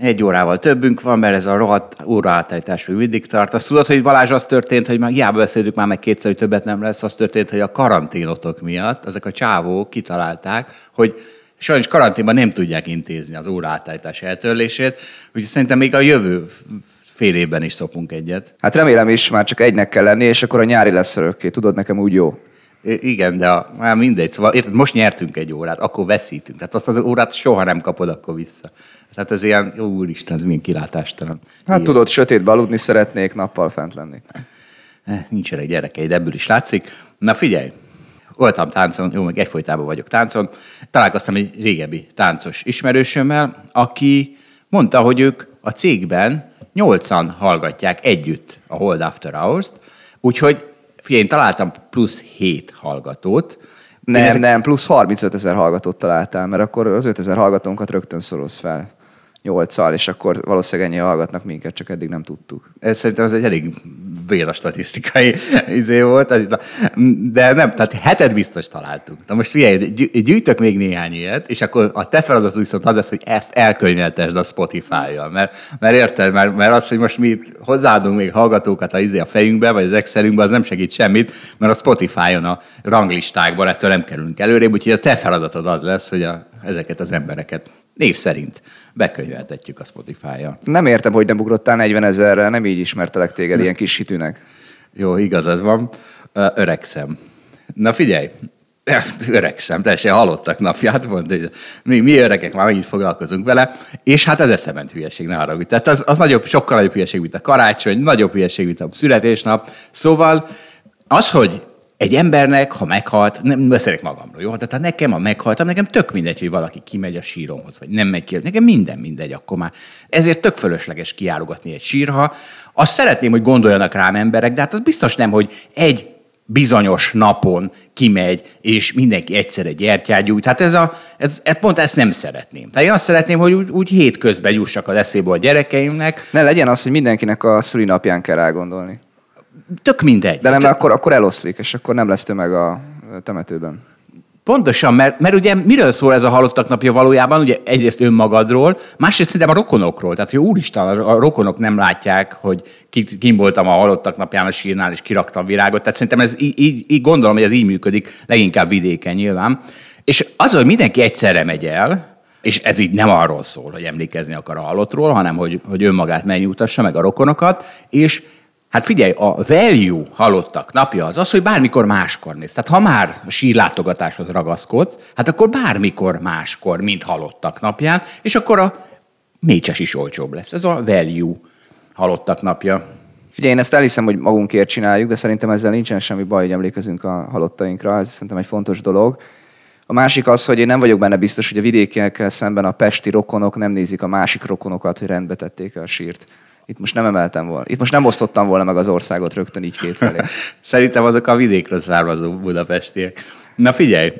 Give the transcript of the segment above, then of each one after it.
Egy órával többünk van, mert ez a rohadt óraátállítás még mindig tart. Azt tudod, hogy Balázs az történt, hogy már hiába beszéltük már meg kétszer, hogy többet nem lesz, az történt, hogy a karanténotok miatt ezek a csávók kitalálták, hogy sajnos karanténban nem tudják intézni az óraátállítás eltörlését, úgyhogy szerintem még a jövő fél évben is szopunk egyet. Hát remélem is, már csak egynek kell lenni, és akkor a nyári lesz örökké. Tudod, nekem úgy jó. Igen, de a, már mindegy. Szóval érted, most nyertünk egy órát, akkor veszítünk. Tehát azt az órát soha nem kapod akkor vissza. Tehát ez ilyen, úristen, ez milyen kilátástalan. Hát ilyen. tudod, sötétbe aludni szeretnék, nappal fent lenni. Eh, nincsenek gyerekeid, ebből is látszik. Na figyelj, voltam táncon, jó, meg egyfolytában vagyok táncon, találkoztam egy régebbi táncos ismerősömmel, aki mondta, hogy ők a cégben nyolcan hallgatják együtt a Hold After Hours-t, úgyhogy figyelj, én találtam plusz 7 hallgatót. Nem, ezek... nem, plusz 35 ezer hallgatót találtál, mert akkor az 5 ezer hallgatónkat rögtön szoroz fel nyolccal, és akkor valószínűleg ennyi hallgatnak minket, csak eddig nem tudtuk. Ez szerintem ez egy elég vél a statisztikai izé volt, de nem, tehát hetet biztos találtunk. Na most figyelj, gyűjtök még néhány ilyet, és akkor a te feladatod viszont az lesz, hogy ezt elkönyveltesd a Spotify-jal, mert, mert érted, mert, mert az, hogy most mi hozzáadunk még hallgatókat a, izé a fejünkbe, vagy az Excelünkbe, az nem segít semmit, mert a Spotify-on a ranglistákban ettől nem kerülünk előrébb, úgyhogy a te feladatod az lesz, hogy a, ezeket az embereket név szerint bekönyveltetjük a Spotify-ja. Nem értem, hogy nem ugrottál 40 ezerre, nem így ismertelek téged, ilyen kis hitűnek. Jó, igazad van. Öregszem. Na figyelj, öregszem, teljesen halottak napját, mondta, hogy mi, mi öregek már megint foglalkozunk vele, és hát ez eszement hülyeség, ne haragudj. Tehát az, az nagyobb, sokkal nagyobb hülyeség, mint a karácsony, nagyobb hülyeség, mint a születésnap. Szóval az, hogy egy embernek, ha meghalt, nem beszélek magamról, jó? Tehát ha nekem, ha meghaltam, nekem tök mindegy, hogy valaki kimegy a síromhoz, vagy nem megy ki. Nekem minden mindegy akkor már. Ezért tök fölösleges kiárogatni egy sírha. Azt szeretném, hogy gondoljanak rám emberek, de hát az biztos nem, hogy egy bizonyos napon kimegy, és mindenki egyszerre gyertyát gyújt. Hát ez a, ez, ez, pont ezt nem szeretném. Tehát én azt szeretném, hogy úgy, úgy hétközben jussak az eszébe a gyerekeimnek. Ne legyen az, hogy mindenkinek a szülinapján kell elgondolni tök mindegy. De nem, hát, akkor, akkor eloszlik, és akkor nem lesz tömeg a temetőben. Pontosan, mert, mert ugye miről szól ez a halottak napja valójában? Ugye egyrészt önmagadról, másrészt szerintem a rokonokról. Tehát, hogy úristen, a rokonok nem látják, hogy kim voltam a halottak napján a sírnál, és kiraktam virágot. Tehát szerintem ez így, így, így gondolom, hogy ez így működik, leginkább vidéken nyilván. És az, hogy mindenki egyszerre megy el, és ez így nem arról szól, hogy emlékezni akar a halottról, hanem hogy, hogy önmagát megnyugtassa, meg a rokonokat, és Hát figyelj, a value halottak napja az az, hogy bármikor máskor néz. Tehát ha már a sírlátogatáshoz ragaszkodsz, hát akkor bármikor máskor, mint halottak napján, és akkor a mécses is olcsóbb lesz. Ez a value halottak napja. Figyelj, én ezt elhiszem, hogy magunkért csináljuk, de szerintem ezzel nincsen semmi baj, hogy emlékezünk a halottainkra. Ez szerintem egy fontos dolog. A másik az, hogy én nem vagyok benne biztos, hogy a vidékiekkel szemben a pesti rokonok nem nézik a másik rokonokat, hogy rendbe tették a sírt. Itt most nem emeltem volna. Itt most nem osztottam volna meg az országot rögtön így két felé. Szerintem azok a vidékről származó budapestiek. Na figyelj,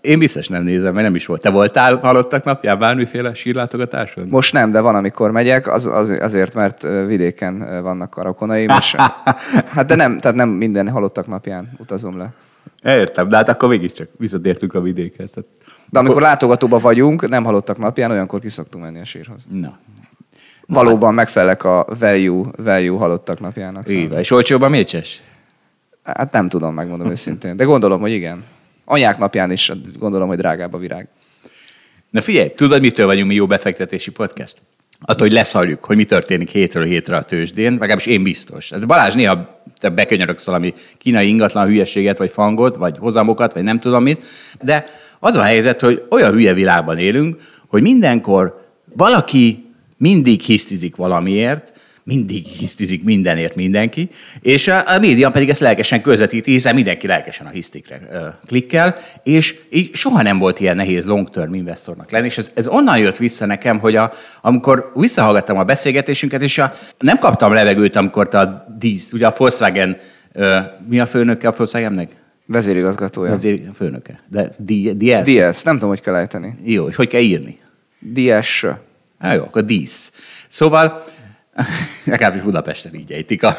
én biztos nem nézem, mert nem is volt. Te voltál halottak napján bármiféle sírlátogatáson? Most nem, de van, amikor megyek, az, az, azért, mert vidéken vannak a rokonaim, és hát de nem, tehát nem minden halottak napján utazom le. Értem, de hát akkor mégiscsak visszatértünk a vidékhez. Tehát... De amikor látogatóba vagyunk, nem halottak napján, olyankor kiszoktunk menni a sírhoz. Na, valóban megfelelek a value, value halottak napjának. Igen. És olcsóbb a mécses? Hát nem tudom, megmondom őszintén. De gondolom, hogy igen. Anyák napján is gondolom, hogy drágább a virág. Na figyelj, tudod, mitől vagyunk mi jó befektetési podcast? Attól, hogy leszarjuk, hogy mi történik hétről hétre a tőzsdén, legalábbis én biztos. Hát Balázs néha te bekönyörögsz valami kínai ingatlan hülyeséget, vagy fangot, vagy hozamokat, vagy nem tudom mit, de az a helyzet, hogy olyan hülye világban élünk, hogy mindenkor valaki mindig hisztizik valamiért, mindig hisztizik mindenért mindenki, és a, a média pedig ezt lelkesen közvetíti, hiszen mindenki lelkesen a hisztikre ö, klikkel, és így soha nem volt ilyen nehéz long-term investornak lenni, és ez, ez onnan jött vissza nekem, hogy a, amikor visszahallgattam a beszélgetésünket, és a, nem kaptam levegőt, amikor te a dísz, ugye a Volkswagen, ö, mi a főnöke a Volkswagennek? Vezérigazgatója. Vezér, főnöke. De DS? DS, nem tudom, hogy kell ejteni. Jó, és hogy kell írni? DS. Jó, akkor dísz. Szóval, legalábbis Budapesten így ejtik a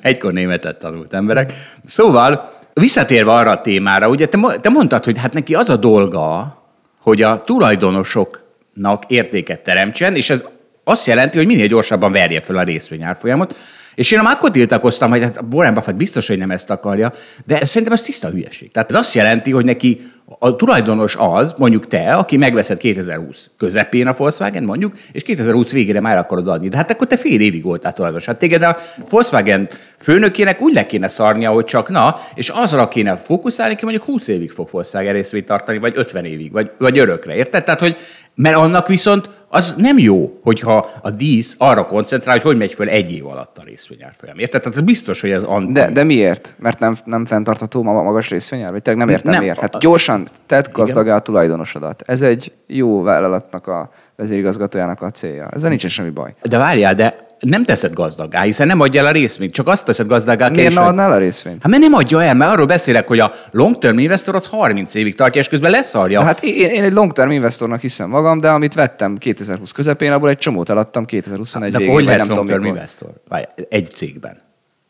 egykor németet tanult emberek. Szóval, visszatérve arra a témára, ugye te, te mondtad, hogy hát neki az a dolga, hogy a tulajdonosoknak értéket teremtsen, és ez azt jelenti, hogy minél gyorsabban verje fel a részvényárfolyamot, és én akkor tiltakoztam, hogy hát Warren Buffett biztos, hogy nem ezt akarja, de szerintem ez tiszta hülyeség. Tehát ez azt jelenti, hogy neki a tulajdonos az, mondjuk te, aki megveszed 2020 közepén a Volkswagen, mondjuk, és 2020 végére már akarod adni. De hát akkor te fél évig voltál tulajdonos. Hát téged a Volkswagen főnökének úgy le kéne szarnia, hogy csak na, és azra kéne fókuszálni, hogy mondjuk 20 évig fog Volkswagen részvényt tartani, vagy 50 évig, vagy, vagy örökre. Érted? Tehát, hogy mert annak viszont az nem jó, hogyha a dísz arra koncentrál, hogy hogy megy föl egy év alatt a részvényárfolyam. Érted? Tehát biztos, hogy ez anti. De, de miért? Mert nem, nem fenntartható a magas részvényár? Vagy tényleg nem értem nem. miért? Hát gyorsan tedd gazdagá a tulajdonosodat. Ez egy jó vállalatnak a vezérigazgatójának a célja. Ezzel nincsen semmi baj. De várjál, de nem teszed gazdagá, hiszen nem adja el a részvényt, csak azt teszed gazdagá. Miért ne adnál a részvényt? Hát mert nem adja el, mert arról beszélek, hogy a long term investor az 30 évig tartja, és közben leszarja. Hát én, én egy long term investornak hiszem magam, de amit vettem 2020 közepén, abból egy csomót eladtam 2021 de végén. hogy lesz long term investor? Várj, egy cégben.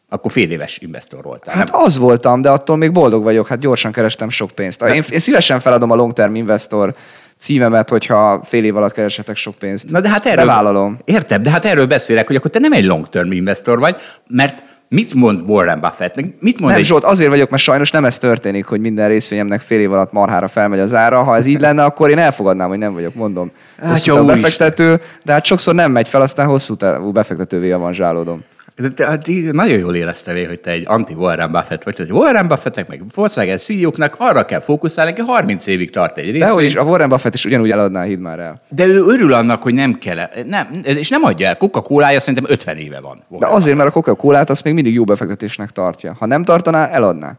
Akkor fél éves investor voltál. Hát nem? az voltam, de attól még boldog vagyok, hát gyorsan kerestem sok pénzt. Én, én szívesen feladom a long term investor címemet, hogyha fél év alatt keresetek sok pénzt. Na de hát erről, Bevállalom. Értem, de hát erről beszélek, hogy akkor te nem egy long-term investor vagy, mert mit mond Warren Buffett? Mit mond nem, egy... Zsolt, azért vagyok, mert sajnos nem ez történik, hogy minden részvényemnek fél év alatt marhára felmegy az ára. Ha ez így lenne, akkor én elfogadnám, hogy nem vagyok, mondom. Hát jó, távú Isten. befektető, de hát sokszor nem megy fel, aztán hosszú távú befektetővé avanzsálódom. De te, hát nagyon jól érezte végig, hogy te egy anti-Warren Buffett vagy. Tehát Warren Buffettek, meg Volkswagen CEO-knak arra kell fókuszálni, hogy 30 évig tart egy rész. Dehogy is, a Warren Buffett is ugyanúgy eladná, hidd már el. De ő örül annak, hogy nem kell. Nem, és nem adja el. Coca-Cola-ja szerintem 50 éve van. De azért, mert a Coca-Colát azt még mindig jó befektetésnek tartja. Ha nem tartaná, eladná.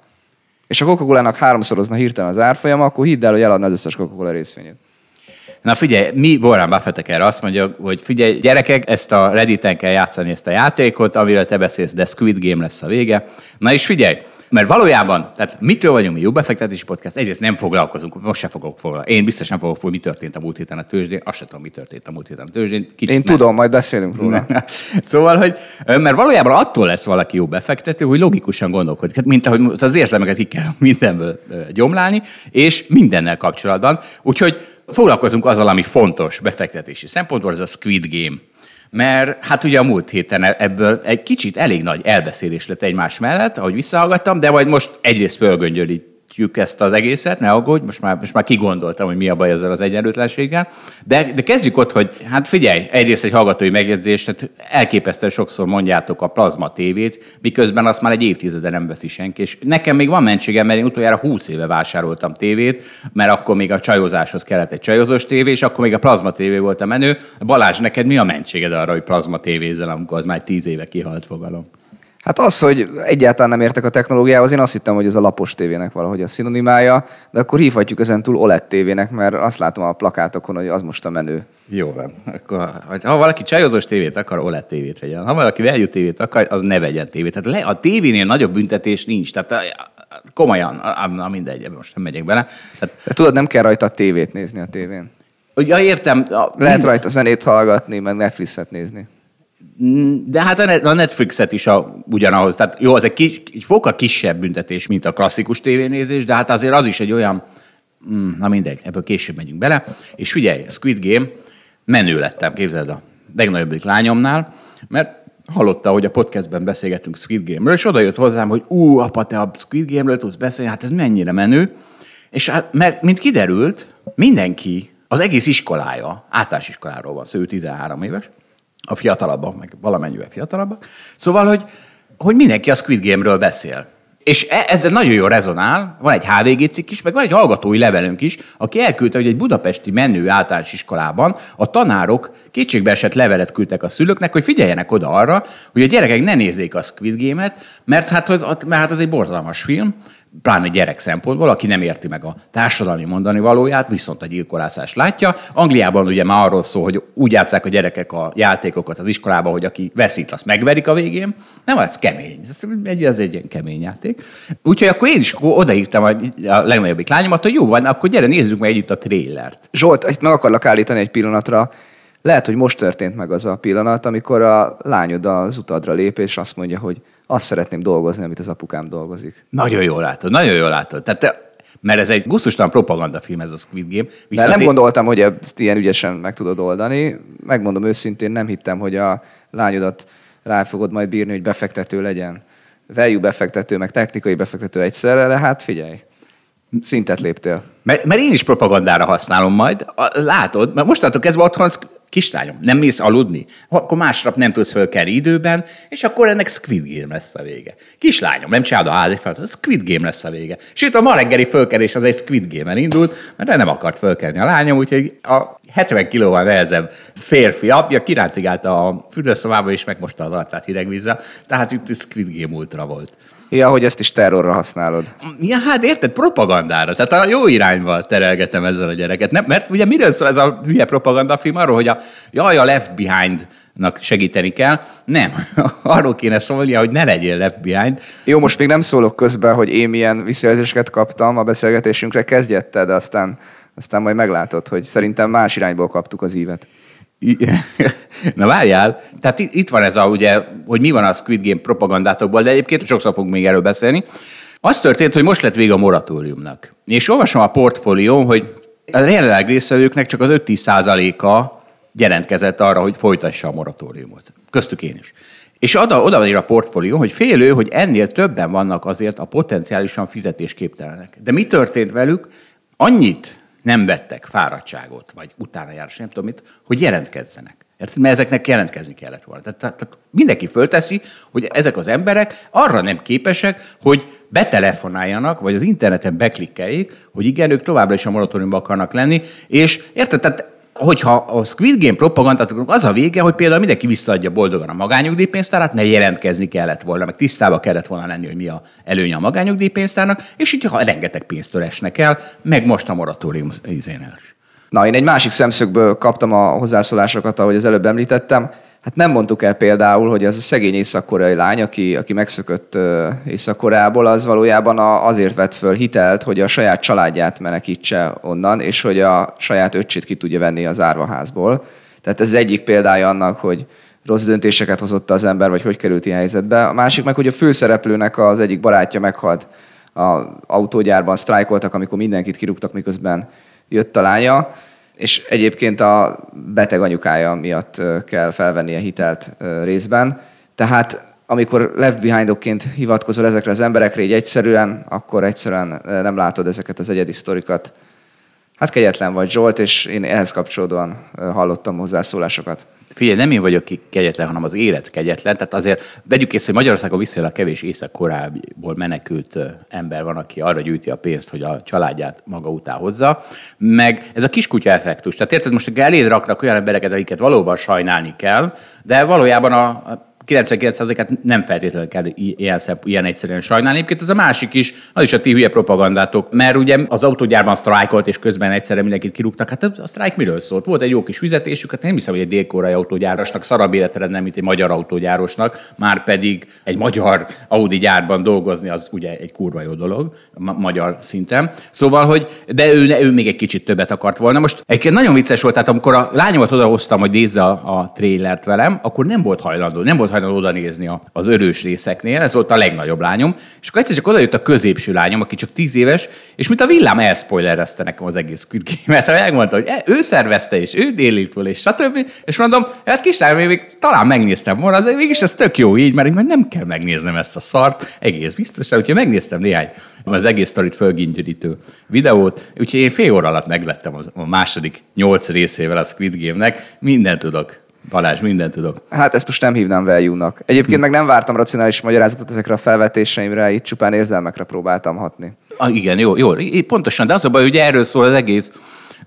És a Coca-Colának háromszorozna hirtelen az árfolyama, akkor hidd el, hogy eladná az összes Coca-Cola részvényét. Na figyelj, mi Warren Buffettek erre azt mondja, hogy figyelj, gyerekek, ezt a Redditen kell játszani ezt a játékot, amiről te beszélsz, de Squid Game lesz a vége. Na és figyelj, mert valójában, tehát mitől vagyunk mi jó befektetési podcast? Egyrészt nem foglalkozunk, most sem fogok foglalkozni. Én biztos nem fogok foglalkozni, mi történt a múlt héten a tőzsdén, azt sem tudom, mi történt a múlt héten a tőzsdén. Kicsit Én nem. tudom, majd beszélünk róla. szóval, hogy, mert valójában attól lesz valaki jó befektető, hogy logikusan gondolkodik. Hát, mint ahogy az érzelmeket ki kell mindenből gyomlálni, és mindennel kapcsolatban. Úgyhogy foglalkozunk azzal, ami fontos befektetési szempontból, ez a Squid Game. Mert hát ugye a múlt héten ebből egy kicsit elég nagy elbeszélés lett egymás mellett, ahogy visszahallgattam, de majd most egyrészt fölgöngyölítjük ezt az egészet, ne aggódj, most már, most már kigondoltam, hogy mi a baj ezzel az egyenlőtlenséggel. De, de kezdjük ott, hogy hát figyelj, egyrészt egy hallgatói megjegyzés, tehát elképesztően sokszor mondjátok a plazma tévét, miközben azt már egy évtizede nem veszi senki. És nekem még van mentségem, mert én utoljára 20 éve vásároltam tévét, mert akkor még a csajozáshoz kellett egy csajozós tévé, és akkor még a plazma tévé volt a menő. Balázs, neked mi a mentséged arra, hogy plazma tévézel, amikor az már 10 éve kihalt fogalom? Hát az, hogy egyáltalán nem értek a technológiához, én azt hittem, hogy ez a lapos tévének valahogy a szinonimája, de akkor hívhatjuk ezen túl OLED tévének, mert azt látom a plakátokon, hogy az most a menő. Jó van. Akkor, ha valaki csajozós tévét akar, OLED tévét vegyen. Ha valaki value tévét akar, az ne vegyen tévét. Tehát le, a tévénél nagyobb büntetés nincs. Tehát a- komolyan, na mindegy, most nem megyek bele. Tehát, De tudod, nem kell rajta a tévét nézni a tévén. ja, értem. A, Lehet rajta zenét hallgatni, meg Netflixet nézni. De hát a Net- a Netflixet is a, ugyanahoz. Tehát jó, az egy, kis, egy fokkal kisebb büntetés, mint a klasszikus tévénézés, de hát azért az is egy olyan, mm, na mindegy, ebből később megyünk bele. És figyelj, Squid Game, menő lettem, képzeld a legnagyobbik lányomnál, mert hallotta, hogy a podcastben beszélgettünk Squid Game-ről, és oda jött hozzám, hogy ú, apa, te a Squid Game-ről tudsz beszélni, hát ez mennyire menő. És hát, mert, mint kiderült, mindenki, az egész iskolája, általános iskoláról van szó, ő 13 éves, a fiatalabbak, meg valamennyivel fiatalabbak. Szóval, hogy, hogy mindenki a Squid Game-ről beszél. és e- ezzel nagyon jó rezonál, van egy HVG cikk is, meg van egy hallgatói levelünk is, aki elküldte, hogy egy budapesti menő általános iskolában a tanárok kétségbeesett levelet küldtek a szülőknek, hogy figyeljenek oda arra, hogy a gyerekek ne nézzék a Squid Game-et, mert hát, mert hát ez egy borzalmas film, pláne gyerek szempontból, aki nem érti meg a társadalmi mondani valóját, viszont a gyilkolászást látja. Angliában ugye már arról szól, hogy úgy játszák a gyerekek a játékokat az iskolában, hogy aki veszít, azt megverik a végén. Nem, ez kemény. Ez egy, ez egy ilyen kemény játék. Úgyhogy akkor én is odaírtam a, a legnagyobbik lányomat, hogy jó van, akkor gyere, nézzük meg együtt a trélert. Zsolt, itt meg akarlak állítani egy pillanatra. Lehet, hogy most történt meg az a pillanat, amikor a lányod az utadra lép, és azt mondja, hogy azt szeretném dolgozni, amit az apukám dolgozik. Nagyon jól látod, nagyon jól látod. Tehát te, mert ez egy gusztustalan propagandafilm, ez a Squid Game. Viszont nem én... gondoltam, hogy ezt ilyen ügyesen meg tudod oldani. Megmondom őszintén, nem hittem, hogy a lányodat rá fogod majd bírni, hogy befektető legyen. Value befektető, meg technikai befektető egyszerre, de hát figyelj, szintet léptél. Mert, mert én is propagandára használom majd. Látod, mert mostantól kezdve otthon Kislányom, nem mész aludni? Akkor másnap nem tudsz fölkelni időben, és akkor ennek Squid Game lesz a vége. Kislányom, nem csinálod a házi feladatot, Squid Game lesz a vége. Sőt, a ma reggeli fölkelés az egy Squid Game-en indult, mert nem akart fölkelni a lányom, úgyhogy a 70 kilóval nehezebb férfi apja kiráncigálta a fürdőszobába, és megmosta az arcát hidegvízzel. Tehát itt Squid Game ultra volt. Ja, hogy ezt is terrorra használod. Ja, hát érted, propagandára. Tehát a jó irányba terelgetem ezzel a gyereket. Nem, mert ugye miről szól ez a hülye propagandafilm? Arról, hogy a, jaj, a Left Behind segíteni kell. Nem, arról kéne szólnia, hogy ne legyél left behind. Jó, most még nem szólok közben, hogy én milyen visszajelzéseket kaptam a beszélgetésünkre, kezdjette, de aztán, aztán majd meglátod, hogy szerintem más irányból kaptuk az ívet. Na várjál, tehát itt van ez a, ugye, hogy mi van a Squid Game propagandátokból, de egyébként sokszor fogunk még erről beszélni. Az történt, hogy most lett vége a moratóriumnak. És olvasom a portfólió, hogy a jelenleg részvevőknek csak az 5-10 a jelentkezett arra, hogy folytassa a moratóriumot. Köztük én is. És oda, oda van ír a portfólió, hogy félő, hogy ennél többen vannak azért a potenciálisan fizetésképtelenek. De mi történt velük? Annyit nem vettek fáradtságot, vagy utána járás, nem tudom mit, hogy jelentkezzenek. Érted? Mert ezeknek jelentkezni kellett volna. Tehát, tehát, tehát mindenki fölteszi, hogy ezek az emberek arra nem képesek, hogy betelefonáljanak, vagy az interneten beklikkeljék, hogy igen, ők továbbra is a moratóriumban akarnak lenni, és érted? Tehát hogyha a Squid Game propagandát az a vége, hogy például mindenki visszaadja boldogan a magányugdíjpénztárát, ne jelentkezni kellett volna, meg tisztába kellett volna lenni, hogy mi a előnye a magányugdíjpénztárnak, és így ha rengeteg pénzt esnek el, meg most a moratórium izénél is. Na, én egy másik szemszögből kaptam a hozzászólásokat, ahogy az előbb említettem. Hát nem mondtuk el például, hogy az a szegény észak-koreai lány, aki, aki megszökött Észak-Koreából, az valójában azért vett föl hitelt, hogy a saját családját menekítse onnan, és hogy a saját öccsét ki tudja venni az árvaházból. Tehát ez egyik példája annak, hogy rossz döntéseket hozott az ember, vagy hogy került ilyen helyzetbe. A másik meg, hogy a főszereplőnek az egyik barátja meghalt. A autógyárban sztrájkoltak, amikor mindenkit kirúgtak, miközben jött a lánya és egyébként a beteg anyukája miatt kell felvenni a hitelt részben. Tehát amikor left behindokként hivatkozol ezekre az emberekre így egyszerűen, akkor egyszerűen nem látod ezeket az egyedi sztorikat. Hát kegyetlen vagy Zsolt, és én ehhez kapcsolódóan hallottam hozzászólásokat. Figyelj, nem én vagyok ki kegyetlen, hanem az élet kegyetlen. Tehát azért vegyük észre, hogy Magyarországon viszonylag kevés észak-korából menekült ember van, aki arra gyűjti a pénzt, hogy a családját maga után hozza. Meg ez a kiskutya effektus. Tehát érted, most eléd raknak olyan embereket, akiket valóban sajnálni kell, de valójában a 99%-át nem feltétlenül kell ilyen, szebb, ilyen egyszerűen sajnálni. Egyébként ez a másik is, az is a ti hülye propagandátok, mert ugye az autógyárban sztrájkolt, és közben egyszerre mindenkit kirúgtak. Hát a sztrájk miről szólt? Volt egy jó kis fizetésük, hát nem hiszem, hogy egy dél autógyárosnak szarabb életre nem, mint egy magyar autógyárosnak, már pedig egy magyar Audi gyárban dolgozni az ugye egy kurva jó dolog, ma- magyar szinten. Szóval, hogy de ő, ő még egy kicsit többet akart volna. Most egyébként nagyon vicces volt, tehát amikor a lányomat odahoztam, hogy nézze a, a trélert velem, akkor nem volt hajlandó, nem volt hajlandó oda nézni az örős részeknél, ez volt a legnagyobb lányom, és akkor egyszer csak oda jött a középső lányom, aki csak tíz éves, és mint a villám elspoilerezte nekem az egész Squid Game-et, megmondta, hogy e, ő szervezte, és ő délit és stb. És mondom, hát kislányom, még talán megnéztem volna, de mégis ez tök jó így, mert nem kell megnéznem ezt a szart, egész biztosan, úgyhogy megnéztem néhány az egész sztorit fölgingyörítő videót, úgyhogy én fél óra alatt meglettem a második nyolc részével a Squid Game-nek, mindent tudok Balázs, mindent tudok. Hát ezt most nem hívnám value-nak. Egyébként meg nem vártam racionális magyarázatot ezekre a felvetéseimre, itt csupán érzelmekre próbáltam hatni. Ah, igen, jó, jó, pontosan, de az a baj, hogy erről szól az egész.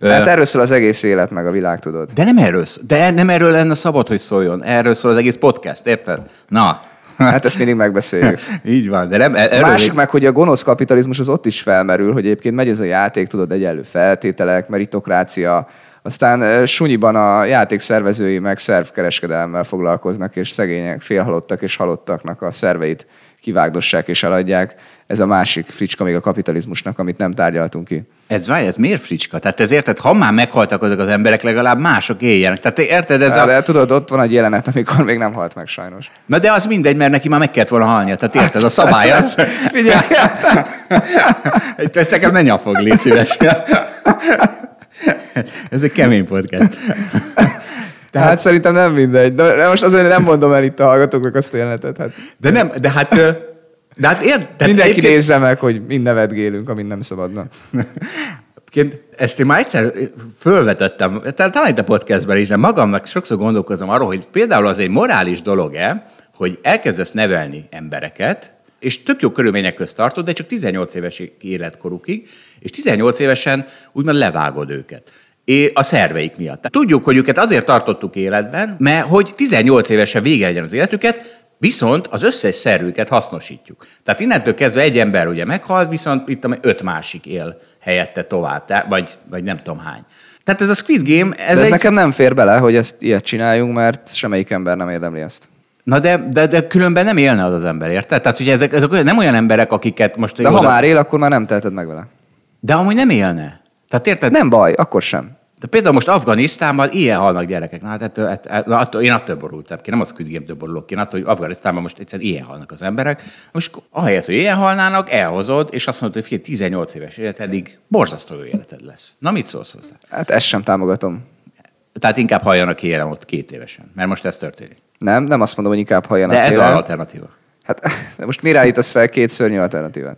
Hát erről szól az egész élet, meg a világ, tudod. De nem erről, szól- de nem erről lenne szabad, hogy szóljon. Erről szól az egész podcast, érted? Na. Hát ezt mindig megbeszéljük. Így van, de nem, A erről másik még- meg, hogy a gonosz kapitalizmus az ott is felmerül, hogy egyébként megy ez a játék, tudod, egyenlő feltételek, meritokrácia, aztán sunyiban a játék szervezői meg szervkereskedelemmel foglalkoznak, és szegények, félhalottak és halottaknak a szerveit kivágdossák és eladják. Ez a másik fricska még a kapitalizmusnak, amit nem tárgyaltunk ki. Ez, várj, ez miért fricska? Tehát ez érted, ha már meghaltak azok az emberek, legalább mások éljenek. Tehát te érted, ez Ez a... De tudod, ott van egy jelenet, amikor még nem halt meg sajnos. Na de az mindegy, mert neki már meg kellett volna halnia. Tehát érted, a szabály az... Figyelj! Ezt nekem ne nyafog, légy szíves. Ez egy kemény podcast. Tehát szerintem nem mindegy. De most azért nem mondom el itt a hallgatóknak azt a jelenetet. Hát De nem, de hát... De hát érted? mindenki egyébként- nézze meg, hogy mind nevetgélünk, amin nem szabadna. Egyébként ezt én már egyszer fölvetettem, tal- talán itt a podcastben is, de magamnak sokszor gondolkozom arról, hogy például az egy morális dolog-e, hogy elkezdesz nevelni embereket, és tök jó körülmények közt tartod, de csak 18 éves életkorukig, és 18 évesen úgymond levágod őket. A szerveik miatt. Tudjuk, hogy őket azért tartottuk életben, mert hogy 18 évesen vége legyen az életüket, Viszont az összes szervüket hasznosítjuk. Tehát innentől kezdve egy ember ugye meghal, viszont itt öt másik él helyette tovább, vagy, vagy nem tudom hány. Tehát ez a Squid Game, ez, Ez, ez egy... nekem nem fér bele, hogy ezt ilyet csináljunk, mert semmelyik ember nem érdemli ezt. Na de, de, de különben nem élne az az ember, érted? Tehát ugye ezek, ezek olyan, nem olyan emberek, akiket most... De ha már él, akkor már nem teheted meg vele. De amúgy nem élne. Tehát érted? Nem baj, akkor sem. De például most Afganisztánban ilyen halnak gyerekek. Na, hát ettől, ettől, na, attól, én attól borultam ki, nem a Squid Game-től borulok ki, én attól, hogy Afganisztánban most egyszerűen ilyen halnak az emberek. Most ahelyett, hogy ilyen halnának, elhozod, és azt mondod, hogy figyelj, 18 éves életedig borzasztó jó életed lesz. Na, mit szólsz hozzá? Hát ezt sem támogatom. Tehát inkább halljanak ki élem ott két évesen, mert most ez történik. Nem, nem azt mondom, hogy inkább halljanak De ez az alternatíva. Hát de most mire állítasz fel két szörnyű alternatívát?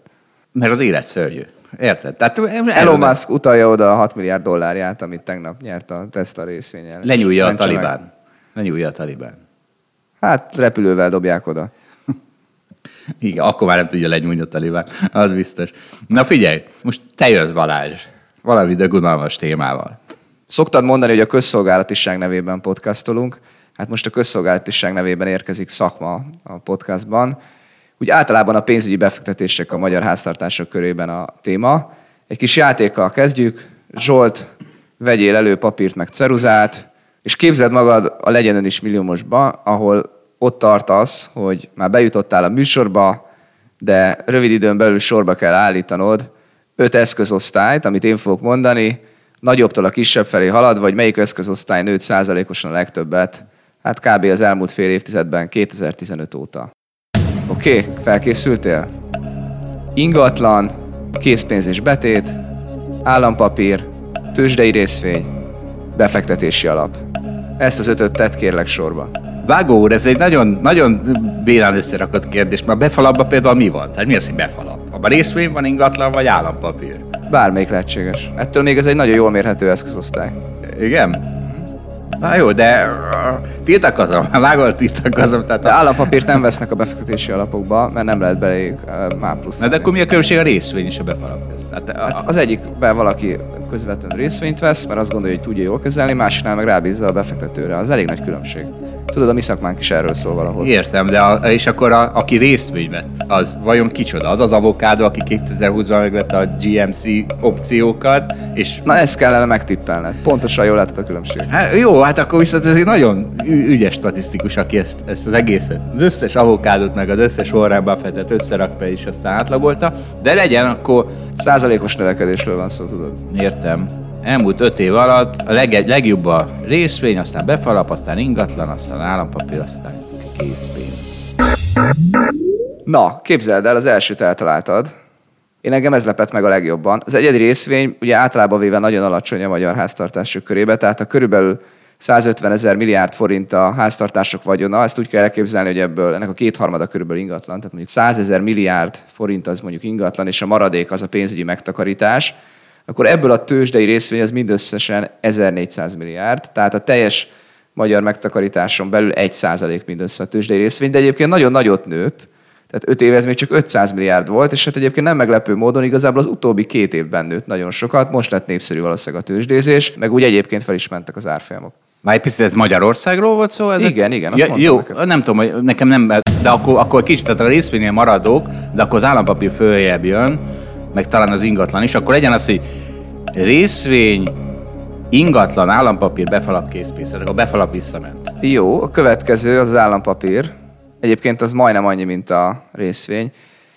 Mert az élet szörnyű. Érted? Tehát Elon Musk utalja oda a 6 milliárd dollárját, amit tegnap nyert a Tesla részvényel. Lenyúlja a Mentse meg. talibán. Lenyúlja a talibán. Hát repülővel dobják oda. Igen, akkor már nem tudja lenyúlni a talibán, az biztos. Na figyelj, most te jössz Balázs, valami dögunalmas témával. Szoktad mondani, hogy a közszolgálatiság nevében podcastolunk. Hát most a közszolgálatiság nevében érkezik szakma a podcastban. Úgy általában a pénzügyi befektetések a magyar háztartások körében a téma. Egy kis játékkal kezdjük. Zsolt, vegyél elő papírt meg ceruzát, és képzeld magad a legyen ön is milliómosba, ahol ott tartasz, hogy már bejutottál a műsorba, de rövid időn belül sorba kell állítanod öt eszközosztályt, amit én fogok mondani, nagyobbtól a kisebb felé halad, vagy melyik eszközosztály nőtt százalékosan a legtöbbet, hát kb. az elmúlt fél évtizedben, 2015 óta. Oké, okay, felkészültél? Ingatlan, készpénz és betét, állampapír, tőzsdei részvény, befektetési alap. Ezt az ötöt tett kérlek sorba. Vágó úr, ez egy nagyon, nagyon bénán összerakott kérdés, mert a befalapban például mi van? Tehát mi az, hogy befalap? Abban részvény van, ingatlan vagy állampapír? Bármelyik lehetséges. Ettől még ez egy nagyon jól mérhető eszközosztály. Igen? Na jó, de tiltakozom, vágol tiltakozom. Tehát De a, állampapírt nem vesznek a befektetési alapokba, mert nem lehet uh, már plusz. na de akkor mi a különbség a részvény és a befalap közt? Tehát, a, Hát az egyikben valaki közvetlenül részvényt vesz, mert azt gondolja, hogy tudja jól kezelni, másiknál meg rábízza a befektetőre. Az elég nagy különbség. Tudod, a mi szakmánk is erről szól valahol. Értem, de a, és akkor a, aki részvény vett, az vajon kicsoda? Az az avokádó, aki 2020-ban megvette a GMC opciókat, és Na ezt kellene megtippelned. Pontosan jól látod a különbséget. Hát, jó, hát akkor viszont ez egy nagyon ügyes statisztikus, aki ezt, ezt az egészet, az összes avokádot, meg az összes Warren Buffettet összerakta és aztán átlagolta, de legyen akkor, Százalékos növekedésről van szó, tudod. értem, elmúlt öt év alatt a leg, legjobb a részvény, aztán befalap, aztán ingatlan, aztán állampapír, aztán készpénz. Na, képzeld el, az elsőt eltaláltad. Én engem ez lepett meg a legjobban. Az egyedi részvény ugye általában véve nagyon alacsony a magyar háztartások körébe, tehát a körülbelül 150 ezer milliárd forint a háztartások vagyona, ezt úgy kell elképzelni, hogy ebből ennek a kétharmada körülbelül ingatlan, tehát mondjuk 100 ezer milliárd forint az mondjuk ingatlan, és a maradék az a pénzügyi megtakarítás, akkor ebből a tőzsdei részvény az mindösszesen 1400 milliárd, tehát a teljes magyar megtakarításon belül 1% mindössze a tőzsdei részvény, de egyébként nagyon nagyot nőtt, tehát 5 év ez még csak 500 milliárd volt, és hát egyébként nem meglepő módon igazából az utóbbi két évben nőtt nagyon sokat, most lett népszerű valószínűleg a tőzsdézés, meg úgy egyébként fel is mentek az árfolyamok. Már egy picit ez Magyarországról volt szó? Ezek? Igen, igen, azt ja, Jó, neked. nem tudom, hogy nekem nem, de akkor, akkor kicsit, tehát a részvénynél maradok, de akkor az állampapír följebb jön, meg talán az ingatlan is, akkor legyen az, hogy részvény, ingatlan, állampapír, befalap, készpénz. A befalap visszament. Jó, a következő az az állampapír. Egyébként az majdnem annyi, mint a részvény.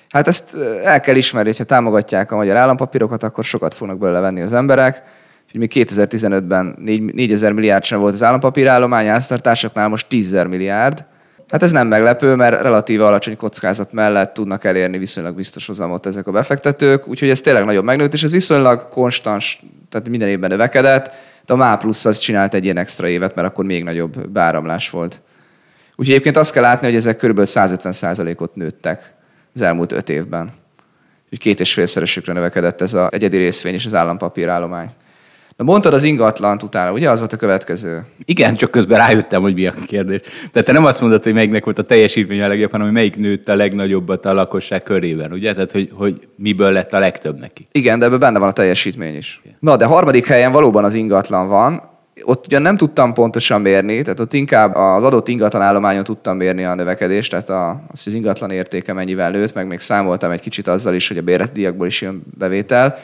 Hát ezt el kell ismerni, hogyha támogatják a magyar állampapírokat, akkor sokat fognak belőle venni az emberek. Úgyhogy még 2015-ben 4 4000 milliárd sem volt az állampapírállomány, háztartásoknál most 10 000 milliárd. Hát ez nem meglepő, mert relatíve alacsony kockázat mellett tudnak elérni viszonylag biztos hozamot ezek a befektetők, úgyhogy ez tényleg nagyon megnőtt, és ez viszonylag konstans, tehát minden évben növekedett. De a MÁ plusz az csinált egy ilyen extra évet, mert akkor még nagyobb beáramlás volt. Úgyhogy egyébként azt kell látni, hogy ezek kb. 150%-ot nőttek az elmúlt öt évben. Úgyhogy két és félszeresükre növekedett ez az egyedi részvény és az állampapírállomány. Na mondtad az ingatlant utána, ugye az volt a következő? Igen, csak közben rájöttem, hogy mi a kérdés. Tehát te nem azt mondod, hogy melyiknek volt a teljesítmény a legjobb, hanem hogy melyik nőtt a legnagyobbat a lakosság körében, ugye? Tehát, hogy, hogy miből lett a legtöbb neki. Igen, de ebben benne van a teljesítmény is. Na, de harmadik helyen valóban az ingatlan van. Ott ugye nem tudtam pontosan mérni, tehát ott inkább az adott ingatlan állományon tudtam mérni a növekedést, tehát a, az, az ingatlan értéke mennyivel nőtt, meg még számoltam egy kicsit azzal is, hogy a bérletdíjakból is jön bevétel,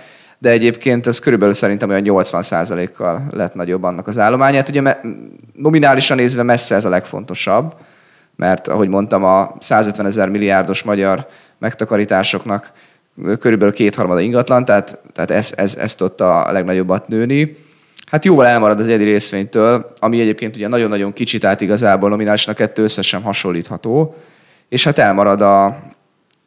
de egyébként ez körülbelül szerintem olyan 80%-kal lett nagyobb annak az állományát. Ugye me- nominálisan nézve messze ez a legfontosabb, mert ahogy mondtam, a 150 ezer milliárdos magyar megtakarításoknak körülbelül kétharmada ingatlan, tehát, tehát ez, ez, ez tudta a legnagyobbat nőni. Hát jóval elmarad az egyedi részvénytől, ami egyébként ugye nagyon-nagyon kicsit, tehát igazából nominálisan a kettő össze sem hasonlítható, és hát elmarad a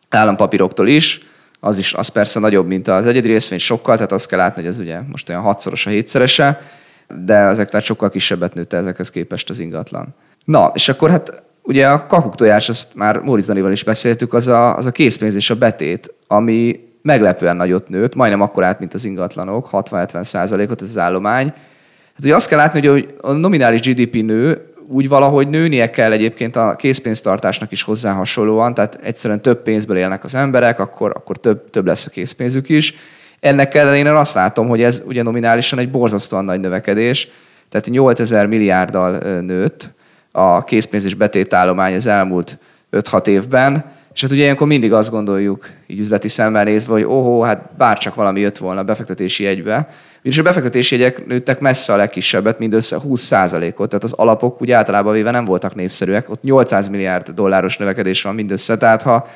állampapíroktól is, az is az persze nagyobb, mint az egyedi részvény sokkal, tehát azt kell látni, hogy ez ugye most olyan hatszoros a hétszerese, de ezek tehát sokkal kisebbet nőtt ezekhez képest az ingatlan. Na, és akkor hát ugye a kakuk tojás, azt már Móricz is beszéltük, az a, az a készpénz és a betét, ami meglepően nagyot nőtt, majdnem akkor át, mint az ingatlanok, 60-70 százalékot ez az állomány. Hát ugye azt kell látni, hogy a nominális GDP nő, úgy valahogy nőnie kell egyébként a készpénztartásnak is hozzá hasonlóan, tehát egyszerűen több pénzből élnek az emberek, akkor, akkor több, több lesz a készpénzük is. Ennek ellenére azt látom, hogy ez ugye nominálisan egy borzasztóan nagy növekedés, tehát 8000 milliárddal nőtt a készpénz és betétállomány az elmúlt 5-6 évben, és hát ugye ilyenkor mindig azt gondoljuk, így üzleti szemmel nézve, hogy óhó, hát bárcsak valami jött volna a befektetési jegybe. És a befektetési jegyek nőttek messze a legkisebbet, mindössze 20%-ot, tehát az alapok úgy általában véve nem voltak népszerűek. Ott 800 milliárd dolláros növekedés van mindössze, tehát ha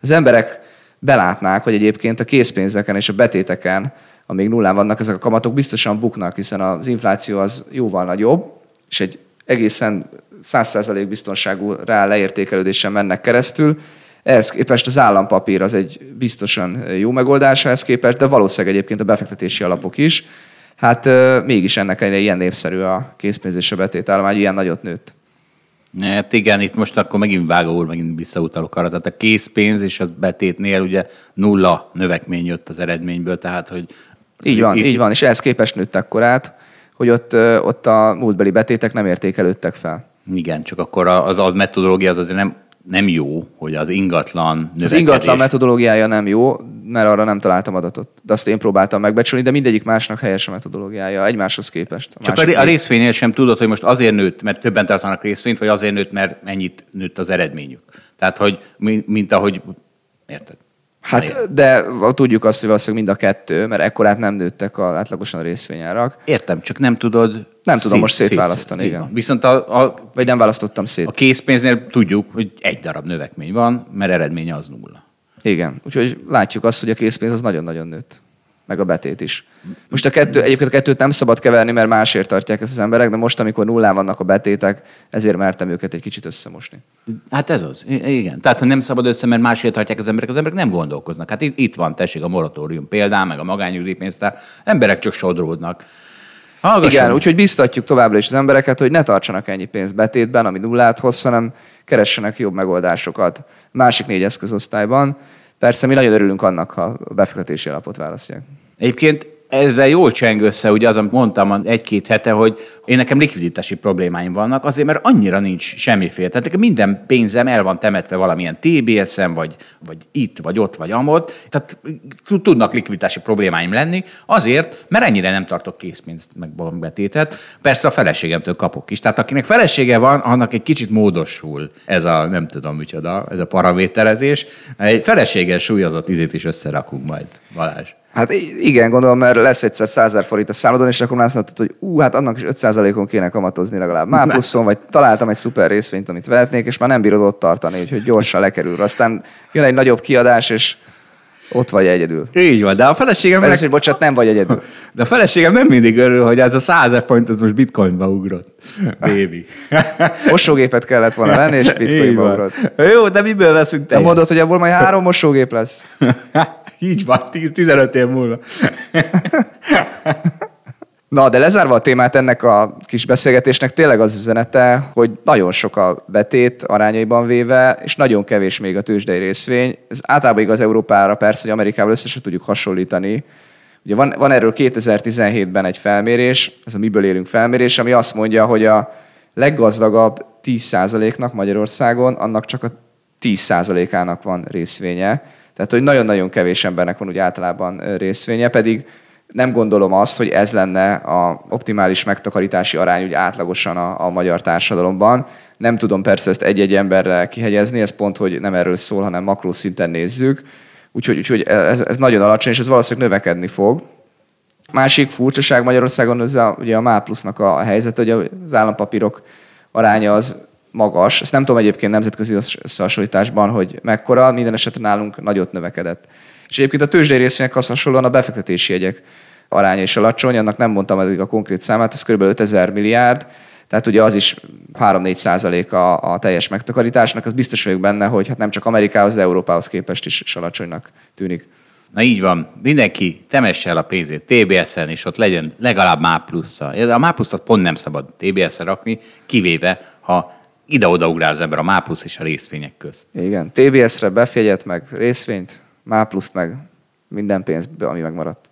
az emberek belátnák, hogy egyébként a készpénzeken és a betéteken, amíg nullán vannak ezek a kamatok, biztosan buknak, hiszen az infláció az jóval nagyobb, és egy egészen 100% biztonságú rá leértékelődésen mennek keresztül. Ehhez képest az állampapír az egy biztosan jó megoldás ehhez képest, de valószínűleg egyébként a befektetési alapok is. Hát mégis ennek ellenére ilyen népszerű a készpénz és a betétállomány, ilyen nagyot nőtt. Hát igen, itt most akkor megint Vága úr, megint visszautalok arra. Tehát a készpénz és az betétnél ugye nulla növekmény jött az eredményből, tehát hogy... Így van, itt- így van, és ehhez képest nőtt akkorát, hogy ott, ott a múltbeli betétek nem értékelődtek fel. Igen, csak akkor az, az metodológia az azért nem, nem jó, hogy az ingatlan növekedés... Az ingatlan metodológiája nem jó, mert arra nem találtam adatot. De azt én próbáltam megbecsülni, de mindegyik másnak helyes a metodológiája, egymáshoz képest. A Csak a, másik részvénynél sem tudod, hogy most azért nőtt, mert többen tartanak részvényt, vagy azért nőtt, mert ennyit nőtt az eredményük. Tehát, hogy mint ahogy... Érted? Hát, de tudjuk azt, hogy valószínűleg mind a kettő, mert ekkorát nem nőttek a, átlagosan a részvényárak. Értem, csak nem tudod... Nem tudom most szétválasztani, így igen. van. Viszont a, a, Vagy nem választottam szét. a készpénznél tudjuk, hogy egy darab növekmény van, mert eredménye az nulla. Igen, úgyhogy látjuk azt, hogy a készpénz az nagyon-nagyon nőtt. Meg a betét is. Most a kettő, egyébként a kettőt nem szabad keverni, mert másért tartják ezt az emberek, de most, amikor nullán vannak a betétek, ezért mertem őket egy kicsit összemosni. Hát ez az. Igen. Tehát, hogy nem szabad össze, mert másért tartják az emberek, az emberek nem gondolkoznak. Hát itt, itt van, tessék, a moratórium például, meg a magányugdíjpénztár. Emberek csak sodródnak. Hallgasson. Igen, úgyhogy biztatjuk továbbra is az embereket, hogy ne tartsanak ennyi pénzt betétben, ami nullát hoz, hanem keressenek jobb megoldásokat. Másik négy eszközosztályban. Persze mi nagyon örülünk annak, ha a befektetési alapot választják. Egyébként ezzel jól cseng össze, ugye az, amit mondtam egy-két hete, hogy én nekem likviditási problémáim vannak, azért, mert annyira nincs semmiféle. Tehát nekem minden pénzem el van temetve valamilyen TBS-en, vagy, vagy itt, vagy ott, vagy amott. Tehát tudnak likviditási problémáim lenni, azért, mert ennyire nem tartok készpénzt, meg bankbetétet. Persze a feleségemtől kapok is. Tehát akinek felesége van, annak egy kicsit módosul ez a, nem tudom micsoda, ez a paraméterezés. Egy feleséges súlyozott izét is összerakunk majd, Balázs. Hát igen, gondolom, mert lesz egyszer 100 forint a számodon, és akkor már azt mondtad, hogy ú, hát annak is 5%-on kéne kamatozni legalább. Már pluszon, vagy találtam egy szuper részvényt, amit vehetnék, és már nem bírod ott tartani, úgyhogy gyorsan lekerül. Aztán jön egy nagyobb kiadás, és ott vagy egyedül. Így van, de a feleségem... Ez, hogy bocsánat, nem vagy egyedül. De a feleségem nem mindig örül, hogy ez a 100 point az most bitcoinba ugrott. Baby. Mosógépet kellett volna lenni, és bitcoinba ugrott. Jó, de miből veszünk te? mondod, hogy abból majd három mosógép lesz. Így van, 15 év múlva. Na, de lezárva a témát ennek a kis beszélgetésnek tényleg az üzenete, hogy nagyon sok a betét arányaiban véve, és nagyon kevés még a tőzsdei részvény. Ez általában igaz Európára, persze, hogy Amerikával összesen tudjuk hasonlítani. Ugye van, van erről 2017-ben egy felmérés, ez a Miből élünk felmérés, ami azt mondja, hogy a leggazdagabb 10%-nak Magyarországon, annak csak a 10%-ának van részvénye. Tehát, hogy nagyon-nagyon kevés embernek van úgy általában részvénye, pedig nem gondolom azt, hogy ez lenne a optimális megtakarítási arány úgy átlagosan a, a magyar társadalomban. Nem tudom persze ezt egy-egy emberre kihegyezni, ez pont, hogy nem erről szól, hanem makró szinten nézzük. Úgyhogy, úgyhogy ez, ez nagyon alacsony, és ez valószínűleg növekedni fog. Másik furcsaság Magyarországon az a, ugye a MÁ plusznak a helyzet, hogy az állampapírok aránya az magas. Ezt nem tudom egyébként nemzetközi összehasonlításban, hogy mekkora, minden esetre nálunk nagyot növekedett. És egyébként a tőzsdei részvények hasonlóan a befektetési jegyek aránya is alacsony, annak nem mondtam eddig a konkrét számát, ez kb. 5000 milliárd, tehát ugye az is 3-4 százalék a, a teljes megtakarításnak, az biztos vagyok benne, hogy hát nem csak Amerikához, de Európához képest is, is alacsonynak tűnik. Na így van, mindenki temesse el a pénzét TBS-en, és ott legyen legalább MÁ plusza. A MÁ pluszat pont nem szabad TBS-re rakni, kivéve, ha ide-oda ugrál az ember a MÁ plusz és a részvények közt. Igen, TBS-re befjegyet meg részvényt, MÁ pluszt meg minden pénz, ami megmaradt.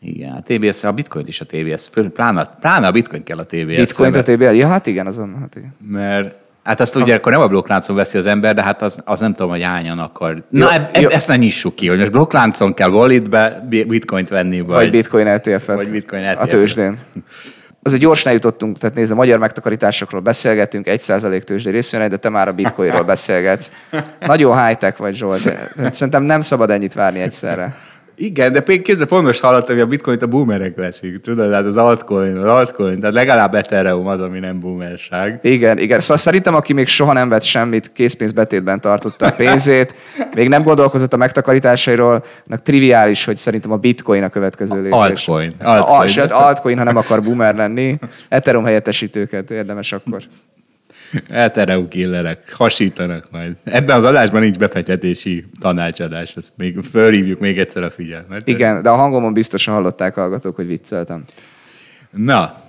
Igen, a TBS, a bitcoin is a TBS, pláne, pláne a bitcoin kell a TBS. Bitcoin a TBS, ja hát igen, azon. Hát igen. Mert Hát azt ugye akkor nem a blokkláncon veszi az ember, de hát az, az nem tudom, hogy hányan akar. Na, jó, eb, jó. ezt ne nyissuk ki, hogy most blokkláncon kell walletbe bitcoint venni, vagy, vagy bitcoin ETF-et. Vagy bitcoin ETF-et. A tőzsdén. azért gyorsan eljutottunk, tehát nézd, a magyar megtakarításokról beszélgetünk, 1% tőzsdei részvényre, de te már a bitcoinról beszélgetsz. Nagyon high-tech vagy, Zsolt. Szerintem nem szabad ennyit várni egyszerre. Igen, de képzeld, pont most hallottam, hogy a bitcoint a boomerek veszik, tudod, hát az altcoin, az altcoin, tehát legalább Ethereum az, ami nem boomerság. Igen, igen. Szóval szerintem, aki még soha nem vett semmit, készpénzbetétben tartotta a pénzét, még nem gondolkozott a megtakarításairól, annak triviális, hogy szerintem a bitcoin a következő lépés. Altcoin. altcoin. A, altcoin, ha nem akar boomer lenni. Ethereum helyettesítőket érdemes akkor. Eltereu killerek, hasítanak majd. Ebben az adásban nincs befektetési tanácsadás, ezt még fölhívjuk még egyszer a figyelmet. Igen, de a hangomon biztosan hallották hallgatók, hogy vicceltem. Na,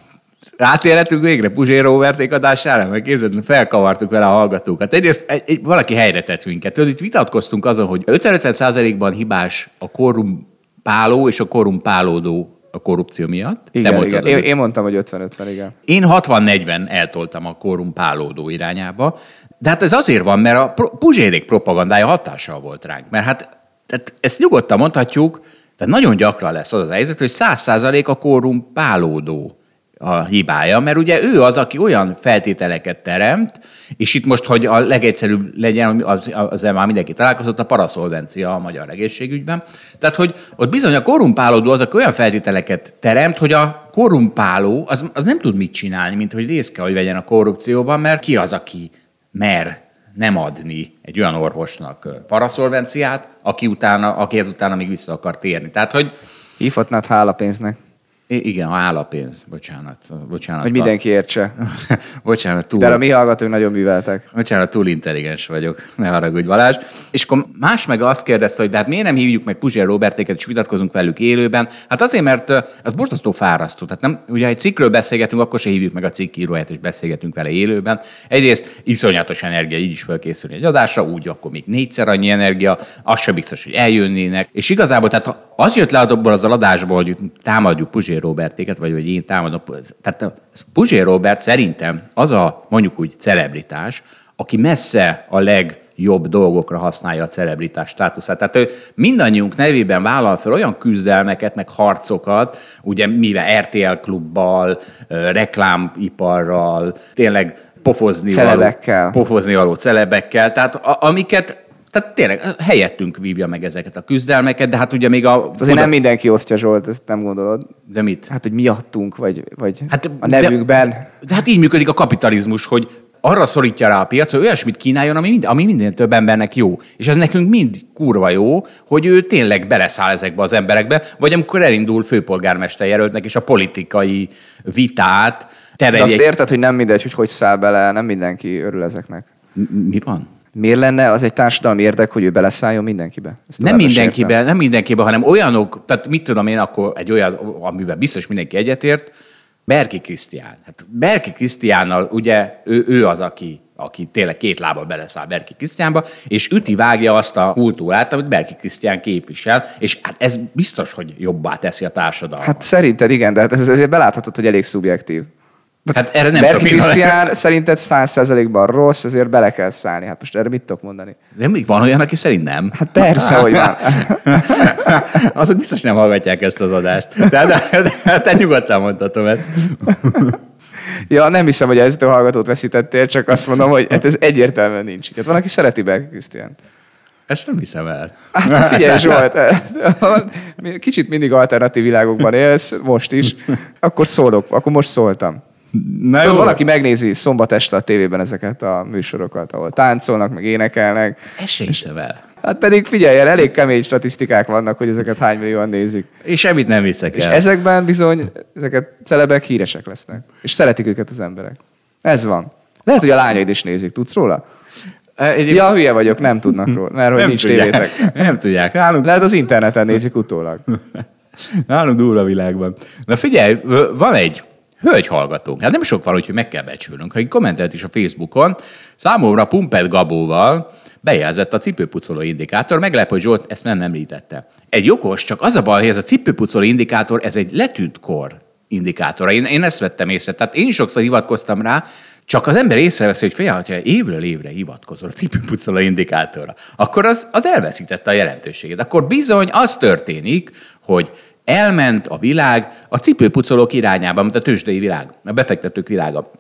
Rátérhetünk végre Puzsér Roberték adására, meg képzeld, felkavartuk vele a hallgatókat. Egyrészt egy, egy, valaki helyre tett minket. Tudod, itt vitatkoztunk azon, hogy 50-50 ban hibás a korrumpáló és a korrumpálódó a korrupció miatt. Igen, Te igen. Én, én mondtam, hogy 50-50, igen. Én 60-40 eltoltam a korrumpálódó irányába, de hát ez azért van, mert a Puzsérék propagandája hatással volt ránk. Mert hát tehát ezt nyugodtan mondhatjuk, tehát nagyon gyakran lesz az a helyzet, hogy 100% a korrumpálódó a hibája, mert ugye ő az, aki olyan feltételeket teremt, és itt most, hogy a legegyszerűbb legyen, az, az már mindenki találkozott, a paraszolvencia a magyar egészségügyben. Tehát, hogy ott bizony a korrumpálódó az, aki olyan feltételeket teremt, hogy a korrumpáló az, az nem tud mit csinálni, mint hogy részt hogy vegyen a korrupcióban, mert ki az, aki mer nem adni egy olyan orvosnak paraszolvenciát, aki utána, aki utána még vissza akar térni. Tehát, hogy Hívhatnád hálapénznek. I- igen, a állapénz, bocsánat. bocsánat hogy mindenki értse. bocsánat, túl... De a mi hallgatók nagyon műveltek. Bocsánat, túl intelligens vagyok, ne haragudj Balázs. És akkor más meg azt kérdezte, hogy de hát miért nem hívjuk meg Puzsér Robertéket, és vitatkozunk velük élőben? Hát azért, mert az borzasztó fárasztó. Tehát nem, ugye, egy cikkről beszélgetünk, akkor se hívjuk meg a cikkíróját, és beszélgetünk vele élőben. Egyrészt iszonyatos energia, így is felkészülni egy adásra, úgy akkor még négyszer annyi energia, az sem biztos, hogy eljönnének. És igazából tehát az jött le abból az adásból, hogy támadjuk Puzsér Robertéket, vagy hogy én támadom. Tehát Puzsér Robert szerintem az a mondjuk úgy celebritás, aki messze a leg jobb dolgokra használja a celebritás státuszát. Tehát ő mindannyiunk nevében vállal fel olyan küzdelmeket, meg harcokat, ugye mivel RTL klubbal, reklámiparral, tényleg pofozni celebekkel. való, pofozni való celebekkel, tehát a, amiket tehát tényleg helyettünk vívja meg ezeket a küzdelmeket, de hát ugye még a... Azért oda... nem mindenki osztja Zsolt, ezt nem gondolod. De mit? Hát, hogy miattunk, vagy, vagy hát, a nevükben. De, de hát így működik a kapitalizmus, hogy arra szorítja rá a piac, hogy olyasmit kínáljon, ami, mind, ami minden több embernek jó. És ez nekünk mind kurva jó, hogy ő tényleg beleszáll ezekbe az emberekbe, vagy amikor elindul főpolgármester jelöltnek, és a politikai vitát terelje. De azt érted, hogy nem mindegy, hogy hogy száll bele, nem mindenki örül ezeknek. Mi van? Miért lenne az egy társadalmi érdek, hogy ő beleszálljon mindenkibe? Ezt nem mindenkibe, nem mindenkibe, hanem olyanok, tehát mit tudom én, akkor egy olyan, amivel biztos mindenki egyetért, Berki Krisztián. Hát Berki Krisztiánnal ugye ő, ő az, aki aki tényleg két lába beleszáll Berki Krisztiánba, és üti vágja azt a kultúrát, amit Berki Krisztián képvisel, és hát ez biztos, hogy jobbá teszi a társadalmat. Hát szerinted igen, de hát ez azért beláthatod, hogy elég szubjektív. Hát erre nem Berki Krisztián szerinted száz százalékban rossz, ezért bele kell szállni. Hát most erre mit tudok mondani? De még van olyan, aki szerint nem? Hát persze, hogy van. Azok biztos nem hallgatják ezt az adást. De, de, de, te nyugodtan mondhatom ezt. Ja, nem hiszem, hogy ezt a hallgatót veszítettél, csak azt mondom, hogy hát ez egyértelműen nincs. Hát van, aki szereti Berki Krisztián. Ezt nem hiszem el. Hát figyelj, Zsolt, kicsit mindig alternatív világokban élsz, most is, akkor szólok, akkor most szóltam. Na Tudod, valaki megnézi szombat este a tévében ezeket a műsorokat, ahol táncolnak, meg énekelnek. Ezt sem hiszem el. Hát pedig figyelj el, elég kemény statisztikák vannak, hogy ezeket hány millióan nézik. És semmit nem hiszek el. És ezekben bizony ezeket celebek híresek lesznek. És szeretik őket az emberek. Ez van. Lehet, hogy a lányaid is nézik. Tudsz róla? Egy... Ja, hülye vagyok, nem tudnak róla, mert hogy nem nincs tudják. tévétek. Nem tudják. Nálunk... Lehet az interneten nézik utólag. Nálunk durva világban. Na figyelj, van egy hölgy hallgatónk. Hát nem sok van, hogy meg kell becsülnünk. Ha kommentelt is a Facebookon, számomra Pumpet Gabóval bejelzett a cipőpucoló indikátor. Meglep, hogy Zsolt ezt nem említette. Egy jogos, csak az a baj, hogy ez a cipőpucoló indikátor, ez egy letűnt kor indikátora. Én, én ezt vettem észre. Tehát én sokszor hivatkoztam rá, csak az ember észreveszi, hogy fél, ha évről évre hivatkozol a cipőpucoló indikátorra, akkor az, az elveszítette a jelentőségét. Akkor bizony az történik, hogy elment a világ a cipőpucolók irányába, mint a tőzsdei világ, a befektetők világa.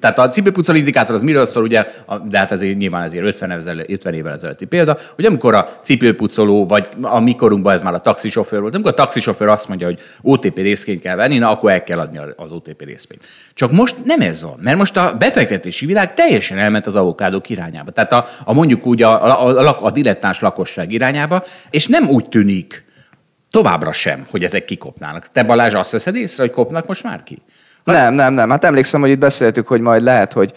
Tehát a cipőpucoló indikátor az miről szól, ugye, de hát ez nyilván ezért 50, ezel, 50 évvel ezelőtti példa, hogy amikor a cipőpucoló, vagy a mikorunkban ez már a taxisofőr volt, amikor a taxisofőr azt mondja, hogy OTP részvényt kell venni, na akkor el kell adni az OTP részvényt. Csak most nem ez van, mert most a befektetési világ teljesen elment az avokádók irányába. Tehát a, a mondjuk úgy a, a, a, a dilettáns lakosság irányába, és nem úgy tűnik, továbbra sem, hogy ezek kikopnának. Te Balázs azt veszed észre, hogy kopnak most már ki? Ha... Nem, nem, nem. Hát emlékszem, hogy itt beszéltük, hogy majd lehet, hogy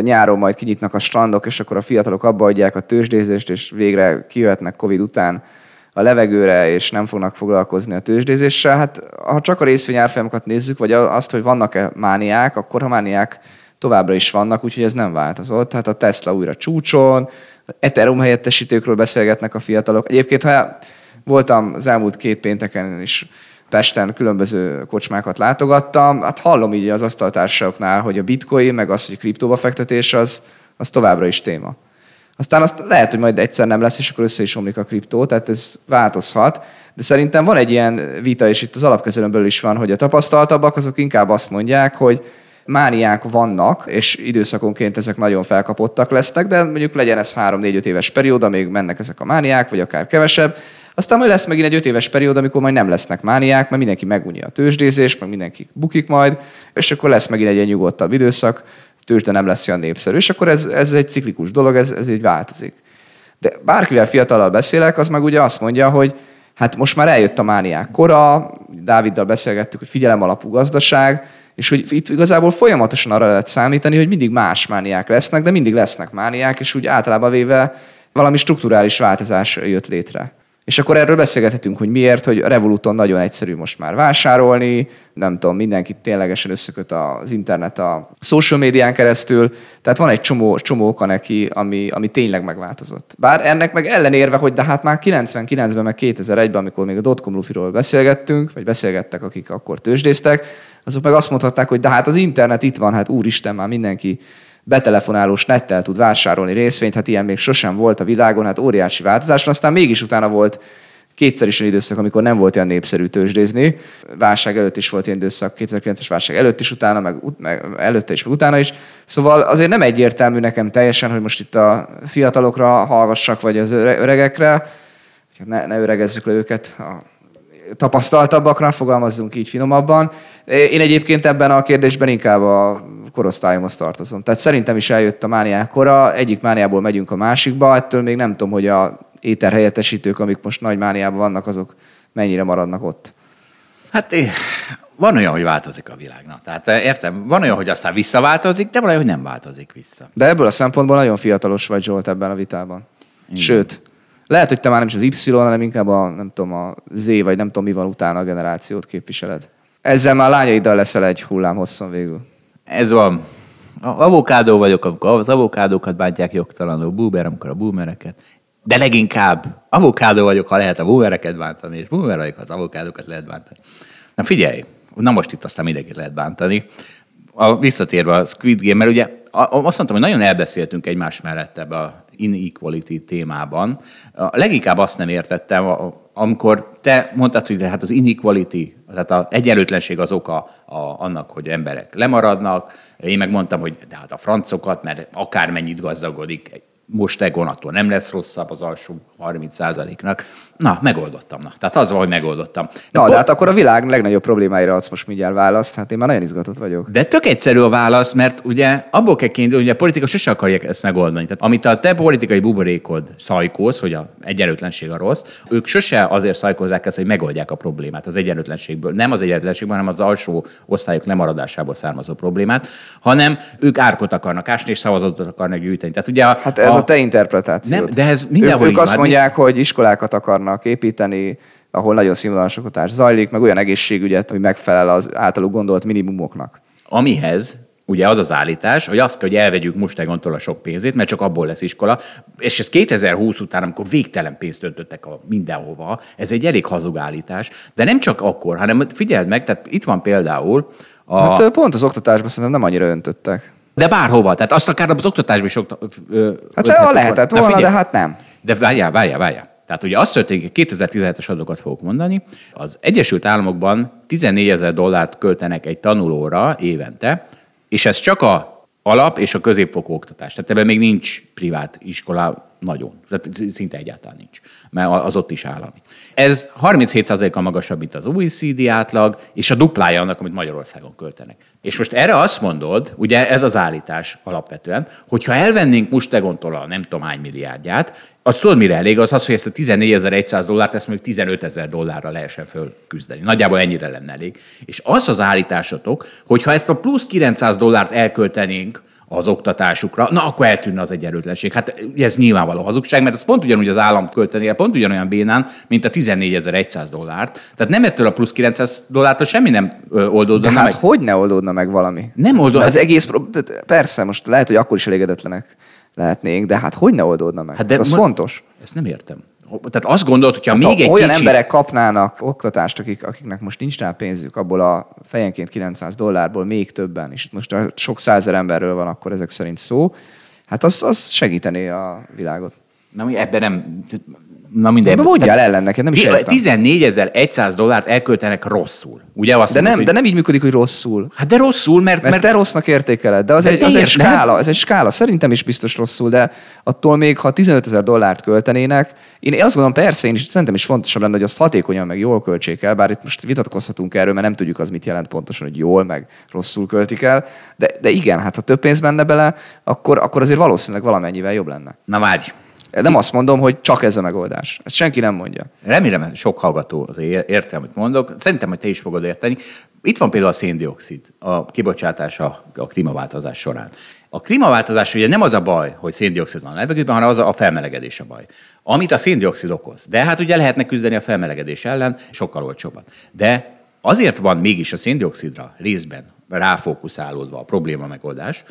nyáron majd kinyitnak a strandok, és akkor a fiatalok abba adják a tőzsdézést, és végre kijöhetnek Covid után a levegőre, és nem fognak foglalkozni a tőzsdézéssel. Hát ha csak a részvényárfolyamokat nézzük, vagy azt, hogy vannak-e mániák, akkor a mániák továbbra is vannak, úgyhogy ez nem változott. Tehát a Tesla újra csúcson, Ethereum helyettesítőkről beszélgetnek a fiatalok. Egyébként, ha Voltam az elmúlt két pénteken is Pesten különböző kocsmákat látogattam. Hát hallom így az asztaltársaknál, hogy a bitcoin, meg az, hogy kriptóba fektetés, az, az továbbra is téma. Aztán azt lehet, hogy majd egyszer nem lesz, és akkor össze is omlik a kriptó, tehát ez változhat. De szerintem van egy ilyen vita, és itt az alapkezelőn belül is van, hogy a tapasztaltabbak azok inkább azt mondják, hogy mániák vannak, és időszakonként ezek nagyon felkapottak lesznek, de mondjuk legyen ez 3-4-5 éves periód, amíg mennek ezek a mániák, vagy akár kevesebb, aztán majd lesz megint egy öt éves periód, amikor majd nem lesznek mániák, mert mindenki megunja a tőzsdézést, meg mindenki bukik majd, és akkor lesz megint egy ilyen nyugodtabb időszak, tőzsde nem lesz olyan népszerű. És akkor ez, ez egy ciklikus dolog, ez, ez így változik. De bárkivel fiatallal beszélek, az meg ugye azt mondja, hogy hát most már eljött a mániák kora, Dáviddal beszélgettük, hogy figyelem alapú gazdaság, és hogy itt igazából folyamatosan arra lehet számítani, hogy mindig más mániák lesznek, de mindig lesznek mániák, és úgy általában véve valami strukturális változás jött létre. És akkor erről beszélgethetünk, hogy miért, hogy a Revoluton nagyon egyszerű most már vásárolni, nem tudom, mindenki ténylegesen összeköt az internet a social médián keresztül, tehát van egy csomó, csomó oka neki, ami, ami tényleg megváltozott. Bár ennek meg ellenérve, hogy de hát már 99-ben, meg 2001-ben, amikor még a dotcom lufiról beszélgettünk, vagy beszélgettek, akik akkor tőzsdéztek, azok meg azt mondhatták, hogy de hát az internet itt van, hát úristen, már mindenki betelefonálós nettel tud vásárolni részvényt, hát ilyen még sosem volt a világon, hát óriási változás van, aztán mégis utána volt kétszer is olyan időszak, amikor nem volt olyan népszerű tőzsdézni. Válság előtt is volt ilyen időszak, 2009-es válság előtt is, utána, meg, meg előtte is, meg utána is. Szóval azért nem egyértelmű nekem teljesen, hogy most itt a fiatalokra hallgassak, vagy az öregekre. Ne, ne öregezzük le őket, a tapasztaltabbakra, fogalmazzunk így finomabban. Én egyébként ebben a kérdésben inkább a korosztályomhoz tartozom. Tehát szerintem is eljött a mániák kora, egyik mániából megyünk a másikba, ettől még nem tudom, hogy a éterhelyettesítők, amik most nagy mániában vannak, azok mennyire maradnak ott. Hát van olyan, hogy változik a világnak. Tehát eh, értem, van olyan, hogy aztán visszaváltozik, de van olyan, hogy nem változik vissza. De ebből a szempontból nagyon fiatalos vagy Zsolt ebben a vitában. Igen. Sőt, lehet, hogy te már nem is az Y, hanem inkább a, nem tudom, a Z, vagy nem tudom, mi van utána a generációt képviseled. Ezzel már lányaiddal leszel egy hullám hosszon végül. Ez van. A avokádó vagyok, amikor az avokádókat bántják jogtalanul, boomer, amikor a boomereket. De leginkább avokádó vagyok, ha lehet a boomereket bántani, és boomer vagyok, ha az avokádókat lehet bántani. Na figyelj, na most itt aztán mindenkit lehet bántani. A, visszatérve a Squid Game, mert ugye azt mondtam, hogy nagyon elbeszéltünk egymás mellett ebbe a inequality témában. Leginkább azt nem értettem, amikor te mondtad, hogy hát az inequality, tehát az egyenlőtlenség az oka a, annak, hogy emberek lemaradnak. Én meg mondtam, hogy de hát a francokat, mert akármennyit gazdagodik most Egon attól nem lesz rosszabb az alsó 30%-nak. Na, megoldottam. Na. Tehát az hogy megoldottam. De Na, de hát akkor a világ legnagyobb problémáira adsz most mindjárt választ. Hát én már nagyon izgatott vagyok. De tök egyszerű a válasz, mert ugye abból kell kiindulni, hogy a politika sose akarják ezt megoldani. Tehát amit a te politikai buborékod szajkóz, hogy a egyenlőtlenség a rossz, ők sose azért szajkozzák ezt, hogy megoldják a problémát az egyenlőtlenségből. Nem az egyenlőtlenségből, hanem az alsó osztályok lemaradásából származó problémát, hanem ők árkot akarnak ásni és szavazatot akarnak gyűjteni. Tehát ugye a, hát ez a, a te interpretációd. Nem, de ez mindenhol ők, ők azt mondják, hogy iskolákat akarnak építeni, ahol nagyon színvonalas oktatás zajlik, meg olyan egészségügyet, ami megfelel az általuk gondolt minimumoknak. Amihez ugye az az állítás, hogy azt kell, hogy elvegyük Mustegontól a sok pénzét, mert csak abból lesz iskola. És ez 2020 után, amikor végtelen pénzt öntöttek a mindenhova, ez egy elég hazug állítás. De nem csak akkor, hanem figyeld meg, tehát itt van például a... Hát pont az oktatásban szerintem nem annyira öntöttek. De bárhova. Tehát azt akár az oktatásban is okta, Hát ha lehetett volna, de hát nem. De várjál, várjál, várjál. Tehát ugye azt történik, 2017-es adatokat fogok mondani, az Egyesült Államokban 14 ezer dollárt költenek egy tanulóra évente, és ez csak a alap és a középfokú oktatás. Tehát ebben még nincs privát iskola nagyon. Tehát szinte egyáltalán nincs, mert az ott is állami. Ez 37%-kal magasabb, mint az OECD átlag, és a duplája annak, amit Magyarországon költenek. És most erre azt mondod, ugye ez az állítás alapvetően, hogyha elvennénk Mustegontól a nem tudom hány milliárdját, az tudod, mire elég? Az az, hogy ezt a 14.100 dollárt, ezt mondjuk 15 dollárra lehessen fölküzdeni. Nagyjából ennyire lenne elég. És az az állításotok, hogy ha ezt a plusz 900 dollárt elköltenénk az oktatásukra, na akkor eltűnne az egyenlőtlenség. Hát ez nyilvánvaló hazugság, mert ez pont ugyanúgy az állam költenél, pont ugyanolyan bénán, mint a 14.100 dollárt. Tehát nem ettől a plusz 900 dollártól semmi nem oldódna De hát meg. hogy ne oldódna meg valami? Nem oldódna. Az egész, persze, most lehet, hogy akkor is elégedetlenek lehetnénk, de hát hogy ne oldódna meg? Hát de hát az ma, fontos. Ezt nem értem. Tehát azt gondolod, hogyha hát még egy olyan kicsi... emberek kapnának oktatást, akik, akiknek most nincs rá pénzük, abból a fejenként 900 dollárból még többen, és most sok százer emberről van akkor ezek szerint szó, hát az, az segítené a világot. Na, ebben nem, Na minden. De mondjál ellen neked, nem is 14.100 dollárt elköltenek rosszul. Ugye azt de, mondod, nem, hogy... de nem így működik, hogy rosszul. Hát de rosszul, mert... Mert, mert... te rossznak értékeled, de az, de egy, az egy skála, ez egy skála. Szerintem is biztos rosszul, de attól még, ha 15 ezer dollárt költenének, én azt gondolom, persze, én is, szerintem is fontosabb lenne, hogy azt hatékonyan meg jól költsék el, bár itt most vitatkozhatunk erről, mert nem tudjuk az mit jelent pontosan, hogy jól meg rosszul költik el. De, de igen, hát ha több pénz benne bele, akkor, akkor azért valószínűleg valamennyivel jobb lenne. Na várj, nem azt mondom, hogy csak ez a megoldás. Ezt senki nem mondja. Remélem, sok hallgató az érte, amit mondok. Szerintem, hogy te is fogod érteni. Itt van például a széndiokszid, a kibocsátása a klímaváltozás során. A klímaváltozás ugye nem az a baj, hogy széndiokszid van a levegőben, hanem az a felmelegedés a baj. Amit a széndiokszid okoz. De hát ugye lehetne küzdeni a felmelegedés ellen sokkal olcsóbban. De azért van mégis a széndiokszidra részben ráfókuszálódva a probléma megoldás,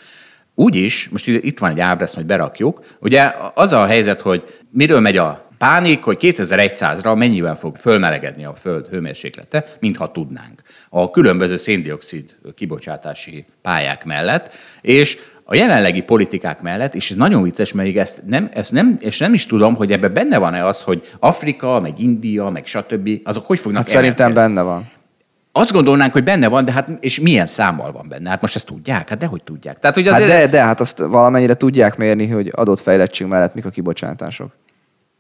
úgy is, most itt van egy ábra, ezt majd berakjuk, ugye az a helyzet, hogy miről megy a pánik, hogy 2100-ra mennyivel fog fölmelegedni a Föld hőmérséklete, mintha tudnánk. A különböző széndiokszid kibocsátási pályák mellett, és a jelenlegi politikák mellett, és ez nagyon vicces, mert ezt nem, ezt nem, és nem is tudom, hogy ebben benne van-e az, hogy Afrika, meg India, meg stb. azok hogy fognak Hát szerintem benne van. Azt gondolnánk, hogy benne van, de hát és milyen számmal van benne? Hát most ezt tudják? Hát dehogy tudják. Tehát, hogy azért... Hát de, de, hát azt valamennyire tudják mérni, hogy adott fejlettség mellett mik a kibocsátások.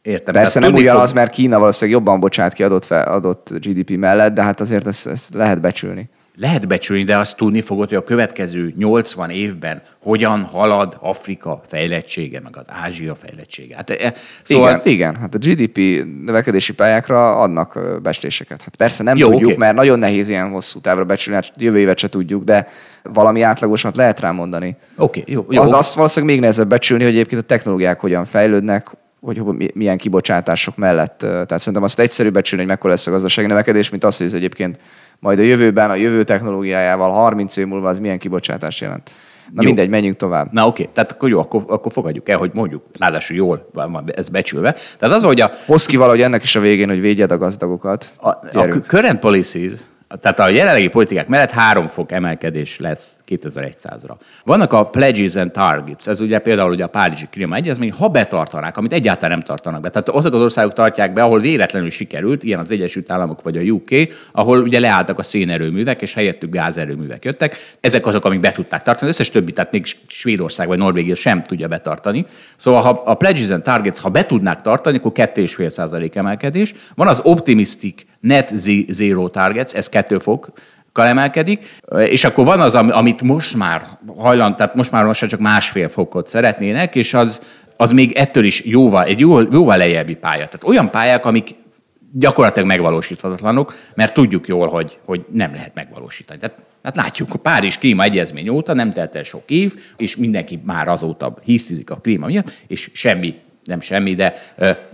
Értem. Persze nem ugyanaz, fog... mert Kína valószínűleg jobban bocsát ki adott, fel, adott GDP mellett, de hát azért ezt, ezt lehet becsülni. Lehet becsülni, de azt tudni fogod, hogy a következő 80 évben hogyan halad Afrika fejlettsége, meg az Ázsia fejlettsége. Hát, e, szóval... igen, igen, hát a GDP növekedési pályákra adnak becsléseket. Hát persze nem Jó, tudjuk, okay. mert nagyon nehéz ilyen hosszú távra becsülni, hát jövő évet se tudjuk, de valami átlagosat lehet rá mondani. Oké, okay, jó. jó. Az, azt valószínűleg még nehezebb becsülni, hogy egyébként a technológiák hogyan fejlődnek, hogy milyen kibocsátások mellett. Tehát szerintem azt egyszerűbb becsülni, hogy mekkora lesz a gazdasági növekedés, mint az, hogy ez egyébként majd a jövőben, a jövő technológiájával 30 év múlva az milyen kibocsátás jelent. Na jó. mindegy, menjünk tovább. Na oké, tehát akkor jó, akkor, akkor fogadjuk el, hogy mondjuk, ráadásul jól van ez becsülve. Tehát az, hogy a... Hoz ki valahogy ennek is a végén, hogy védjed a gazdagokat. A, a current policies, tehát a jelenlegi politikák mellett három fok emelkedés lesz 2100-ra. Vannak a pledges and targets, ez ugye például ugye a Párizsi Klímaegyezmény, ha betartanák, amit egyáltalán nem tartanak be. Tehát azok az országok tartják be, ahol véletlenül sikerült, ilyen az Egyesült Államok vagy a UK, ahol ugye leálltak a szénerőművek, és helyettük gázerőművek jöttek. Ezek azok, amik be tudták tartani. Az összes többi, tehát még Svédország vagy Norvégia sem tudja betartani. Szóval ha a pledges and targets, ha be tudnák tartani, akkor 2,5% emelkedés. Van az optimistic net zero targets, ez 2 fok, emelkedik, és akkor van az, amit most már hajlan, tehát most már most csak másfél fokot szeretnének, és az, az még ettől is jóval, egy jóval, jóval lejjebbi pálya. Tehát olyan pályák, amik gyakorlatilag megvalósíthatatlanok, mert tudjuk jól, hogy, hogy nem lehet megvalósítani. Tehát, hát látjuk, a Párizs klímaegyezmény óta nem telt el sok év, és mindenki már azóta hisztizik a klíma miatt, és semmi nem semmi, de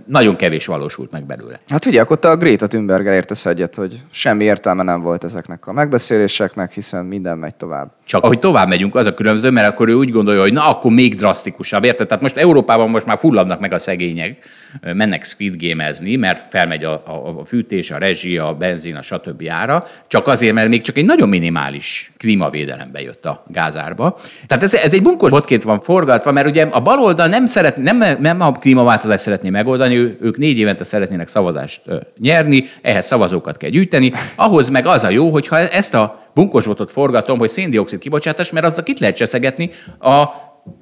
nagyon kevés valósult meg belőle. Hát ugye, akkor te a Greta thunberg értesz egyet, hogy semmi értelme nem volt ezeknek a megbeszéléseknek, hiszen minden megy tovább. Csak ahogy tovább megyünk, az a különböző, mert akkor ő úgy gondolja, hogy na, akkor még drasztikusabb, érted? Tehát most Európában most már fulladnak meg a szegények, mennek Squid Game-ezni, mert felmegy a, a, a fűtés, a rezsi, a benzin, a stb. ára, csak azért, mert még csak egy nagyon minimális klímavédelembe jött a gázárba. Tehát ez, ez egy bunkos botként van forgatva, mert ugye a baloldal nem, szeret, nem, nem a klímaváltozást szeretné megoldani, ők négy évente szeretnének szavazást nyerni, ehhez szavazókat kell gyűjteni, ahhoz meg az a jó, hogyha ezt a bunkosbotot forgatom, hogy széndiokszid kibocsátás, mert azzal itt lehet cseszegetni? A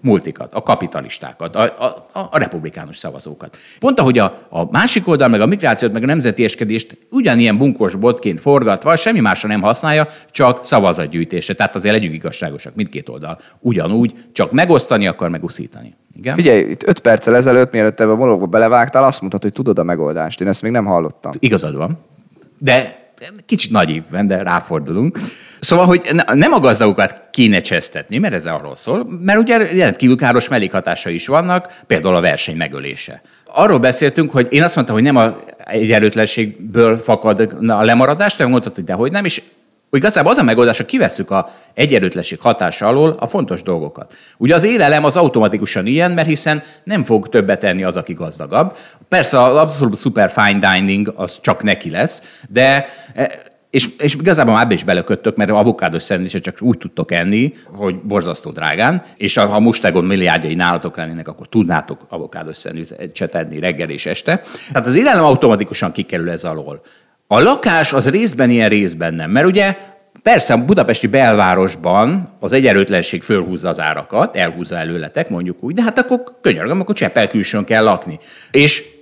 multikat, a kapitalistákat, a, a, a republikánus szavazókat. Pont ahogy a, a másik oldal, meg a migrációt, meg a nemzeti eskedést ugyanilyen bunkos botként forgatva, semmi másra nem használja, csak szavazatgyűjtésre. Tehát azért legyünk igazságosak, mindkét oldal. Ugyanúgy, csak megosztani akar meguszítani. Igen? Figyelj, itt öt perccel ezelőtt, mielőtt ebbe a mologba belevágtál, azt mondtad, hogy tudod a megoldást. Én ezt még nem hallottam. Igazad van. De kicsit nagyívben, de ráfordulunk. Szóval, hogy nem a gazdagokat kéne csesztetni, mert ez arról szól, mert ugye rendkívül káros mellékhatásai is vannak, például a verseny megölése. Arról beszéltünk, hogy én azt mondtam, hogy nem a egyenlőtlenségből fakad a lemaradás, te mondtad, hogy dehogy nem, és igazából az a megoldás, hogy kivesszük a egyenlőtlenség hatása alól a fontos dolgokat. Ugye az élelem az automatikusan ilyen, mert hiszen nem fog többet tenni az, aki gazdagabb. Persze az abszolút super fine dining az csak neki lesz, de és, és igazából már is beleköttök, mert avokádos szendvicset csak úgy tudtok enni, hogy borzasztó drágán, és ha mustegon milliárdjai nálatok lennének, akkor tudnátok avokádos szendvicset enni reggel és este. Tehát az élelem automatikusan kikerül ez alól. A lakás az részben ilyen, részben nem. Mert ugye persze a budapesti belvárosban az egyenlőtlenség fölhúzza az árakat, elhúzza előletek, mondjuk úgy, de hát akkor könyörgöm, akkor Csepel külsőn kell lakni. És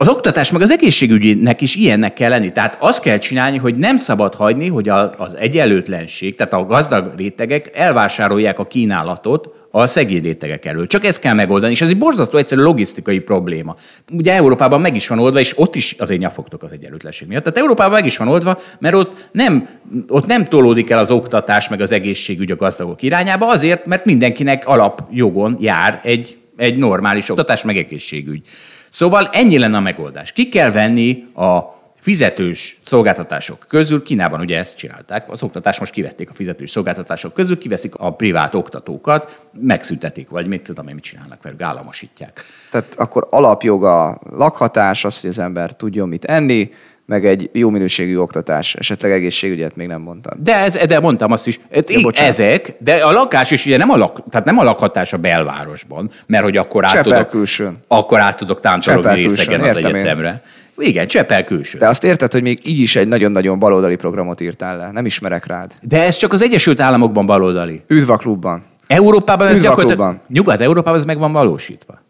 az oktatás meg az egészségügynek is ilyennek kell lenni. Tehát azt kell csinálni, hogy nem szabad hagyni, hogy a, az egyenlőtlenség, tehát a gazdag rétegek elvásárolják a kínálatot a szegény rétegek elől. Csak ezt kell megoldani, és ez egy borzasztó egyszerű logisztikai probléma. Ugye Európában meg is van oldva, és ott is azért nyafogtok az egyenlőtlenség miatt. Tehát Európában meg is van oldva, mert ott nem, ott nem tolódik el az oktatás meg az egészségügy a gazdagok irányába, azért, mert mindenkinek alapjogon jár egy, egy normális oktatás meg egészségügy. Szóval ennyi lenne a megoldás. Ki kell venni a fizetős szolgáltatások közül, Kínában ugye ezt csinálták, az oktatás most kivették a fizetős szolgáltatások közül, kiveszik a privát oktatókat, megszüntetik, vagy mit tudom én, mit csinálnak velük, államosítják. Tehát akkor alapjoga lakhatás, az, hogy az ember tudjon mit enni, meg egy jó minőségű oktatás, esetleg egészségügyet még nem mondtam. De, ez, de mondtam azt is, Ja, ezek, de a lakás is ugye nem a, lak, tehát nem a lakhatás a belvárosban, mert hogy akkor át Csepel tudok, külsőn. akkor át tudok táncologni részegen az értem én. egyetemre. Igen, Csepel külső. De azt érted, hogy még így is egy nagyon-nagyon baloldali programot írtál le. Nem ismerek rád. De ez csak az Egyesült Államokban baloldali. Üdv a klubban. Európában ez Üdv gyakorlatilag... Nyugat-Európában ez meg van valósítva.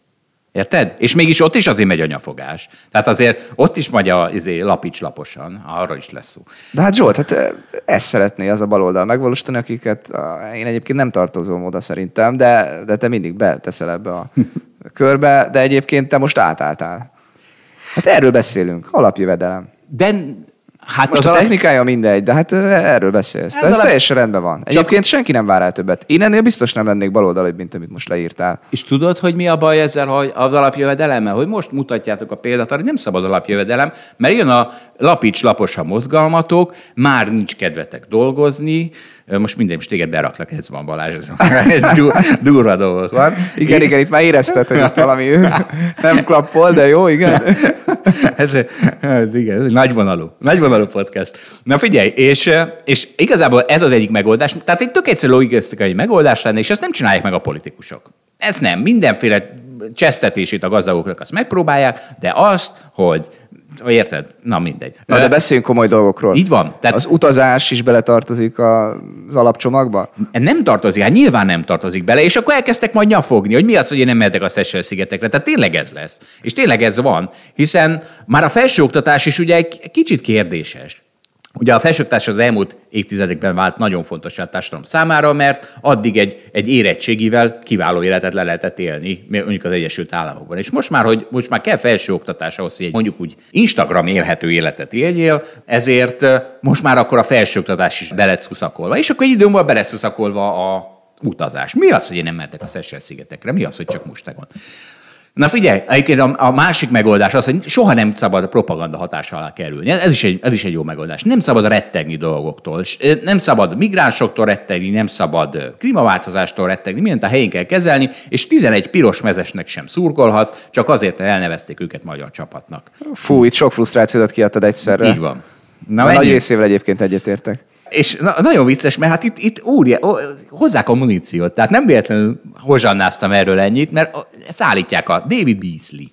Érted? És mégis ott is azért megy a nyafogás. Tehát azért ott is megy a izé, lapics laposan, arra is lesz szó. De hát Zsolt, hát eh, ezt szeretné az a baloldal megvalósítani, akiket én egyébként nem tartozom oda szerintem, de, de te mindig beteszel ebbe a körbe, de egyébként te most átálltál. Hát erről beszélünk, alapjövedelem. De hát Most az a technikája mindegy, de hát eh, erről beszélsz. Ez Ez, alap- teljesen rendben van. Egyébként senki nem vár el többet. Én ennél biztos nem lennék baloldali, mint amit most leírtál. És tudod, hogy mi a baj ezzel hogy az alapjövedelemmel? Hogy most mutatjátok a példát, arra hogy nem szabad alapjövedelem, mert jön a lapics lapos a mozgalmatok, már nincs kedvetek dolgozni, most minden, most téged beraklak, ez van Balázs, ez van. Du- durva dolgok van. Igen, igen, itt már érezted, hogy itt valami nem klappol, de jó, igen. ez, hát igen, ez egy nagyvonalú, nagyvonalú podcast. Na figyelj, és, és igazából ez az egyik megoldás, tehát egy tök egyszerű logisztikai megoldás lenne, és ezt nem csinálják meg a politikusok. Ez nem, mindenféle csesztetését a gazdagoknak azt megpróbálják, de azt, hogy érted? Na mindegy. Na, de beszéljünk komoly dolgokról. Így van. Tehát Az utazás is beletartozik az alapcsomagba? nem tartozik, hát nyilván nem tartozik bele, és akkor elkezdtek majd nyafogni, hogy mi az, hogy én nem mehetek a Seychelles szigetekre. Tehát tényleg ez lesz. És tényleg ez van, hiszen már a felsőoktatás is ugye egy kicsit kérdéses. Ugye a felsőoktatás az elmúlt évtizedekben vált nagyon fontos a társadalom számára, mert addig egy, egy érettségivel kiváló életet le lehetett élni, mondjuk az Egyesült Államokban. És most már, hogy most már kell felsőoktatás ahhoz, hogy egy mondjuk úgy Instagram élhető életet éljél, ezért most már akkor a felsőoktatás is be lett szuszakolva. És akkor egy idő múlva be lett szuszakolva a utazás. Mi az, hogy én nem mehetek a Seychelles szigetekre? Mi az, hogy csak mostagon? Na figyelj, egyébként a, a másik megoldás az, hogy soha nem szabad a propaganda hatása alá kerülni. Ez is, egy, ez is egy jó megoldás. Nem szabad rettegni dolgoktól. Nem szabad migránsoktól rettegni, nem szabad klímaváltozástól rettegni, mindent a helyén kell kezelni, és 11 piros mezesnek sem szurkolhatsz, csak azért, mert elnevezték őket magyar csapatnak. Fú, itt sok frusztrációt kiadtad egyszerre. Így van. Na, Na, nagy részével egyébként egyetértek. És na, nagyon vicces, mert hát itt, itt úri, hozzák a muníciót. Tehát nem véletlenül hozsannáztam erről ennyit, mert szállítják a David Beasley.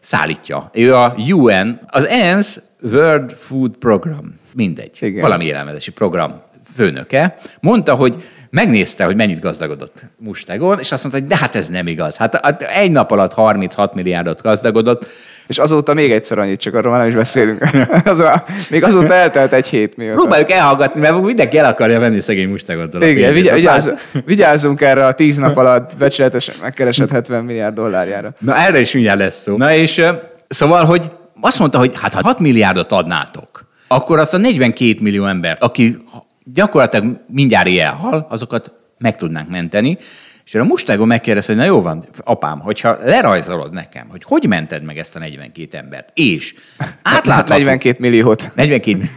Szállítja. Ő a UN, az ENSZ World Food Program, mindegy, Igen. valami élelmezési program főnöke, mondta, hogy megnézte, hogy mennyit gazdagodott Mustegon, és azt mondta, hogy de hát ez nem igaz. Hát hát egy nap alatt 36 milliárdot gazdagodott, És azóta még egyszer annyit, csak arról már nem is beszélünk. Az a, még azóta eltelt egy hét mióta. Próbáljuk elhallgatni, mert mindenki el akarja venni szegény Mustegontól. a Igen, vigyá, Hát vigyázzunk, vigyázzunk erre a tíz nap alatt becsületesen megkeresett 70 milliárd dollárjára. Na erre is mindjárt lesz szó. Na és szóval, hogy azt mondta, hogy hát ha 6 milliárdot adnátok, akkor azt a 42 millió embert, aki gyakorlatilag mindjárt elhal, azokat meg tudnánk menteni. És a mustágon megkérdezte, hogy na jó van, apám, hogyha lerajzolod nekem, hogy hogy mented meg ezt a 42 embert, és átlátható... 42 milliót. 42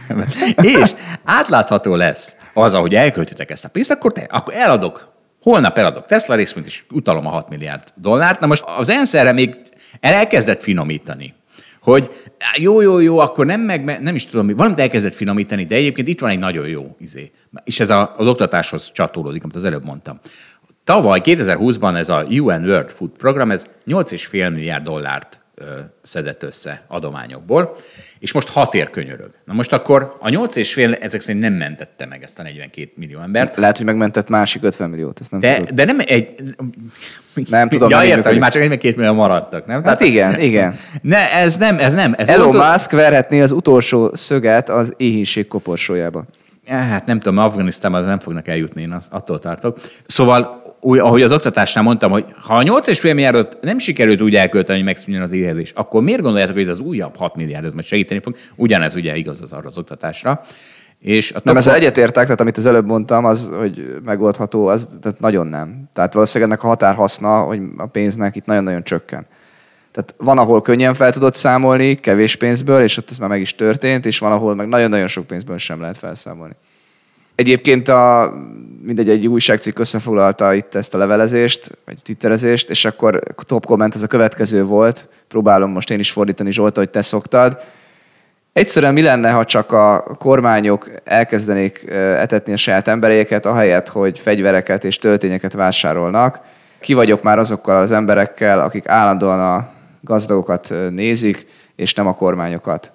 millió. És átlátható lesz az, ahogy elköltitek ezt a pénzt, akkor, te, akkor eladok. Holnap eladok Tesla részvényt, és utalom a 6 milliárd dollárt. Na most az ENSZ erre még elkezdett finomítani. Hogy jó, jó, jó, akkor nem meg, nem is tudom, mi, valamit elkezdett finomítani, de egyébként itt van egy nagyon jó izé. És ez a, az oktatáshoz csatolódik, amit az előbb mondtam. Tavaly, 2020-ban ez a UN World Food Program, ez 8,5 milliárd dollárt szedett össze adományokból, és most hat ér könyörög. Na most akkor a 8,5 ezek szerint nem mentette meg ezt a 42 millió embert, Lehet, hogy megmentett másik 50 milliót, ezt nem de, tudod. de nem egy... Nem tudom, Ja, értem, hogy már csak 42 millió maradtak, nem? Hát igen, igen. Ne, ez nem, ez nem. Ez Elon oldal- Musk verhetné az utolsó szöget az éhínség koporsójába. Ja, Hát nem tudom, Afganisztánban nem fognak eljutni, én az, attól tartok. Szóval úgy, ahogy az oktatásnál mondtam, hogy ha a 8,5 milliárdot nem sikerült úgy elkölteni, hogy megszűnjön az éhezés, akkor miért gondoljátok, hogy ez az újabb 6 milliárd, ez majd segíteni fog? Ugyanez ugye igaz az arra az oktatásra. És a nem, ezzel egyetértek, tehát amit az előbb mondtam, az, hogy megoldható, az tehát nagyon nem. Tehát valószínűleg ennek a határhaszna, hogy a pénznek itt nagyon-nagyon csökken. Tehát van, ahol könnyen fel tudod számolni, kevés pénzből, és ott ez már meg is történt, és van, ahol meg nagyon-nagyon sok pénzből sem lehet felszámolni. Egyébként a, mindegy, egy újságcikk összefoglalta itt ezt a levelezést, vagy twitterezést, és akkor top komment az a következő volt, próbálom most én is fordítani Zsolt, hogy te szoktad. Egyszerűen mi lenne, ha csak a kormányok elkezdenék etetni a saját embereiket, ahelyett, hogy fegyvereket és töltényeket vásárolnak. Ki vagyok már azokkal az emberekkel, akik állandóan a gazdagokat nézik, és nem a kormányokat.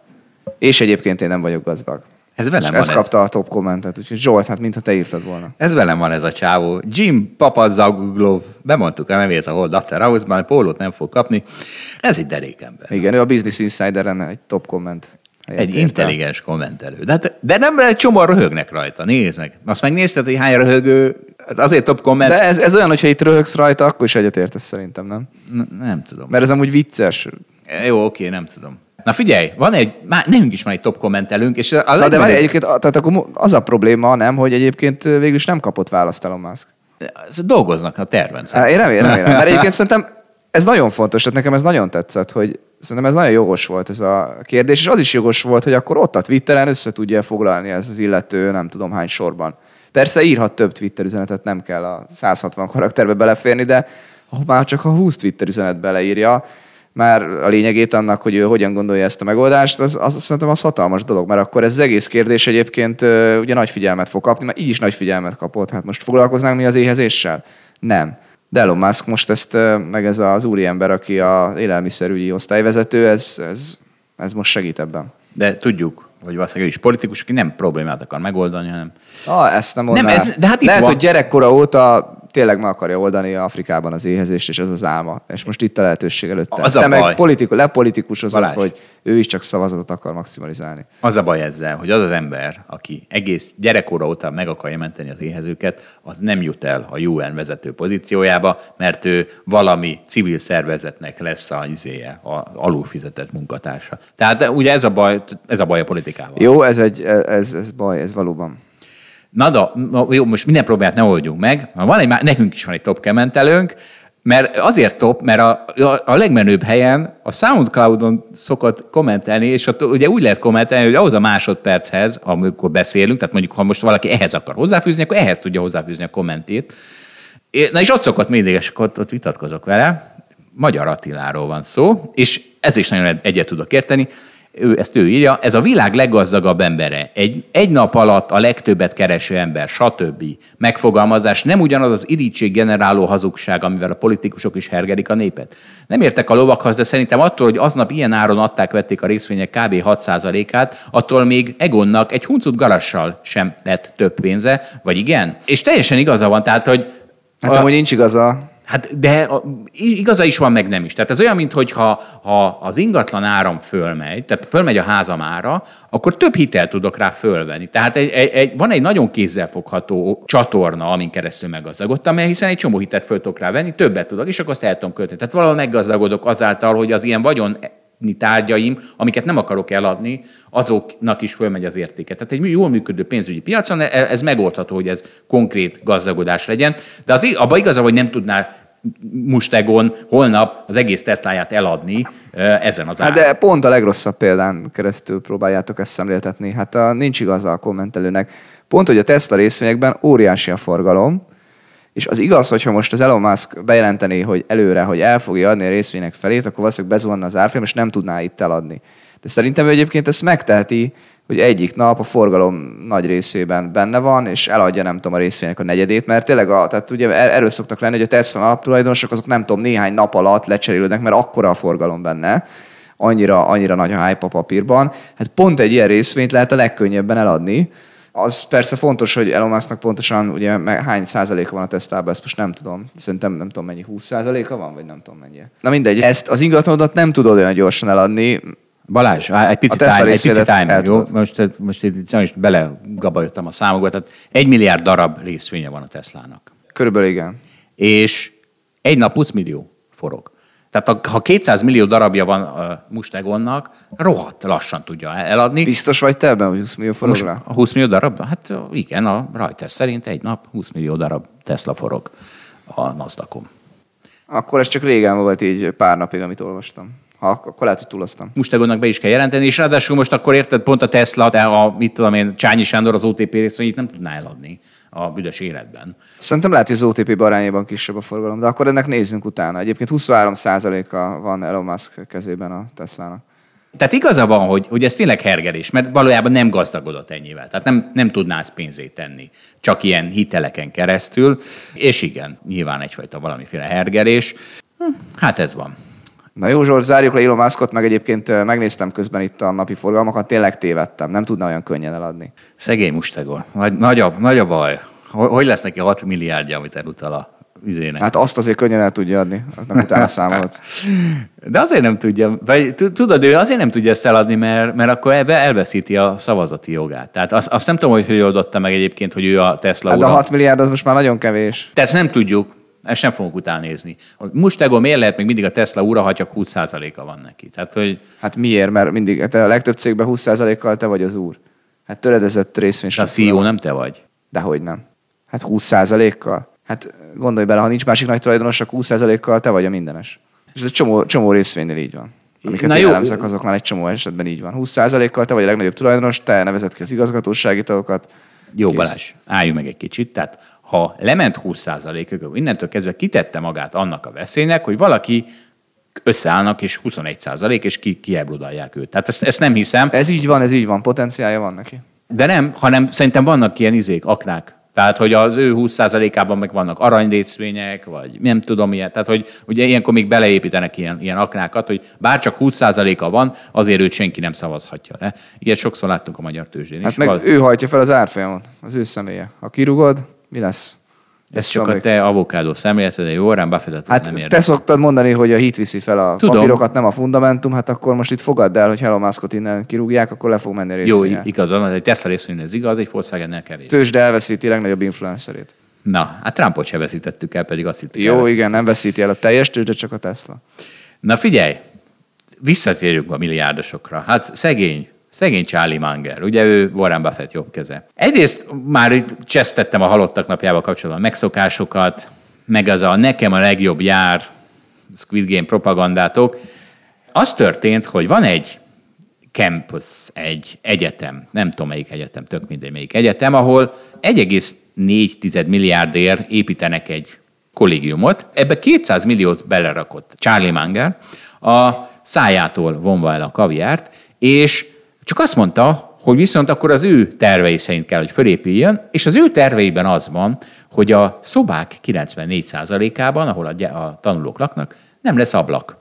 És egyébként én nem vagyok gazdag. Ez velem van. Ez kapta a top kommentet, úgyhogy Zsolt, hát mintha te írtad volna. Ez velem van ez a csávó. Jim Papazaglov, bemondtuk a nevét a Hold After House-ban, pólót nem fog kapni. Ez egy derékember. Igen, ő a Business Insider-en egy top komment. Egy intelligens kommentelő. De, hát- de nem egy csomó röhögnek rajta. Nézd meg. Azt megnézted, hogy hány röhögő, hát azért top komment. De ez, ez olyan, hogyha itt röhögsz rajta, akkor is egyetértesz szerintem, nem? N- nem tudom. Mert ez amúgy vicces. Jó, oké, nem tudom. Na figyelj, van egy, már nekünk is van egy top kommentelünk, és a Na de várj, egyébként tehát akkor az a probléma, nem, hogy egyébként végül is nem kapott választ Elon Musk. Dolgoznak a terven. Há, én remélem, remélem. Mert egyébként szerintem ez nagyon fontos, tehát nekem ez nagyon tetszett, hogy szerintem ez nagyon jogos volt ez a kérdés, és az is jogos volt, hogy akkor ott a Twitteren össze tudja foglalni ez az illető nem tudom hány sorban. Persze írhat több Twitter üzenetet, nem kell a 160 karakterbe beleférni, de ha már csak a 20 Twitter üzenet beleírja, már a lényegét annak, hogy ő hogyan gondolja ezt a megoldást, az, az szerintem az hatalmas dolog, mert akkor ez az egész kérdés egyébként ugye nagy figyelmet fog kapni, mert így is nagy figyelmet kapott. Hát most foglalkoznánk mi az éhezéssel? Nem. De Elon Musk most ezt, meg ez az úriember, aki a élelmiszerügyi osztályvezető, ez, ez, ez most segít ebben. De tudjuk, hogy valószínűleg ő is politikus, aki nem problémát akar megoldani, hanem... Ah, ezt nem mondanám. Nem, ez, de hát itt Lehet, van. hogy gyerekkora óta tényleg meg akarja oldani Afrikában az éhezést, és ez az álma. És most itt a lehetőség előtte. Az Te a meg politikus, lepolitikusozott, hogy ő is csak szavazatot akar maximalizálni. Az a baj ezzel, hogy az az ember, aki egész gyerekkora óta meg akarja menteni az éhezőket, az nem jut el a UN vezető pozíciójába, mert ő valami civil szervezetnek lesz a izéje, a alulfizetett munkatársa. Tehát ugye ez a baj, ez a baj a politikával. Jó, ez, egy, ez, ez baj, ez valóban. Na da, jó, most minden problémát ne oldjunk meg. Van egy, nekünk is van egy top kementelőnk, mert azért top, mert a, a, a legmenőbb helyen a SoundCloud-on szokott kommentelni, és ott ugye úgy lehet kommentelni, hogy ahhoz a másodperchez, amikor beszélünk, tehát mondjuk, ha most valaki ehhez akar hozzáfűzni, akkor ehhez tudja hozzáfűzni a kommentét. Na és ott szokott mindig, és ott, ott vitatkozok vele. Magyar Attiláról van szó, és ez is nagyon egyet tudok érteni ő, ezt ő írja, ez a világ leggazdagabb embere, egy, egy nap alatt a legtöbbet kereső ember, stb. Megfogalmazás nem ugyanaz az irítség generáló hazugság, amivel a politikusok is hergelik a népet. Nem értek a lovakhoz, de szerintem attól, hogy aznap ilyen áron adták, vették a részvények kb. 6%-át, attól még Egonnak egy huncut garassal sem lett több pénze, vagy igen? És teljesen igaza van, tehát, hogy... Hát amúgy nincs igaza. Hát de igaza is van, meg nem is. Tehát ez olyan, mintha ha az ingatlan áram fölmegy, tehát fölmegy a házam ára, akkor több hitel tudok rá fölvenni. Tehát egy, egy, egy, van egy nagyon kézzelfogható csatorna, amin keresztül meggazdagodtam, mert hiszen egy csomó hitelt föl tudok rá venni, többet tudok, és akkor azt el tudom költeni. Tehát valahol meggazdagodok azáltal, hogy az ilyen vagyon tárgyaim, amiket nem akarok eladni, azoknak is fölmegy az értéke. Tehát egy jól működő pénzügyi piacon e- ez megoldható, hogy ez konkrét gazdagodás legyen, de az abban igaza, hogy nem tudná Mustegon holnap az egész Tesláját eladni ezen az áron. Hát de pont a legrosszabb példán keresztül próbáljátok ezt szemléltetni. Hát a, nincs igaza a kommentelőnek. Pont, hogy a Tesla részvényekben óriási a forgalom, és az igaz, hogyha most az Elon Musk bejelenteni, hogy előre, hogy el fogja adni a részvények felét, akkor valószínűleg bezuhanna az árfolyam, és nem tudná itt eladni. De szerintem ő egyébként ezt megteheti, hogy egyik nap a forgalom nagy részében benne van, és eladja, nem tudom, a részvények a negyedét, mert tényleg, a, tehát ugye er-, erről szoktak lenni, hogy a Tesla tulajdonosok azok nem tudom, néhány nap alatt lecserélődnek, mert akkora a forgalom benne, annyira, annyira nagy a hype a papírban. Hát pont egy ilyen részvényt lehet a legkönnyebben eladni, az persze fontos, hogy Elon Musknak pontosan ugye hány százaléka van a tesztában, ezt most nem tudom. Szerintem nem tudom mennyi, 20 százaléka van, vagy nem tudom mennyi. Na mindegy, ezt az ingatlanodat nem tudod olyan gyorsan eladni. Balázs, egy picit time, egy picit time, jó? Most, most itt sajnos belegabajottam a számokba, tehát egy milliárd darab részvénye van a Teslának. Körülbelül igen. és egy nap 20 millió forog. Tehát ha 200 millió darabja van a Mustegonnak, rohadt lassan tudja eladni. Biztos vagy te ebben, hogy 20 millió forog rá? A 20 millió darab? Hát igen, a Reuters szerint egy nap 20 millió darab Tesla forog a NASDAQ-on. Akkor ez csak régen volt így pár napig, amit olvastam. Ha, akkor lehet, hogy túloztam. Mustegonnak be is kell jelenteni, és ráadásul most akkor érted, pont a Tesla, de a, mit tudom én, Csányi Sándor az OTP részvényét nem tudná eladni a büdös életben. Szerintem lehet, hogy az OTP arányában kisebb a forgalom, de akkor ennek nézzünk utána. Egyébként 23%-a van Elon Musk kezében a Teslának. Tehát igaza van, hogy, hogy ez tényleg hergelés, mert valójában nem gazdagodott ennyivel. Tehát nem, nem tudná ezt pénzét tenni, csak ilyen hiteleken keresztül. És igen, nyilván egyfajta valamiféle hergelés. Hm, hát ez van. Na jó, Zsolt, zárjuk le Elon Muskot, meg egyébként megnéztem közben itt a napi forgalmakat, tényleg tévedtem, nem tudna olyan könnyen eladni. Szegény Mustegor. Nagy, nagy, a, nagy a baj. Hogy lesz neki 6 milliárdja, amit elutal a vizének? Hát azt azért könnyen el tudja adni, nem utána számolt. De azért nem tudja, vagy tudod, ő azért nem tudja ezt eladni, mert, mert akkor elveszíti a szavazati jogát. Tehát azt, azt nem tudom, hogy hogy oldotta meg egyébként, hogy ő a Tesla hát ura. De a 6 milliárd az most már nagyon kevés. Tehát nem tudjuk. Ezt nem fogunk utánézni. Mustego miért lehet még mindig a Tesla ura, ha csak 20%-a van neki? Tehát, hogy... Hát miért? Mert mindig, te a legtöbb cégben 20%-kal te vagy az úr. Hát töredezett részvény. A CEO nem te vagy. Dehogy nem. Hát 20%-kal. Hát gondolj bele, ha nincs másik nagy tulajdonos, akkor 20%-kal te vagy a mindenes. És ez egy csomó, csomó részvénynél így van. Amiket Na én jó. elemzek, azoknál egy csomó esetben így van. 20%-kal te vagy a legnagyobb tulajdonos, te nevezed ki az igazgatósági tagokat. Jó, Kész. Balázs, álljunk meg egy kicsit. Tehát ha lement 20%-ig, innentől kezdve kitette magát annak a veszélynek, hogy valaki összeállnak, és 21 százalék, és ki, kiebrudalják őt. Tehát ezt, ezt nem hiszem. Ez így van, ez így van, potenciálja van neki. De nem, hanem szerintem vannak ilyen izék, aknák. Tehát, hogy az ő 20%-ában meg vannak aranyrészvények, vagy nem tudom ilyen. Tehát, hogy ugye ilyenkor még beleépítenek ilyen, ilyen aknákat, hogy bár csak 20%-a van, azért őt senki nem szavazhatja le. Ilyet sokszor láttunk a magyar tőzsdén hát is. meg val- ő hajtja fel az árfolyamot, az ő személye. Ha kirugod, mi lesz? Ez csak a te avokádó szemléleted, de jó, Warren Buffettet hát nem te szoktad mondani, hogy a hit viszi fel a Tudom. papírokat, nem a fundamentum, hát akkor most itt fogadd el, hogy Elon Muskot innen kirúgják, akkor le fog menni a Jó, igaz, van, egy Tesla részvény ez igaz, egy Volkswagen kevés. Tőzsde elveszíti legnagyobb influencerét. Na, hát Trumpot se veszítettük el, pedig azt hittük Jó, elveszítettük. igen, nem veszíti el a teljes tőzsde, csak a Tesla. Na figyelj, visszatérjünk a milliárdosokra. Hát szegény Szegény Charlie Munger, ugye ő Warren Buffett jobb keze. Egyrészt már itt csesztettem a halottak napjával kapcsolatban megszokásokat, meg az a nekem a legjobb jár Squid Game propagandátok. Az történt, hogy van egy campus, egy egyetem, nem tudom melyik egyetem, tök mindegy melyik egyetem, ahol 1,4 milliárdért építenek egy kollégiumot. Ebbe 200 milliót belerakott Charlie Munger, a szájától vonva el a kaviárt, és csak azt mondta, hogy viszont akkor az ő tervei szerint kell, hogy fölépüljön, és az ő terveiben az van, hogy a szobák 94%-ában, ahol a, a tanulók laknak, nem lesz ablak.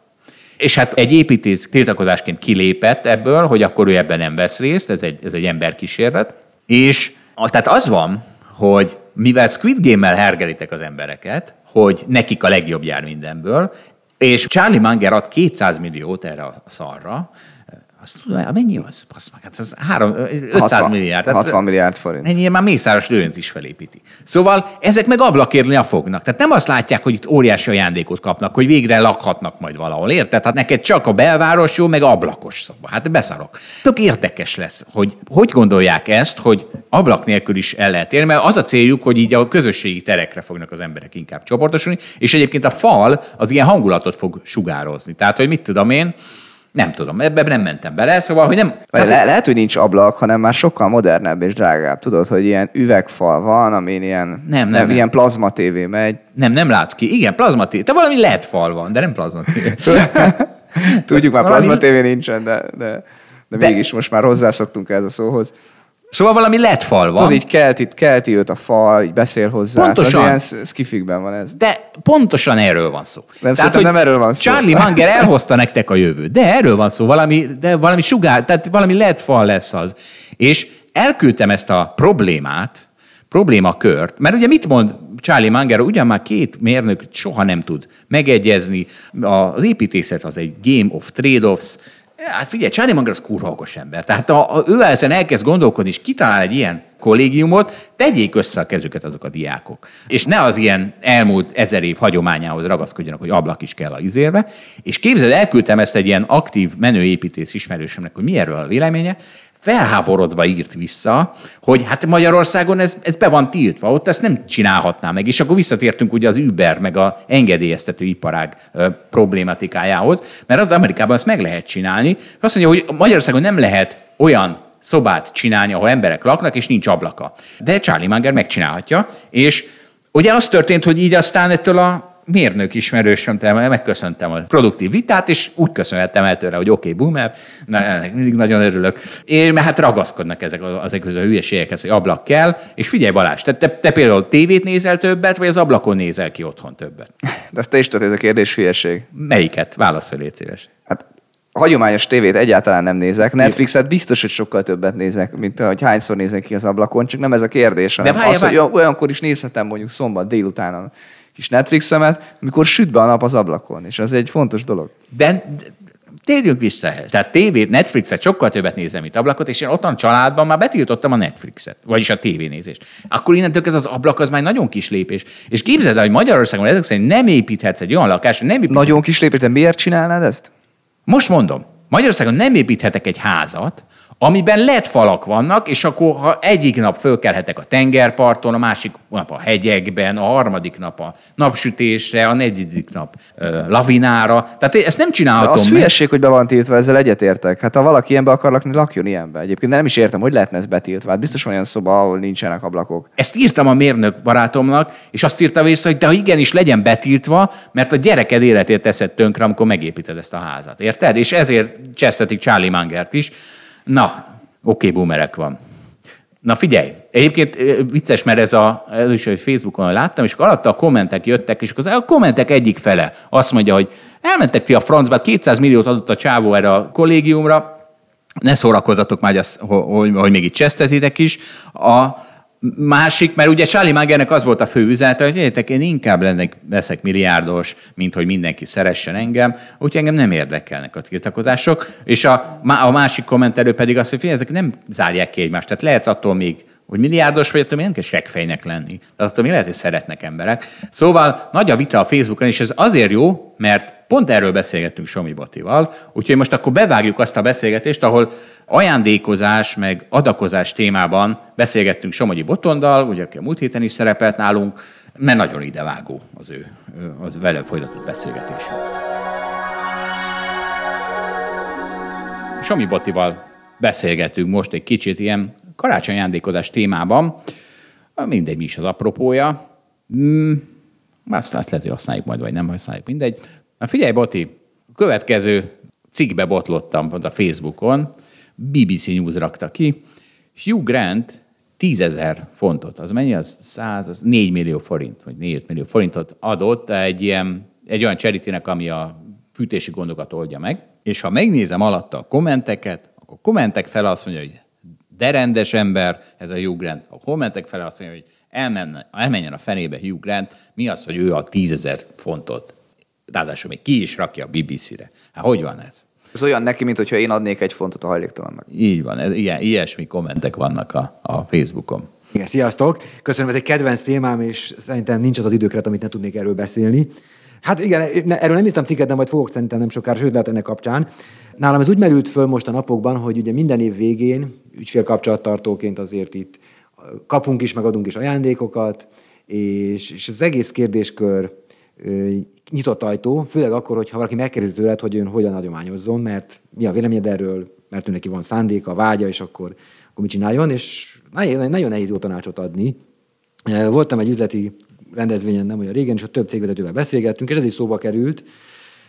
És hát egy építész tiltakozásként kilépett ebből, hogy akkor ő ebben nem vesz részt, ez egy, ez egy emberkísérlet. És tehát az van, hogy mivel Squid Game-mel hergelitek az embereket, hogy nekik a legjobb jár mindenből, és Charlie Munger ad 200 milliót erre a szarra, azt tudom, mennyi az? Basz meg, hát ez 3, 500 60, milliárd. 60 milliárd forint. Ennyi már Mészáros Lőnc is felépíti. Szóval ezek meg ablakérni a fognak. Tehát nem azt látják, hogy itt óriási ajándékot kapnak, hogy végre lakhatnak majd valahol. Érted? Hát neked csak a belváros jó, meg ablakos szoba. Hát beszarok. Tök érdekes lesz, hogy hogy gondolják ezt, hogy ablak nélkül is el lehet érni, mert az a céljuk, hogy így a közösségi terekre fognak az emberek inkább csoportosulni, és egyébként a fal az ilyen hangulatot fog sugározni. Tehát, hogy mit tudom én, nem tudom, ebben nem mentem bele, szóval, hogy nem... Tehát... Le- lehet, hogy nincs ablak, hanem már sokkal modernebb és drágább. Tudod, hogy ilyen üvegfal van, amin ilyen, nem, nem, nem, ilyen plazma tévé megy. Nem, nem látsz ki. Igen, plazma tévé. Te valami LED fal van, de nem plazma tévé. Tudjuk, már plazma tévé nincsen, de, de, de, de mégis most már hozzászoktunk ez a szóhoz. Szóval valami lett fal van. Tudod, így kelti, kelti őt a fal, így beszél hozzá. Pontosan. Az ilyen skifikben van ez. De pontosan erről van szó. Nem, tehát, hogy nem erről van szó. Charlie Munger elhozta nektek a jövőt. De erről van szó, valami, de valami sugár, tehát valami lett fal lesz az. És elküldtem ezt a problémát, problémakört, mert ugye mit mond Charlie Munger, ugyan már két mérnök soha nem tud megegyezni, az építészet az egy game of trade-offs, Hát figyelj, Charlie Munger az kurva okos ember. Tehát ha ő ezen elkezd gondolkodni, és kitalál egy ilyen kollégiumot, tegyék össze a kezüket azok a diákok. És ne az ilyen elmúlt ezer év hagyományához ragaszkodjanak, hogy ablak is kell a izérbe. És képzeld, elküldtem ezt egy ilyen aktív menőépítész ismerősömnek, hogy mi erről a véleménye, felháborodva írt vissza, hogy hát Magyarországon ez, ez be van tiltva, ott ezt nem csinálhatná meg. És akkor visszatértünk ugye az Uber, meg a engedélyeztető iparág problématikájához, mert az Amerikában ezt meg lehet csinálni. Azt mondja, hogy Magyarországon nem lehet olyan szobát csinálni, ahol emberek laknak, és nincs ablaka. De Charlie Munger megcsinálhatja, és ugye az történt, hogy így aztán ettől a mérnök ismerősömtől megköszöntem a produktív vitát, és úgy köszönhettem el tőle, hogy oké, okay, boomer, na, mindig nagyon örülök. Én, mert hát ragaszkodnak ezek, ezek a hülyeségekhez, hogy ablak kell, és figyelj Balázs, te, te, te például tévét nézel többet, vagy az ablakon nézel ki otthon többet? De ezt te is tudod, ez a kérdés hülyeség. Melyiket? Válaszolj, légy szíves. Hát a hagyományos tévét egyáltalán nem nézek. Netflixet biztos, hogy sokkal többet nézek, mint hogy hányszor nézek ki az ablakon, csak nem ez a kérdés. De várja, az, hogy olyankor is nézhetem mondjuk szombat délután kis Netflixemet, amikor süt be a nap az ablakon, és az egy fontos dolog. De, de térjünk vissza ehhez. Tehát tévét, Netflixet sokkal többet nézem, mint ablakot, és én otthon családban már betiltottam a Netflixet, vagyis a tévénézést. Akkor innentől ez az ablak az már nagyon kis lépés. És képzeld el, hogy Magyarországon ezek szerint nem építhetsz egy olyan lakást, nem építhetsz... Nagyon kis lépés, de miért csinálnád ezt? Most mondom, Magyarországon nem építhetek egy házat, amiben lett falak vannak, és akkor ha egyik nap fölkelhetek a tengerparton, a másik nap a hegyekben, a harmadik nap a napsütésre, a negyedik nap ö, lavinára. Tehát ezt nem csinálhatom. De az hülyeség, hogy be van tiltva, ezzel egyetértek. Hát ha valaki ilyenbe akar lakni, lakjon ilyenbe. Egyébként nem is értem, hogy lehetne ez betiltva. Hát biztos van olyan szoba, ahol nincsenek ablakok. Ezt írtam a mérnök barátomnak, és azt írta vissza, hogy de ha igenis legyen betiltva, mert a gyereked életét teszed tönkre, amikor megépíted ezt a házat. Érted? És ezért csesztetik Charlie Mangert is Na, oké, okay, boomerek van. Na figyelj, egyébként vicces, mert ez, a, ez is hogy Facebookon láttam, és akkor alatta a kommentek jöttek, és akkor a kommentek egyik fele azt mondja, hogy elmentek ti a francba, 200 hát milliót adott a csávó erre a kollégiumra, ne szórakozzatok már, hogy, hogy, hogy még itt csesztetitek is. A, Másik, mert ugye Charlie Magernek az volt a fő üzenete, hogy értek, én inkább lennek, leszek milliárdos, mint hogy mindenki szeressen engem, úgyhogy engem nem érdekelnek a tiltakozások. És a, a másik kommentelő pedig azt, hogy ezek nem zárják ki egymást. Tehát lehetsz attól még hogy milliárdos vagy, attól nem kell seggfejnek lenni. Tehát attól még lehet, hogy szeretnek emberek. Szóval nagy a vita a Facebookon, és ez azért jó, mert pont erről beszélgettünk Somi Batival, úgyhogy most akkor bevágjuk azt a beszélgetést, ahol ajándékozás meg adakozás témában beszélgettünk Somogyi Botondal, ugye aki a múlt héten is szerepelt nálunk, mert nagyon idevágó az ő, az vele folytatott beszélgetés. Somi Botival beszélgetünk most egy kicsit ilyen karácsony ajándékozás témában, mindegy, mi is az apropója. Hmm, azt, azt lehet, hogy használjuk majd, vagy nem használjuk, mindegy. Na figyelj, Boti, a következő cikkbe botlottam pont a Facebookon, BBC News rakta ki, Hugh Grant 10 ezer fontot, az mennyi? Az 100, az 4 millió forint, vagy 4 millió forintot adott egy, ilyen, egy olyan cseritének, ami a fűtési gondokat oldja meg, és ha megnézem alatta a kommenteket, akkor kommentek fel azt mondja, hogy de rendes ember, ez a Hugh Grant. A kommentek fele azt mondja, hogy elmenne, elmenjen a fenébe Hugh Grant, mi az, hogy ő a tízezer fontot, ráadásul még ki is rakja a BBC-re. Hát hogy van ez? Ez olyan neki, mint hogyha én adnék egy fontot a hajléktalannak. Így van, ez, ilyen, ilyesmi kommentek vannak a, a Facebookon. Igen, sziasztok! Köszönöm, ez egy kedvenc témám, és szerintem nincs az az időkeret, amit ne tudnék erről beszélni. Hát igen, erről nem írtam cikket, de majd fogok szerintem nem sokára, sőt lehet ennek kapcsán. Nálam ez úgy merült föl most a napokban, hogy ugye minden év végén ügyfélkapcsolattartóként azért itt kapunk is, megadunk is ajándékokat, és, és az egész kérdéskör nyitott ajtó, főleg akkor, hogyha valaki megkérdezi tőled, hogy ön hogyan adományozzon, mert mi a véleményed erről, mert neki van szándéka, vágya, és akkor, akkor mit csináljon, és nagyon, nagyon nehéz jó tanácsot adni. Voltam egy üzleti rendezvényen nem olyan régen, és a több cégvezetővel beszélgettünk, és ez is szóba került,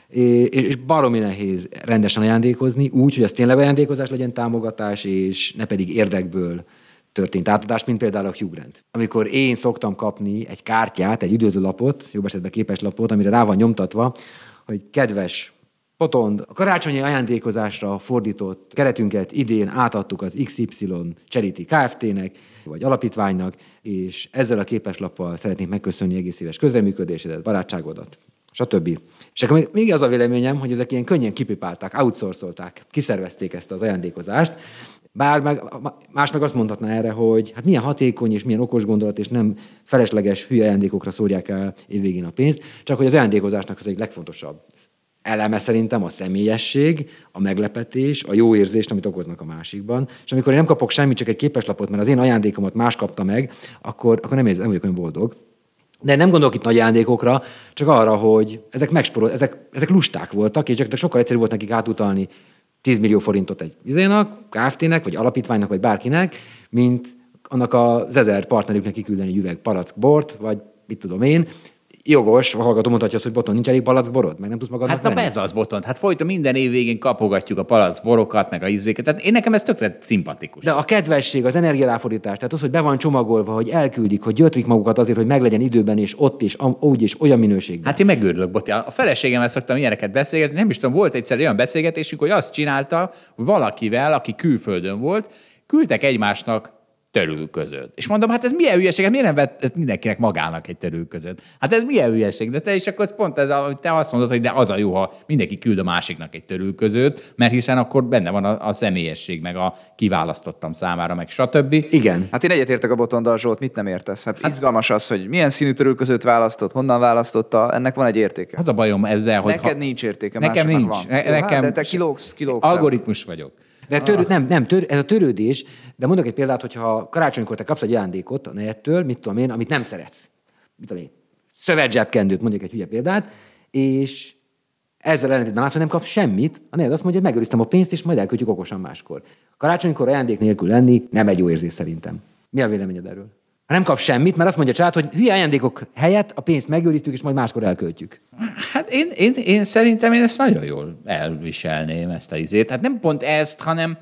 és baromi nehéz rendesen ajándékozni, úgy, hogy az tényleg ajándékozás legyen támogatás, és ne pedig érdekből történt átadás, mint például a Hugh Grant. Amikor én szoktam kapni egy kártyát, egy üdvözlőlapot, jobb esetben képes lapot, amire rá van nyomtatva, hogy kedves Potond, a karácsonyi ajándékozásra fordított keretünket idén átadtuk az XY Charity Kft-nek, vagy alapítványnak, és ezzel a képeslappal szeretnénk megköszönni egész éves közreműködésedet, barátságodat, stb. És akkor még, még az a véleményem, hogy ezek ilyen könnyen kipipálták, outsourcolták, kiszervezték ezt az ajándékozást, bár meg, más meg azt mondhatná erre, hogy hát milyen hatékony és milyen okos gondolat, és nem felesleges hülye ajándékokra szórják el évvégén a pénzt, csak hogy az ajándékozásnak az egy legfontosabb eleme szerintem a személyesség, a meglepetés, a jó érzést, amit okoznak a másikban. És amikor én nem kapok semmit, csak egy képeslapot, mert az én ajándékomat más kapta meg, akkor, akkor nem, érzem, nem vagyok olyan boldog. De nem gondolok itt nagy ajándékokra, csak arra, hogy ezek megsporol, ezek, ezek lusták voltak, és csak sokkal egyszerűbb volt nekik átutalni 10 millió forintot egy izénak, Kft-nek, vagy alapítványnak, vagy bárkinek, mint annak az ezer partnerüknek kiküldeni egy üveg palack bort, vagy mit tudom én, jogos, a hallgató mondhatja azt, hogy boton nincs elég palackborod, meg nem tudsz magadnak Hát na ez az boton. Hát folyton minden év végén kapogatjuk a palackborokat, meg a izzéket. Tehát én nekem ez tökre szimpatikus. De a kedvesség, az energiaráfordítás, tehát az, hogy be van csomagolva, hogy elküldik, hogy gyötrik magukat azért, hogy meglegyen időben, és ott is, úgy is, olyan minőségben. Hát én megőrülök, Boti. A feleségemmel szoktam ilyeneket beszélgetni. Nem is tudom, volt egyszer olyan beszélgetésünk, hogy azt csinálta, hogy valakivel, aki külföldön volt, küldtek egymásnak törülközőt. És mondom, hát ez milyen hülyeség, hát miért nem vett mindenkinek magának egy törülközőt? Hát ez milyen hülyeség, de te is akkor pont ez, a, te azt mondod, hogy de az a jó, ha mindenki küld a másiknak egy törülközőt, mert hiszen akkor benne van a, a személyesség, meg a kiválasztottam számára, meg stb. Igen. Hát én egyetértek a Botondal Zsolt, mit nem értesz? Hát, hát izgalmas az, hogy milyen színű törülközőt választott, honnan választotta, ennek van egy értéke. Az a bajom ezzel, hogy... Neked ha... nincs értéke, Nekem nincs. Van. Ne, nekem... Hát, de te kilógsz, kilógsz. Algoritmus vagyok. De törő, ah. nem, nem tör, ez a törődés, de mondok egy példát, hogyha karácsonykor te kapsz egy ajándékot a nejettől, mit tudom én, amit nem szeretsz. Mit tudom én, szövetzsebkendőt, mondjuk egy hülye példát, és ezzel ellentétben látsz, hogy nem kapsz semmit, a nejed azt mondja, hogy megőriztem a pénzt, és majd elköltjük okosan máskor. Karácsonykor ajándék nélkül lenni nem egy jó érzés szerintem. Mi a véleményed erről? Ha nem kap semmit, mert azt mondja a család, hogy hülye ajándékok helyett a pénzt megőriztük, és majd máskor elköltjük. Hát én, én, én szerintem én ezt nagyon jól elviselném, ezt a izét. Hát nem pont ezt, hanem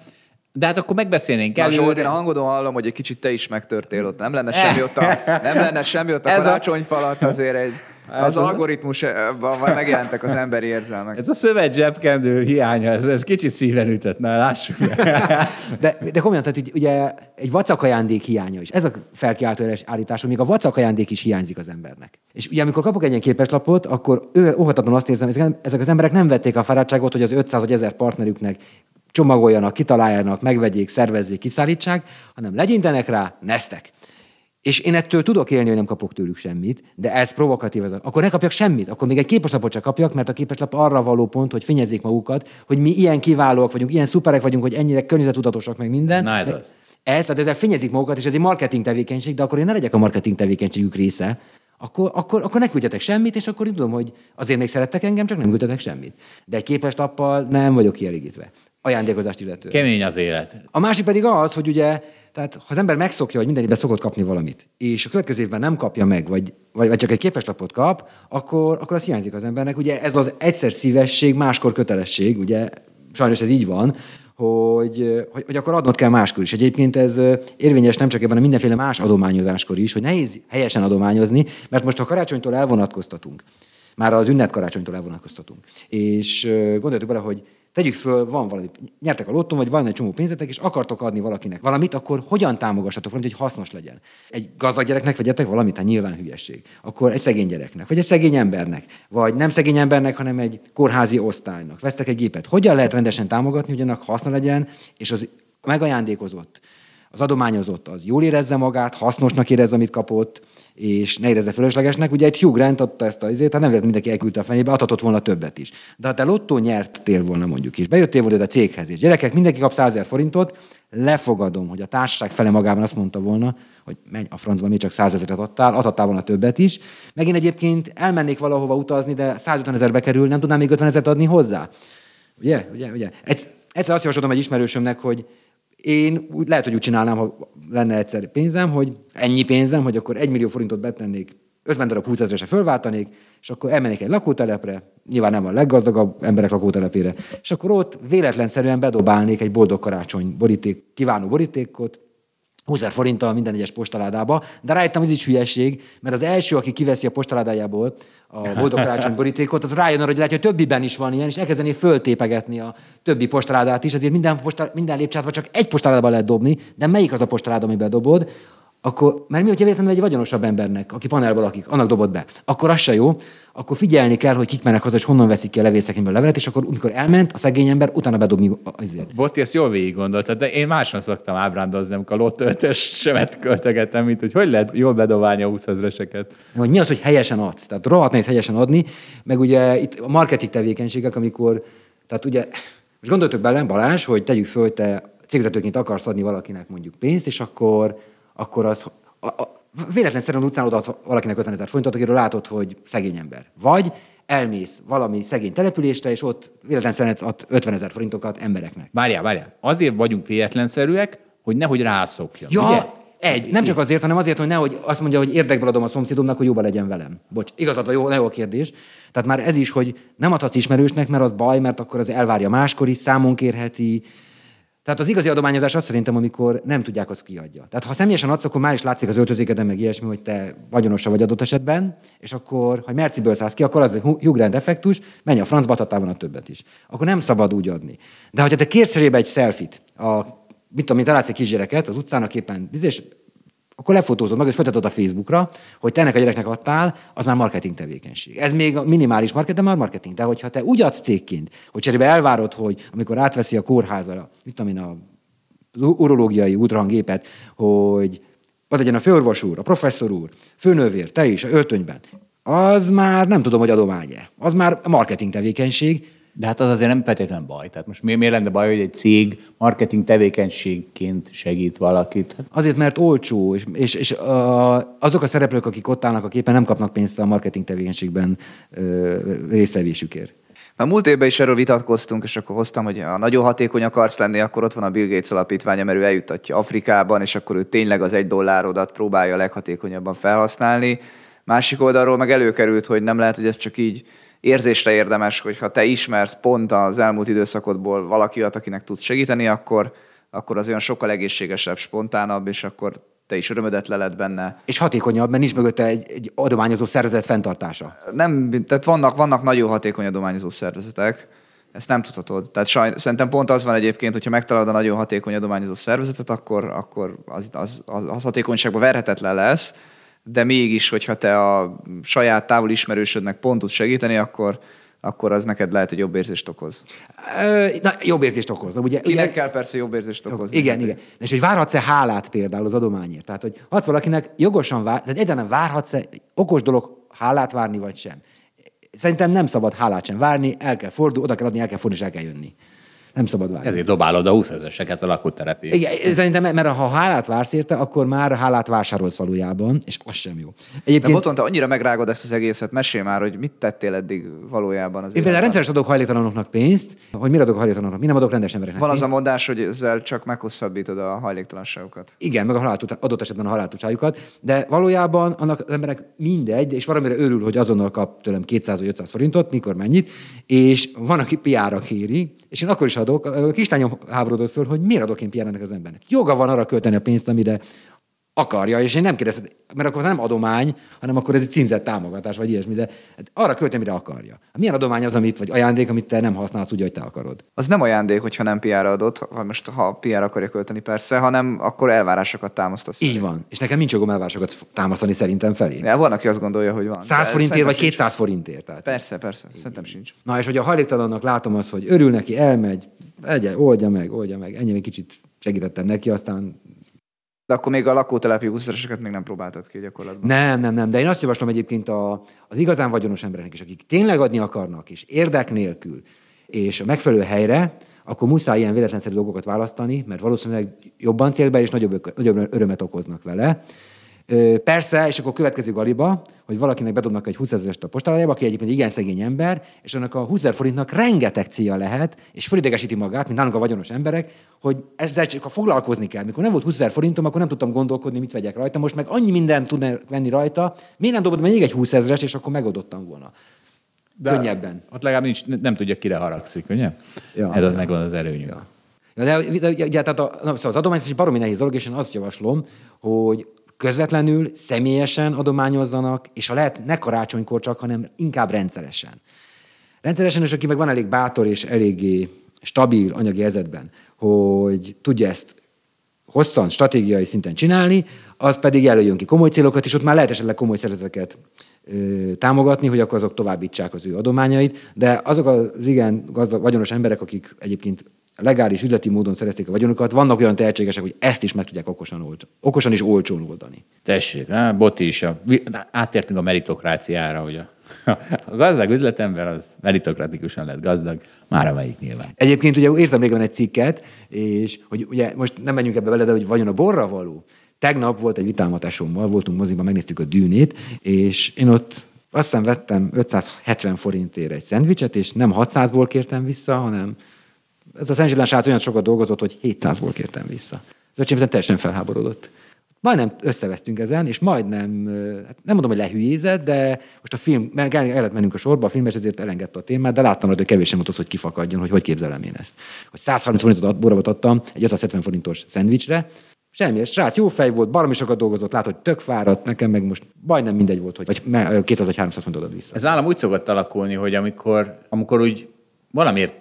de hát akkor megbeszélnénk el. Zsolt, én hangodon hallom, hogy egy kicsit te is megtörtél ott. Nem lenne semmi ott a, nem lenne semmi ott a karácsonyfalat, azért egy az, az algoritmusban megjelentek az emberi érzelmek. Ez a szövet zsebkendő hiánya, ez, ez kicsit szíven ütött, na lássuk. de, de komolyan, tehát ugye egy vacak ajándék hiánya is. Ez a felkiáltó állítás, hogy még a vacak ajándék is hiányzik az embernek. És ugye amikor kapok egy ilyen képeslapot, akkor ő óhatatlanul azt érzem, hogy ezek az emberek nem vették a fáradtságot, hogy az 500 vagy 1000 partnerüknek csomagoljanak, kitaláljanak, megvegyék, szervezzék, kiszállítsák, hanem legyintenek rá, nesztek. És én ettől tudok élni, hogy nem kapok tőlük semmit, de ez provokatív. Ez. Akkor ne kapjak semmit, akkor még egy képeslapot csak kapjak, mert a képeslap arra való pont, hogy fényezzék magukat, hogy mi ilyen kiválóak vagyunk, ilyen szuperek vagyunk, hogy ennyire környezetudatosak meg minden. Na ez az. Ez, tehát ezzel fényezik magukat, és ez egy marketing tevékenység, de akkor én ne legyek a marketing tevékenységük része, akkor, akkor, akkor ne küldjetek semmit, és akkor én tudom, hogy azért még szerettek engem, csak nem küldjetek semmit. De egy képeslappal nem vagyok kielégítve. Ajándékozást illetően. Kemény az élet. A másik pedig az, hogy ugye tehát ha az ember megszokja, hogy minden évben szokott kapni valamit, és a következő évben nem kapja meg, vagy, vagy, vagy csak egy képeslapot kap, akkor, akkor az hiányzik az embernek. Ugye ez az egyszer szívesség, máskor kötelesség, ugye sajnos ez így van, hogy, hogy, hogy akkor adnod kell máskor is. Egyébként ez érvényes nem csak ebben a mindenféle más adományozáskor is, hogy nehéz helyesen adományozni, mert most ha karácsonytól elvonatkoztatunk, már az ünnep karácsonytól elvonatkoztatunk. És gondoljatok bele, hogy tegyük föl, van valami, nyertek a lottón, vagy van egy csomó pénzetek, és akartok adni valakinek valamit, akkor hogyan támogassatok valamit, hogy hasznos legyen? Egy gazdag gyereknek vegyetek valamit, hát nyilván hülyesség. Akkor egy szegény gyereknek, vagy egy szegény embernek, vagy nem szegény embernek, hanem egy kórházi osztálynak. Vesztek egy gépet. Hogyan lehet rendesen támogatni, hogy annak haszna legyen, és az megajándékozott, az adományozott, az jól érezze magát, hasznosnak érezze, amit kapott, és ne érezze fölöslegesnek. Ugye egy Hugh Grant adta ezt a izét, hát nem lehet mindenki elküldte a fenébe, adhatott volna többet is. De ha te lottó nyertél volna mondjuk, és bejöttél volna a céghez, és gyerekek, mindenki kap 100 forintot, lefogadom, hogy a társaság fele magában azt mondta volna, hogy menj a francba, még csak 100 ezeret adtál, adhattál volna többet is. Megint egyébként elmennék valahova utazni, de 150 ezerbe kerül, nem tudnám még 50 ezeret adni hozzá. Ugye, ugye, ugye. Egy, egyszer azt javasoltam egy ismerősömnek, hogy én úgy, lehet, hogy úgy csinálnám, ha lenne egyszer pénzem, hogy ennyi pénzem, hogy akkor egy millió forintot betennék, 50 darab 20 ezerese fölváltanék, és akkor elmennék egy lakótelepre, nyilván nem a leggazdagabb emberek lakótelepére, és akkor ott véletlenszerűen bedobálnék egy boldog karácsony boríték, kívánó borítékot, 20 forinttal minden egyes postaládába, de rájöttem, ez is hülyeség, mert az első, aki kiveszi a postaládájából a boldog karácsony borítékot, az rájön arra, hogy lehet, hogy többiben is van ilyen, és elkezdené föltépegetni a többi postaládát is, ezért minden, posta, minden lépcsátba csak egy postaládában lehet dobni, de melyik az a postaláda, amiben dobod? Akkor, mert mi, hogyha véletlenül egy vagyonosabb embernek, aki panelban lakik, annak dobott be, akkor az se jó, akkor figyelni kell, hogy kik mennek haza, és honnan veszik ki a levélszekényből a levelet, és akkor, amikor elment, a szegény ember utána bedobni azért. Botti ezt jól végig gondoltad, de én máson szoktam ábrándozni, amikor a lotto semet költögetem, mint hogy hogy lehet jól bedobálni a 20 ezreseket. Hogy mi az, hogy helyesen adsz? Tehát rohadt nehéz helyesen adni, meg ugye itt a marketing tevékenységek, amikor, tehát ugye, most gondoltok bele, Balázs, hogy tegyük föl, te cégvezetőként akarsz adni valakinek mondjuk pénzt, és akkor, akkor az a, a, véletlenszerűen utcán odaadsz valakinek 50 ezer forintot, akiről látod, hogy szegény ember. Vagy elmész valami szegény településre, és ott véletlenszerűen ad 50 ezer forintokat embereknek. Várjál, várjál. Azért vagyunk véletlenszerűek, hogy nehogy rászokjon. Ja, ugye? egy. Nem csak azért, hanem azért, hogy nehogy azt mondja, hogy érdekből adom a szomszédomnak, hogy jobban legyen velem. Bocs, igazad jó, jó a kérdés. Tehát már ez is, hogy nem adhatsz ismerősnek, mert az baj, mert akkor az elvárja máskor is, számon kérheti, tehát az igazi adományozás azt szerintem, amikor nem tudják, azt kiadja. Tehát ha személyesen adsz, akkor már is látszik az öltözékeden, meg ilyesmi, hogy te vagyonosa vagy adott esetben, és akkor, ha Merciből szállsz ki, akkor az egy Hugh Grant effektus, menj a francba, adtál a többet is. Akkor nem szabad úgy adni. De ha te kérsz egy selfit, a, mit tudom, mint látsz egy kisgyereket az utcának éppen, és akkor lefotózod meg, és folytatod a Facebookra, hogy te ennek a gyereknek adtál, az már marketing tevékenység. Ez még a minimális marketing, de már marketing. De hogyha te úgy adsz cégként, hogy cserébe elvárod, hogy amikor átveszi a kórházra, mit tudom én, a urológiai útrangépet, hogy ott legyen a főorvos úr, a professzor úr, főnővér, te is, a öltönyben, az már nem tudom, hogy adomány-e. Az már marketing tevékenység, de hát az azért nem feltétlenül baj. Tehát most miért, miért lenne baj, hogy egy cég marketing tevékenységként segít valakit? Azért, mert olcsó, és, és, és azok a szereplők, akik ott állnak a képen, nem kapnak pénzt a marketing tevékenységben részevésükért. Már múlt évben is erről vitatkoztunk, és akkor hoztam, hogy ha nagyon hatékony akarsz lenni, akkor ott van a Bill Gates alapítványa, mert ő eljuttatja Afrikában, és akkor ő tényleg az egy dollárodat próbálja leghatékonyabban felhasználni. Másik oldalról meg előkerült, hogy nem lehet, hogy ez csak így érzésre érdemes, hogyha te ismersz pont az elmúlt időszakodból valaki akinek tudsz segíteni, akkor, akkor az olyan sokkal egészségesebb, spontánabb, és akkor te is örömödet leled benne. És hatékonyabb, mert nincs mögötte egy, egy adományozó szervezet fenntartása. Nem, tehát vannak, vannak nagyon hatékony adományozó szervezetek, ezt nem tudhatod. Tehát saj, szerintem pont az van egyébként, hogyha megtalálod a nagyon hatékony adományozó szervezetet, akkor, akkor az, az, az, az hatékonyságban verhetetlen lesz, de mégis, hogyha te a saját távol ismerősödnek pont tudsz segíteni, akkor, akkor az neked lehet, hogy jobb érzést okoz. Na, jobb érzést okoz. Ugye, Kinek ugye, kell persze jobb érzést okozni. Igen, igen. És hogy várhatsz-e hálát például az adományért? Tehát, hogy hat valakinek jogosan vár, tehát egyáltalán várhatsz-e okos dolog hálát várni, vagy sem? Szerintem nem szabad hálát sem várni, el kell fordulni, oda kell adni, el kell fordulni, és el kell jönni. Nem szabad várni. Ezért dobálod a 20 ezeseket a lakótelepé. Igen, szerintem, mert ha hálát vársz érte, akkor már hálát vásárolsz valójában, és az sem jó. Egyébként... De Boton, te annyira megrágod ezt az egészet, mesélj már, hogy mit tettél eddig valójában az Én például rendszeres adok hajléktalanoknak pénzt, hogy mire adok hajléktalanoknak, mi nem adok rendes embereknek Van pénzt. az a mondás, hogy ezzel csak meghosszabbítod a hajléktalanságokat. Igen, meg a haláltut, adott esetben a haláltutsájukat, de valójában annak az emberek mindegy, és valamire örül, hogy azonnal kap tőlem 200 vagy 500 forintot, mikor mennyit, és van, aki piára kéri, és én akkor is adok. A kislányom háborodott föl, hogy miért adok én piára az embernek. Joga van arra költeni a pénzt, amire akarja, és én nem kérdeztem, mert akkor nem adomány, hanem akkor ez egy címzett támogatás, vagy ilyesmi, de hát arra költem, mire akarja. Milyen adomány az, amit, vagy ajándék, amit te nem használsz úgy, hogy te akarod? Az nem ajándék, hogyha nem piára adott, ha most ha piára akarja költeni persze, hanem akkor elvárásokat támasztasz. Így van. És nekem nincs jogom elvárásokat támasztani szerintem felé. Ja, van, aki azt gondolja, hogy van. 100 forintért vagy 200 sincs. forintért. Tehát. Persze, persze. Szerintem sincs. Na és hogy a hajléktalannak látom azt, hogy örül neki, elmegy, egye, oldja meg, oldja meg. Ennyi egy kicsit segítettem neki, aztán de akkor még a lakótelepi buszreseket még nem próbáltad ki gyakorlatban. Nem, nem, nem. De én azt javaslom egyébként a, az igazán vagyonos embereknek is, akik tényleg adni akarnak, és érdek nélkül, és a megfelelő helyre, akkor muszáj ilyen véletlenszerű dolgokat választani, mert valószínűleg jobban célba és nagyobb, nagyobb örömet okoznak vele. Persze, és akkor következő galiba, hogy valakinek bedobnak egy 20 ezerest a postálájába, aki egyébként igen szegény ember, és annak a 20 ezer forintnak rengeteg célja lehet, és fölidegesíti magát, mint nálunk a vagyonos emberek, hogy ezzel csak foglalkozni kell. Mikor nem volt 20 ezer forintom, akkor nem tudtam gondolkodni, mit vegyek rajta. Most meg annyi mindent tudna venni rajta, miért nem dobod még egy 20 ezres, és akkor megoldottam volna. De Könnyebben. Ott legalább nincs, nem tudja, kire haragszik, ugye? Ja, Ez ja. megvan az előnyük. Ja. Ja, de, de, de, de tehát a, na, szóval az adomány is baromi nehéz dolog, és én azt javaslom, hogy közvetlenül, személyesen adományozzanak, és ha lehet, ne karácsonykor csak, hanem inkább rendszeresen. Rendszeresen, és aki meg van elég bátor és eléggé stabil anyagi helyzetben, hogy tudja ezt hosszan, stratégiai szinten csinálni, az pedig jelöljön ki komoly célokat, és ott már lehet esetleg komoly szervezeteket támogatni, hogy akkor azok továbbítsák az ő adományait, de azok az igen gazdag, vagyonos emberek, akik egyébként legális üzleti módon szerezték a vagyonukat, vannak olyan tehetségesek, hogy ezt is meg tudják okosan, olcsó, okosan és olcsón oldani. Tessék, á, Boti is, a, átértünk a meritokráciára, hogy a, a gazdag üzletember az meritokratikusan lett gazdag, már amelyik nyilván. Egyébként ugye értem még van egy cikket, és hogy ugye most nem menjünk ebbe vele, de hogy vagyon a borra való. Tegnap volt egy vitámatásommal, voltunk moziban, megnéztük a dűnét, és én ott azt hiszem vettem 570 forintért egy szendvicset, és nem 600-ból kértem vissza, hanem ez a Szent srác olyan sokat dolgozott, hogy 700-ból kértem vissza. Az öcsém ezen teljesen felháborodott. Majdnem összevesztünk ezen, és majdnem, hát nem mondom, hogy lehülyézett, de most a film, meg kellett mennünk a sorba, a filmes ezért elengedte a témát, de láttam hogy kevésen az, hogy kifakadjon, hogy hogy képzelem én ezt. Hogy 130 forintot boravat adtam egy 570 forintos szendvicsre, Semmi, ez srác jó fej volt, baromi sokat dolgozott, lát, hogy tök fáradt, nekem meg most majdnem mindegy volt, hogy vagy 200 vagy 300 forintot ad vissza. Ez állam úgy szokott alakulni, hogy amikor, amikor úgy valamiért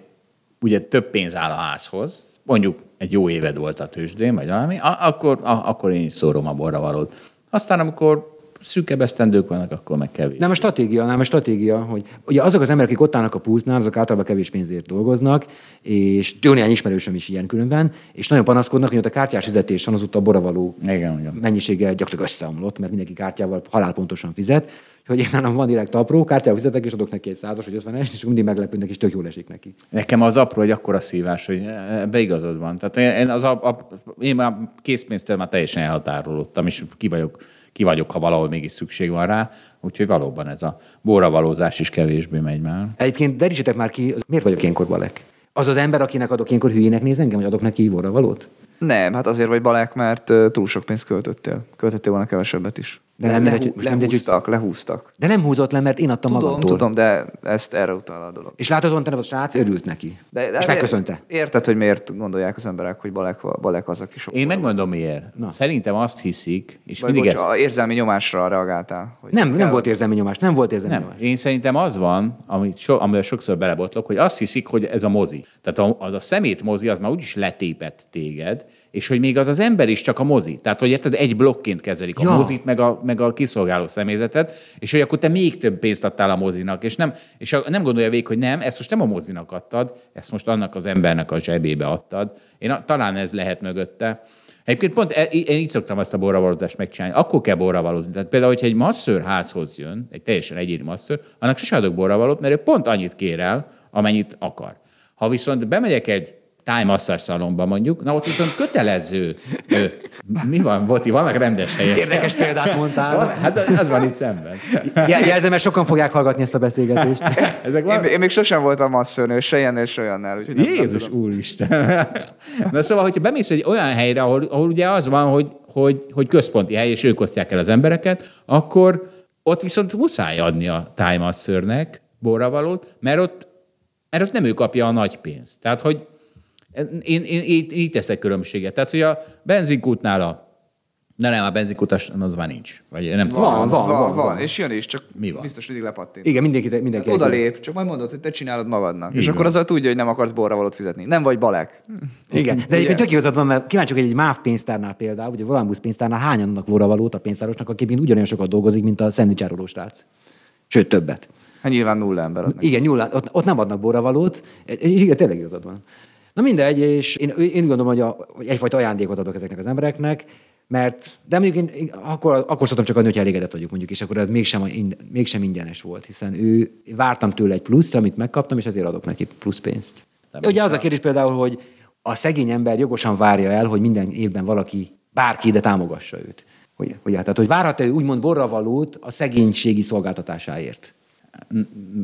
ugye több pénz áll a házhoz, mondjuk egy jó éved volt a tőzsdén, vagy valami, akkor, akkor én is szórom a borravalót. Aztán, amikor szűkebb esztendők vannak, akkor meg kevés. Nem a stratégia, nem a stratégia, hogy ugye azok az emberek, akik ott állnak a pultnál, azok általában kevés pénzért dolgoznak, és jó néhány ismerősöm is ilyen különben, és nagyon panaszkodnak, hogy ott a kártyás fizetés van, az ott a boravaló igen. mennyisége gyakorlatilag összeomlott, mert mindenki kártyával halálpontosan fizet, hogy én nálam van direkt apró, kártyával fizetek, és adok neki egy százas vagy ötvenes, és mindig meglepődnek, és tök jól esik neki. Nekem az apró egy akkora szívás, hogy ebbe igazad van. Tehát én, az a, a, én már készpénztől már teljesen elhatárolódtam, és ki vagyok, ki vagyok, ha valahol mégis szükség van rá. Úgyhogy valóban ez a bóravalózás is kevésbé megy már. Egyébként derítsetek már ki, miért vagyok ilyenkor balek? Az az ember, akinek adok ilyenkor hülyének néz engem, hogy adok neki valót? Nem, hát azért vagy balek, mert túl sok pénzt költöttél. Költöttél volna kevesebbet is. De nem, lehú, lehúztak, lehúztak, lehúztak. De nem húzott le, mert én adtam tudom, magamtól. Tudom, de ezt erre utal a dolog. És látod, hogy a srác örült neki. De, de és megköszönte. Érted, hogy miért gondolják az emberek, hogy Balek, Balek az, aki sok. Én megmondom miért. Na. Szerintem azt hiszik, és Vagy mindig bocs, ezt... érzelmi nyomásra reagáltál. Hogy nem, kell... nem volt érzelmi nyomás, nem volt érzelmi nem. nyomás. Én szerintem az van, amit so, amivel sokszor belebotlok, hogy azt hiszik, hogy ez a mozi. Tehát az a szemét mozi, az már úgyis letépett téged, és hogy még az az ember is csak a mozi. Tehát, hogy érted, egy blokként kezelik ja. a mozit, meg a, meg a kiszolgáló személyzetet, és hogy akkor te még több pénzt adtál a mozinak, és nem, és nem gondolja végig, hogy nem, ezt most nem a mozinak adtad, ezt most annak az embernek a zsebébe adtad. Én talán ez lehet mögötte. Egyébként pont e, én így szoktam azt a borravalozást megcsinálni. Akkor kell borravalozni. Tehát például, hogyha egy masször házhoz jön, egy teljesen egyéni masször, annak sose adok borravalót, mert ő pont annyit kér el, amennyit akar. Ha viszont bemegyek egy tájmasszás szalomba mondjuk, na ott viszont kötelező. Mi van, Boti, vannak rendes helyek. Érdekes példát mondtál. Van, hát az van itt szemben. Jelzem, mert sokan fogják hallgatni ezt a beszélgetést. Ezek van? Én, én, még sosem voltam masszőnő, se ilyennél, se olyannál. Jézus úristen. Na szóval, hogyha bemész egy olyan helyre, ahol, ahol ugye az van, hogy, hogy, hogy központi hely, és ők osztják el az embereket, akkor ott viszont muszáj adni a tájmasszörnek borravalót, mert ott, mert ott nem ő kapja a nagy pénzt. Tehát, hogy én, én, én így teszek különbséget. Tehát, hogy a benzinkútnál a de nem, a benzinkutas az már nincs. Vagy nem tudom. Van, van, van, van, van. És jön is, csak Mi van? biztos mindig lepattint. Igen, mindenki, mindenki hát oda lép, csak majd mondod, hogy te csinálod magadnak. Igen. És akkor azzal tudja, hogy nem akarsz borra valót fizetni. Nem vagy balek. Igen, de egyébként tök igazad van, mert kíváncsiak, hogy egy MÁV pénztárnál például, vagy a Volambus pénztárnál hányan adnak borra valót a pénztárosnak, aki ugyanolyan sokat dolgozik, mint a szendvicsárolós rác. Sőt, többet. Hát nyilván nulla ember adnak. Igen, nulla, ott, ott nem adnak borravalót. Igen, tényleg igazad van. Na mindegy, és én, én gondolom, hogy, a, hogy egyfajta ajándékot adok ezeknek az embereknek, mert, de mondjuk én, én akkor, akkor szoktam csak adni, hogy elégedett vagyok mondjuk, és akkor ez mégsem, mégsem ingyenes volt, hiszen ő, vártam tőle egy pluszt, amit megkaptam, és ezért adok neki plusz pénzt. De Ugye az a kérdés például, hogy a szegény ember jogosan várja el, hogy minden évben valaki, bárki ide támogassa őt. Hogy, hogy, tehát, hogy várhat-e úgymond borravalót a szegénységi szolgáltatásáért?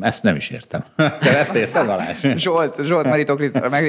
Ezt nem is értem. Te ezt érted, Balázs? Zsolt, Zsolt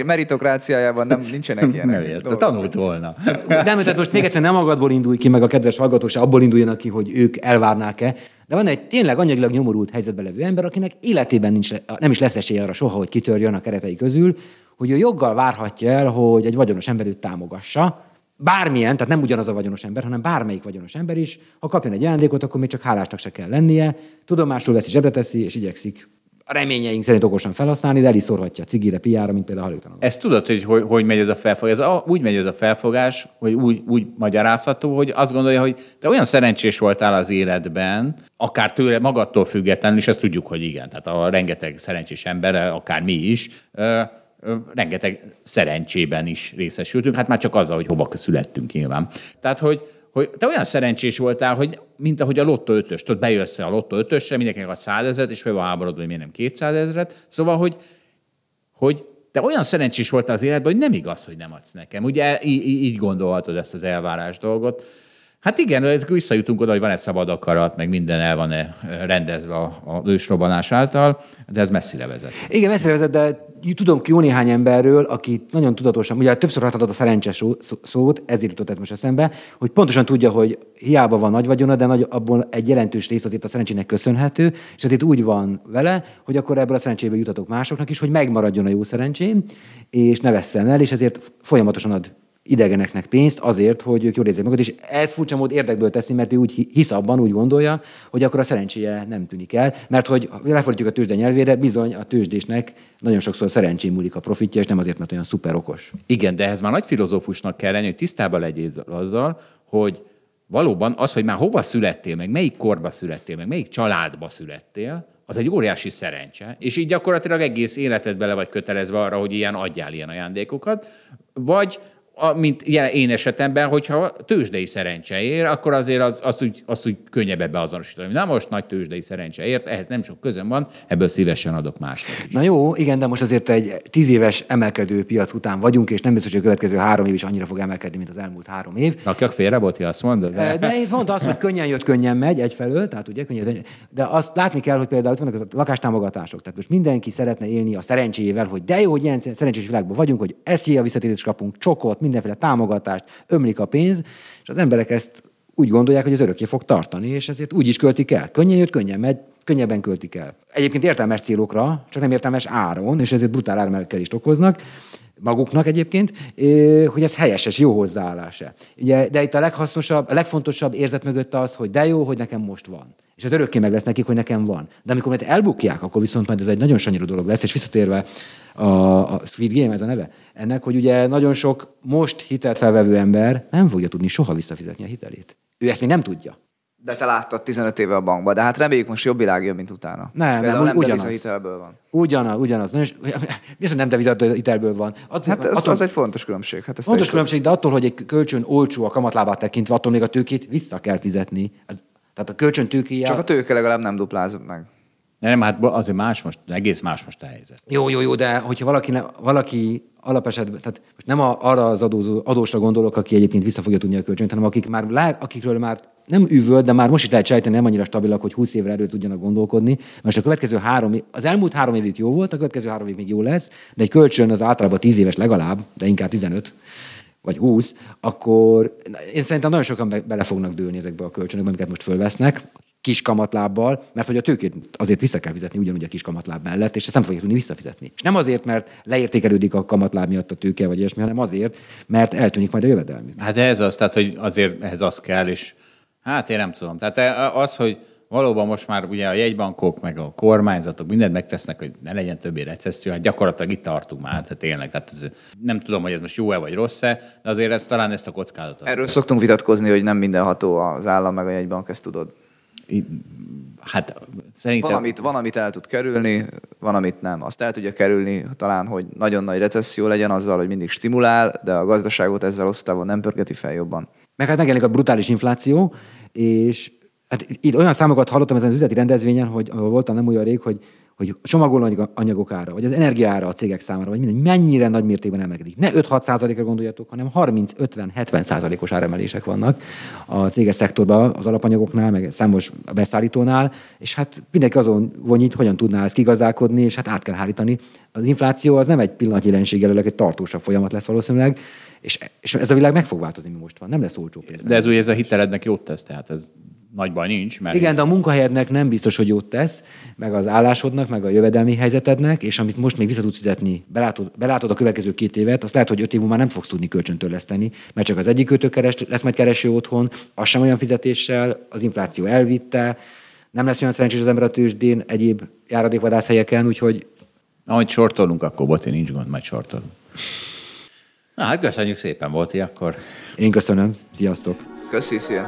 meritokráciájában nem, nincsenek ilyenek. Nem értem, tanult volna. Nem, tehát most még egyszer nem magadból indulj ki, meg a kedves hallgatós abból induljanak ki, hogy ők elvárnák-e, de van egy tényleg anyagilag nyomorult helyzetben levő ember, akinek életében nincs, nem is lesz esélye arra soha, hogy kitörjön a keretei közül, hogy ő joggal várhatja el, hogy egy vagyonos ember őt támogassa, bármilyen, tehát nem ugyanaz a vagyonos ember, hanem bármelyik vagyonos ember is, ha kapjon egy ajándékot, akkor még csak hálásnak se kell lennie, tudomásul veszi, zsebbe teszi, és igyekszik a reményeink szerint okosan felhasználni, de el is szórhatja cigire, piára, mint például a. Ezt tudod, hogy, hogy hogy megy ez a felfogás? Ez a, úgy megy ez a felfogás, hogy úgy, úgy magyarázható, hogy azt gondolja, hogy te olyan szerencsés voltál az életben, akár tőle magadtól függetlenül, és ezt tudjuk, hogy igen, tehát a rengeteg szerencsés ember, akár mi is, rengeteg szerencsében is részesültünk, hát már csak azzal, hogy hova születtünk nyilván. Tehát, hogy, hogy te olyan szerencsés voltál, hogy mint ahogy a Lotto 5 ott bejössz a Lotto 5 mindenkinek ad 100 ezeret, és fel van hogy miért nem 200 ezeret. Szóval, hogy, hogy te olyan szerencsés voltál az életben, hogy nem igaz, hogy nem adsz nekem. Ugye í- így gondolhatod ezt az elvárás dolgot. Hát igen, visszajutunk oda, hogy van egy szabad akarat, meg minden el van rendezve a, ősrobbanás által, de ez messzire vezet. Igen, messzire vezet, de tudom ki jó néhány emberről, aki nagyon tudatosan, ugye többször használtad a szerencses szót, ezért jutott ez most eszembe, hogy pontosan tudja, hogy hiába van nagy vagyona, de nagy, abból egy jelentős rész azért a szerencsének köszönhető, és azért úgy van vele, hogy akkor ebből a szerencséből jutatok másoknak is, hogy megmaradjon a jó szerencsém, és ne vesszen el, és ezért folyamatosan ad idegeneknek pénzt azért, hogy ők jól érzik magukat, és ez furcsa mód érdekből teszi, mert ő úgy hisz abban, úgy gondolja, hogy akkor a szerencséje nem tűnik el, mert hogy lefordítjuk a tőzsde nyelvére, bizony a tőzsdésnek nagyon sokszor szerencsém múlik a profitja, és nem azért, mert olyan szuper okos. Igen, de ehhez már nagy filozófusnak kell lenni, hogy tisztában legyél azzal, hogy valóban az, hogy már hova születtél, meg melyik korba születtél, meg melyik családba születtél, az egy óriási szerencse, és így gyakorlatilag egész életed bele vagy kötelezve arra, hogy ilyen adjál ilyen ajándékokat, vagy a, mint én esetemben, hogyha tőzsdei szerencse ér, akkor azért az, azt, úgy, azt úgy könnyebb ebbe azonosítani. Na most nagy tőzsdei szerencse ért, ehhez nem sok közön van, ebből szívesen adok másnak is. Na jó, igen, de most azért egy tíz éves emelkedő piac után vagyunk, és nem biztos, hogy a következő három év is annyira fog emelkedni, mint az elmúlt három év. Rakjak félre, Boti, azt mondod? De, de én mondta azt, hogy könnyen jött, könnyen megy egyfelől, tehát ugye könnyen, de azt látni kell, hogy például vannak a lakástámogatások. Tehát most mindenki szeretne élni a szerencséjével, hogy de jó, hogy ilyen szerencsés világban vagyunk, hogy a visszatérést kapunk, csokot, mindenféle támogatást, ömlik a pénz, és az emberek ezt úgy gondolják, hogy ez örökké fog tartani, és ezért úgy is költik el. Könnyen jött, könnyen megy, könnyebben költik el. Egyébként értelmes célokra, csak nem értelmes áron, és ezért brutál ármelkedést okoznak maguknak egyébként, hogy ez helyes és jó hozzáállása. Ugye, de itt a leghasznosabb, a legfontosabb érzet mögött az, hogy de jó, hogy nekem most van. És ez örökké meg lesz nekik, hogy nekem van. De amikor majd elbukják, akkor viszont majd ez egy nagyon sanyarú dolog lesz, és visszatérve a, a Squid Game, ez a neve, ennek, hogy ugye nagyon sok most hitelt felvevő ember nem fogja tudni soha visszafizetni a hitelét. Ő ezt még nem tudja. De te láttad 15 éve a bankba, de hát reméljük most jobb világ jön, mint utána. Nem, Például nem, ugyanaz. hitelből van. Ugyanaz, ugyanaz. Nagyon, viszont nem hitelből van. Att, hát ez, attól, az egy fontos különbség. Hát fontos különbség, de attól, hogy egy kölcsön olcsó a kamatlábát tekintve, attól még a tőkét vissza kell fizetni. Ez, tehát a kölcsön tőkéje... Csak a tőke legalább nem duplázott meg. Nem, hát azért más most, egész más most a helyzet. Jó, jó, jó, de hogyha valaki, valaki alapesetben, tehát most nem a, arra az adózó, adósra gondolok, aki egyébként vissza fogja tudni a kölcsönt, hanem akik már, lát, akikről már nem üvölt, de már most is lehet sejteni, nem annyira stabilak, hogy 20 évre előtt tudjanak gondolkodni. Most a következő három az elmúlt három évig jó volt, a következő három év még jó lesz, de egy kölcsön az általában 10 éves legalább, de inkább 15 vagy 20, akkor én szerintem nagyon sokan be, bele fognak dőlni ezekbe a kölcsönökbe, amiket most fölvesznek, kis kamatlábbal, mert hogy a tőkét azért vissza kell fizetni ugyanúgy a kis kamatláb mellett, és ezt nem fogja tudni visszafizetni. És nem azért, mert leértékelődik a kamatláb miatt a tőke, vagy ilyesmi, hanem azért, mert eltűnik majd a jövedelmük. Hát ez az, tehát hogy azért ehhez az kell, és hát én nem tudom. Tehát az, hogy valóban most már ugye a jegybankok, meg a kormányzatok mindent megtesznek, hogy ne legyen többé recesszió, hát gyakorlatilag itt tartunk már, tehát tényleg. Tehát ez, nem tudom, hogy ez most jó-e vagy rossz-e, de azért ez, talán ezt a kockázatot. Erről szoktunk vitatkozni, hogy nem mindenható az állam meg a jegybank, ezt tudod. Hát szerintem... Van amit, van, amit el tud kerülni, van, amit nem. Azt el tudja kerülni talán, hogy nagyon nagy recesszió legyen azzal, hogy mindig stimulál, de a gazdaságot ezzel osztávon nem pörgeti fel jobban. Meg hát megjelenik a brutális infláció, és hát itt olyan számokat hallottam ezen az üzleti rendezvényen, hogy voltam nem olyan rég, hogy hogy csomagoló anyagok ára, vagy az energiára a cégek számára, vagy minden, mennyire nagy mértékben emelkedik. Ne 5-6 százalékra gondoljatok, hanem 30-50-70 százalékos áremelések vannak a céges szektorban, az alapanyagoknál, meg számos beszállítónál, és hát mindenki azon vonyít, hogyan tudná ezt kigazdálkodni, és hát át kell hárítani. Az infláció az nem egy pillanatnyi jelenség, előleg egy tartósabb folyamat lesz valószínűleg, és, és ez a világ meg fog változni, mi most van. Nem lesz olcsó pénz. De ez ugye ez a hitelednek jót tesz, tehát ez nagy baj nincs. Mert Igen, de a munkahelyednek nem biztos, hogy jót tesz, meg az állásodnak, meg a jövedelmi helyzetednek, és amit most még vissza tudsz fizetni, belátod, belátod a következő két évet, azt lehet, hogy öt év múlva nem fogsz tudni kölcsöntörleszteni, mert csak az egyik kötő keres, lesz majd kereső otthon, az sem olyan fizetéssel, az infláció elvitte, nem lesz olyan szerencsés az ember a tőzsdén egyéb járadékvadászhelyeken, úgyhogy Ahogy sortolunk, akkor Boti nincs gond, majd sortolunk. Na, hát köszönjük szépen, Boti, akkor én köszönöm. Sziasztok! Köszi, szia!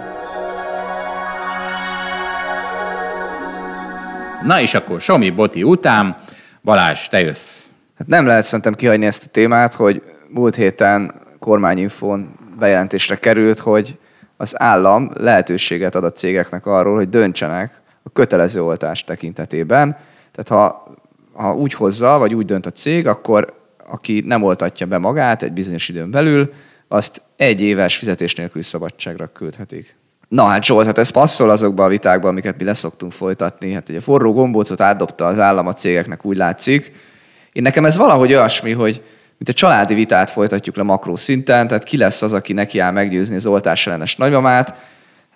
Na és akkor Somi Boti után, Balázs, te jössz. Hát nem lehet szerintem kihagyni ezt a témát, hogy múlt héten kormányinfón bejelentésre került, hogy az állam lehetőséget ad a cégeknek arról, hogy döntsenek a kötelező oltás tekintetében. Tehát ha, ha úgy hozza, vagy úgy dönt a cég, akkor aki nem oltatja be magát egy bizonyos időn belül, azt egy éves fizetés nélküli szabadságra küldhetik. Na hát Zsolt, hát ez passzol azokba a vitákba, amiket mi leszoktunk folytatni. Hát ugye forró gombócot átdobta az állam a cégeknek, úgy látszik. Én nekem ez valahogy olyasmi, hogy mint a családi vitát folytatjuk le makró szinten, tehát ki lesz az, aki neki áll meggyőzni az oltás ellenes nagymamát.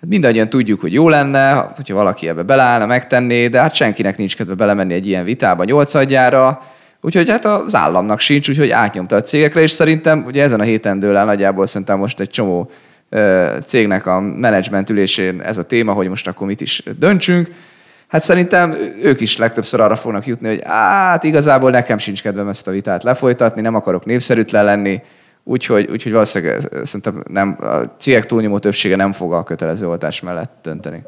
Hát mindannyian tudjuk, hogy jó lenne, hogyha valaki ebbe beleállna, megtenné, de hát senkinek nincs kedve belemenni egy ilyen vitába nyolcadjára. Úgyhogy hát az államnak sincs, úgyhogy átnyomta a cégekre, és szerintem ugye ezen a héten dől el nagyjából szerintem most egy csomó cégnek a menedzsment ülésén ez a téma, hogy most akkor mit is döntsünk. Hát szerintem ők is legtöbbször arra fognak jutni, hogy hát igazából nekem sincs kedvem ezt a vitát lefolytatni, nem akarok népszerűtlen lenni, úgyhogy, úgyhogy valószínűleg szerintem nem, a cégek túlnyomó többsége nem fog a kötelező oltás mellett dönteni.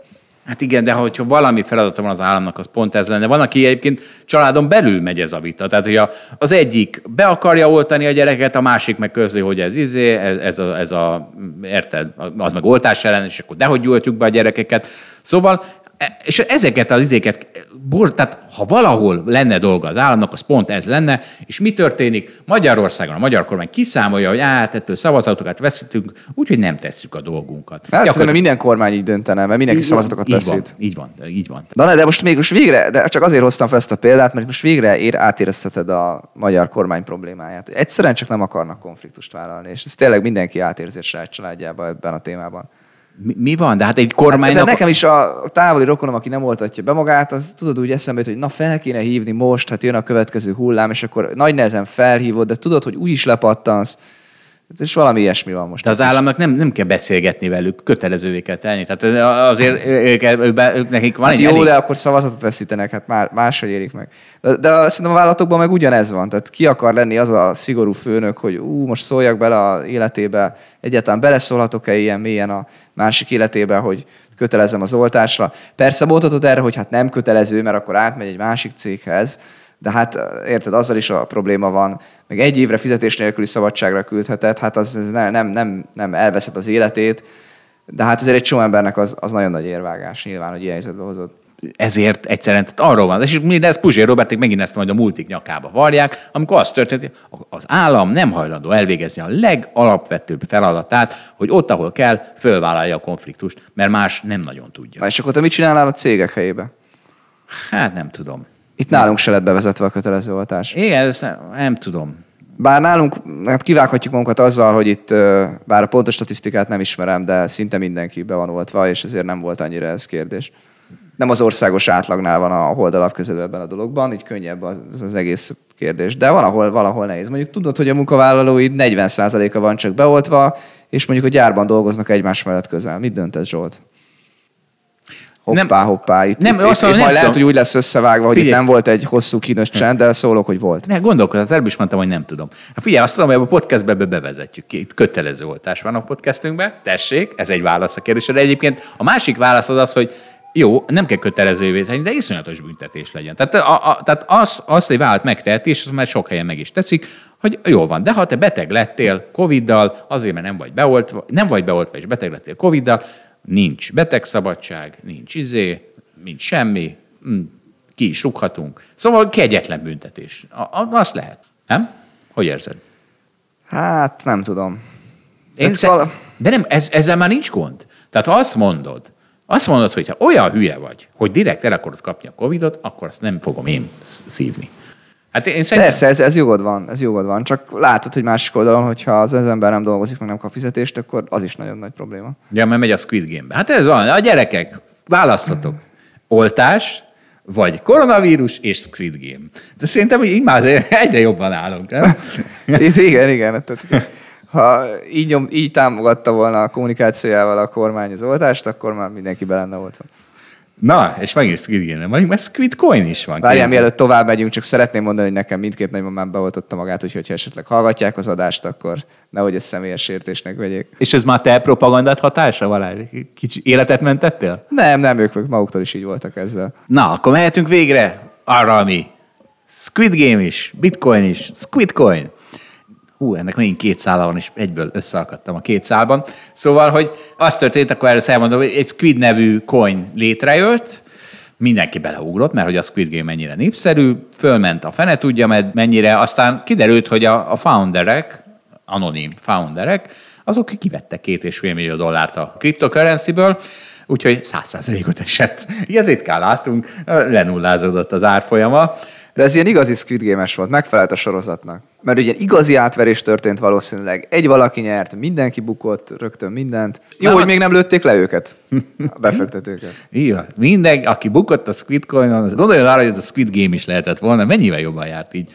Hát igen, de hogyha valami feladata van az államnak, az pont ez lenne. Van, aki egyébként családon belül megy ez a vita. Tehát, hogy az egyik be akarja oltani a gyereket, a másik meg közli, hogy ez izé, ez, ez, a, ez a, érted, az meg oltás ellen, és akkor dehogy gyújtjuk be a gyerekeket. Szóval és ezeket az izéket, tehát ha valahol lenne dolga az államnak, az pont ez lenne, és mi történik? Magyarországon a magyar kormány kiszámolja, hogy át, ettől szavazatokat veszítünk, úgyhogy nem tesszük a dolgunkat. Hát Gyakorlatilag... minden kormány így döntene, mert mindenki így szavazatokat így veszít. Van, így van, így van. De, de most még most végre, de csak azért hoztam fel ezt a példát, mert most végre ér, átérezteted a magyar kormány problémáját. Egyszerűen csak nem akarnak konfliktust vállalni, és ez tényleg mindenki átérzi a saját családjában ebben a témában. Mi, mi van? De hát egy kormánynak... Hát, nekem is a távoli rokonom, aki nem oltatja be magát, az tudod úgy eszembe, hogy na fel kéne hívni most, hát jön a következő hullám, és akkor nagy nehezen felhívod, de tudod, hogy úgy is lepattansz, és valami ilyesmi van most. De az államnak nem, nem kell beszélgetni velük, kötelezővé kell tenni. Tehát azért ők, ők, ők, nekik van hát egy jó, elég... de akkor szavazatot veszítenek, hát már máshogy érik meg. De, de szerintem a vállalatokban meg ugyanez van. Tehát ki akar lenni az a szigorú főnök, hogy ú, most szóljak bele a életébe, egyáltalán beleszólhatok-e ilyen mélyen a másik életébe, hogy kötelezem az oltásra. Persze mondhatod erre, hogy hát nem kötelező, mert akkor átmegy egy másik céghez, de hát érted, azzal is a probléma van, meg egy évre fizetés nélküli szabadságra küldheted, hát az nem, nem, nem, nem elveszed az életét, de hát azért egy csomó embernek az, az nagyon nagy érvágás nyilván, hogy ilyen helyzetbe hozod ezért egyszerűen, tehát arról van, és mindez Puzsér Roberték megint ezt majd a multik nyakába varják, amikor az történt, az állam nem hajlandó elvégezni a legalapvetőbb feladatát, hogy ott, ahol kell, fölvállalja a konfliktust, mert más nem nagyon tudja. Na és akkor te mit csinálnál a cégek helyébe? Hát nem tudom. Itt nálunk se lett bevezetve a kötelező oltás. Igen, ezt nem, nem tudom. Bár nálunk hát kivághatjuk magunkat azzal, hogy itt, bár a pontos statisztikát nem ismerem, de szinte mindenki be van oltva, és ezért nem volt annyira ez kérdés. Nem az országos átlagnál van a holdalap közelő ebben a dologban, így könnyebb az, az egész kérdés. De valahol, valahol nehéz. Mondjuk tudod, hogy a munkavállalóid 40%-a van csak beoltva, és mondjuk a gyárban dolgoznak egymás mellett közel. Mit döntesz, Zsolt? Hoppá, nem, hoppá. Itt, nem, itt, azt itt, itt majd lehet, hogy úgy lesz összevágva, hogy figyelj. itt nem volt egy hosszú kínos csend, de szólok, hogy volt. Ne, gondolkodott, előbb is mondtam, hogy nem tudom. Hát figyelj, azt tudom, hogy a podcastbe bevezetjük ki. Itt kötelező oltás van a podcastünkben. Tessék, ez egy válasz a kérdésre. Egyébként a másik válasz az az, hogy jó, nem kell kötelezővé tenni, de iszonyatos büntetés legyen. Tehát, a, a, tehát az, azt egy vállalat megteheti, és azt már sok helyen meg is tetszik, hogy jó van, de ha te beteg lettél Covid-dal, azért, mert nem vagy beoltva, nem vagy beoltva, és beteg lettél Covid-dal, nincs betegszabadság, nincs izé, nincs semmi, hm, ki is rúghatunk. Szóval kegyetlen büntetés. Azt lehet. Nem? Hogy érzed? Hát nem tudom. Én sze- De nem, ez, ezzel már nincs gond. Tehát ha azt mondod, azt mondod, hogy ha olyan hülye vagy, hogy direkt el akarod kapni a Covidot, akkor azt nem fogom én szívni. Hát én szerintem... Persze, ez, ez jogod van, ez jogod van. Csak látod, hogy másik oldalon, hogyha az, az ember nem dolgozik, meg nem kap fizetést, akkor az is nagyon nagy probléma. Ja, mert megy a Squid Game-be. Hát ez van, a gyerekek, választatok. Oltás, vagy koronavírus és Squid Game. De szerintem, így már egyre jobban állunk, nem? igen, igen. Tehát, ha így, nyom, így támogatta volna a kommunikációjával a kormány az oltást, akkor már mindenki be lenne oltva. Na, és megint Squid Game, mert Squid Coin is van. Várjál, mielőtt tovább megyünk, csak szeretném mondani, hogy nekem mindkét nagymamám beoltotta magát, úgyhogy ha esetleg hallgatják az adást, akkor nehogy ezt személyes sértésnek vegyék. És ez már te propagandát hatása, Valás? Kicsi életet mentettél? Nem, nem, ők maguktól is így voltak ezzel. Na, akkor mehetünk végre arra, ami Squid Game is, Bitcoin is, Squid Coin. Hú, ennek megint két szála van, és egyből összeakadtam a két szálban. Szóval, hogy az történt, akkor erről elmondom, hogy egy Squid nevű coin létrejött, mindenki beleugrott, mert hogy a Squid Game mennyire népszerű, fölment a fene tudja mennyire, aztán kiderült, hogy a, a founderek, anonim founderek, azok kivettek két és fél millió dollárt a cryptocurrency-ből, úgyhogy száz százalékot esett. Ilyet ritkán látunk, lenullázódott az árfolyama. De ez ilyen igazi Squid Game-es volt, megfelelt a sorozatnak. Mert ugye igazi átverés történt valószínűleg. Egy valaki nyert, mindenki bukott, rögtön mindent. Jó, Na, hogy még nem lőtték le őket, a befektetőket. Igen. Minden, aki bukott a Squid Coin-on, az gondoljon arra, hogy ez a Squid Game is lehetett volna, mennyivel jobban járt így.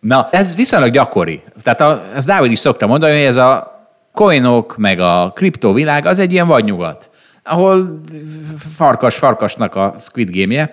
Na, ez viszonylag gyakori. Tehát a, ez Dávid is szokta mondani, hogy ez a coinok, meg a kriptovilág, az egy ilyen vadnyugat, ahol farkas farkasnak a Squid Game-je.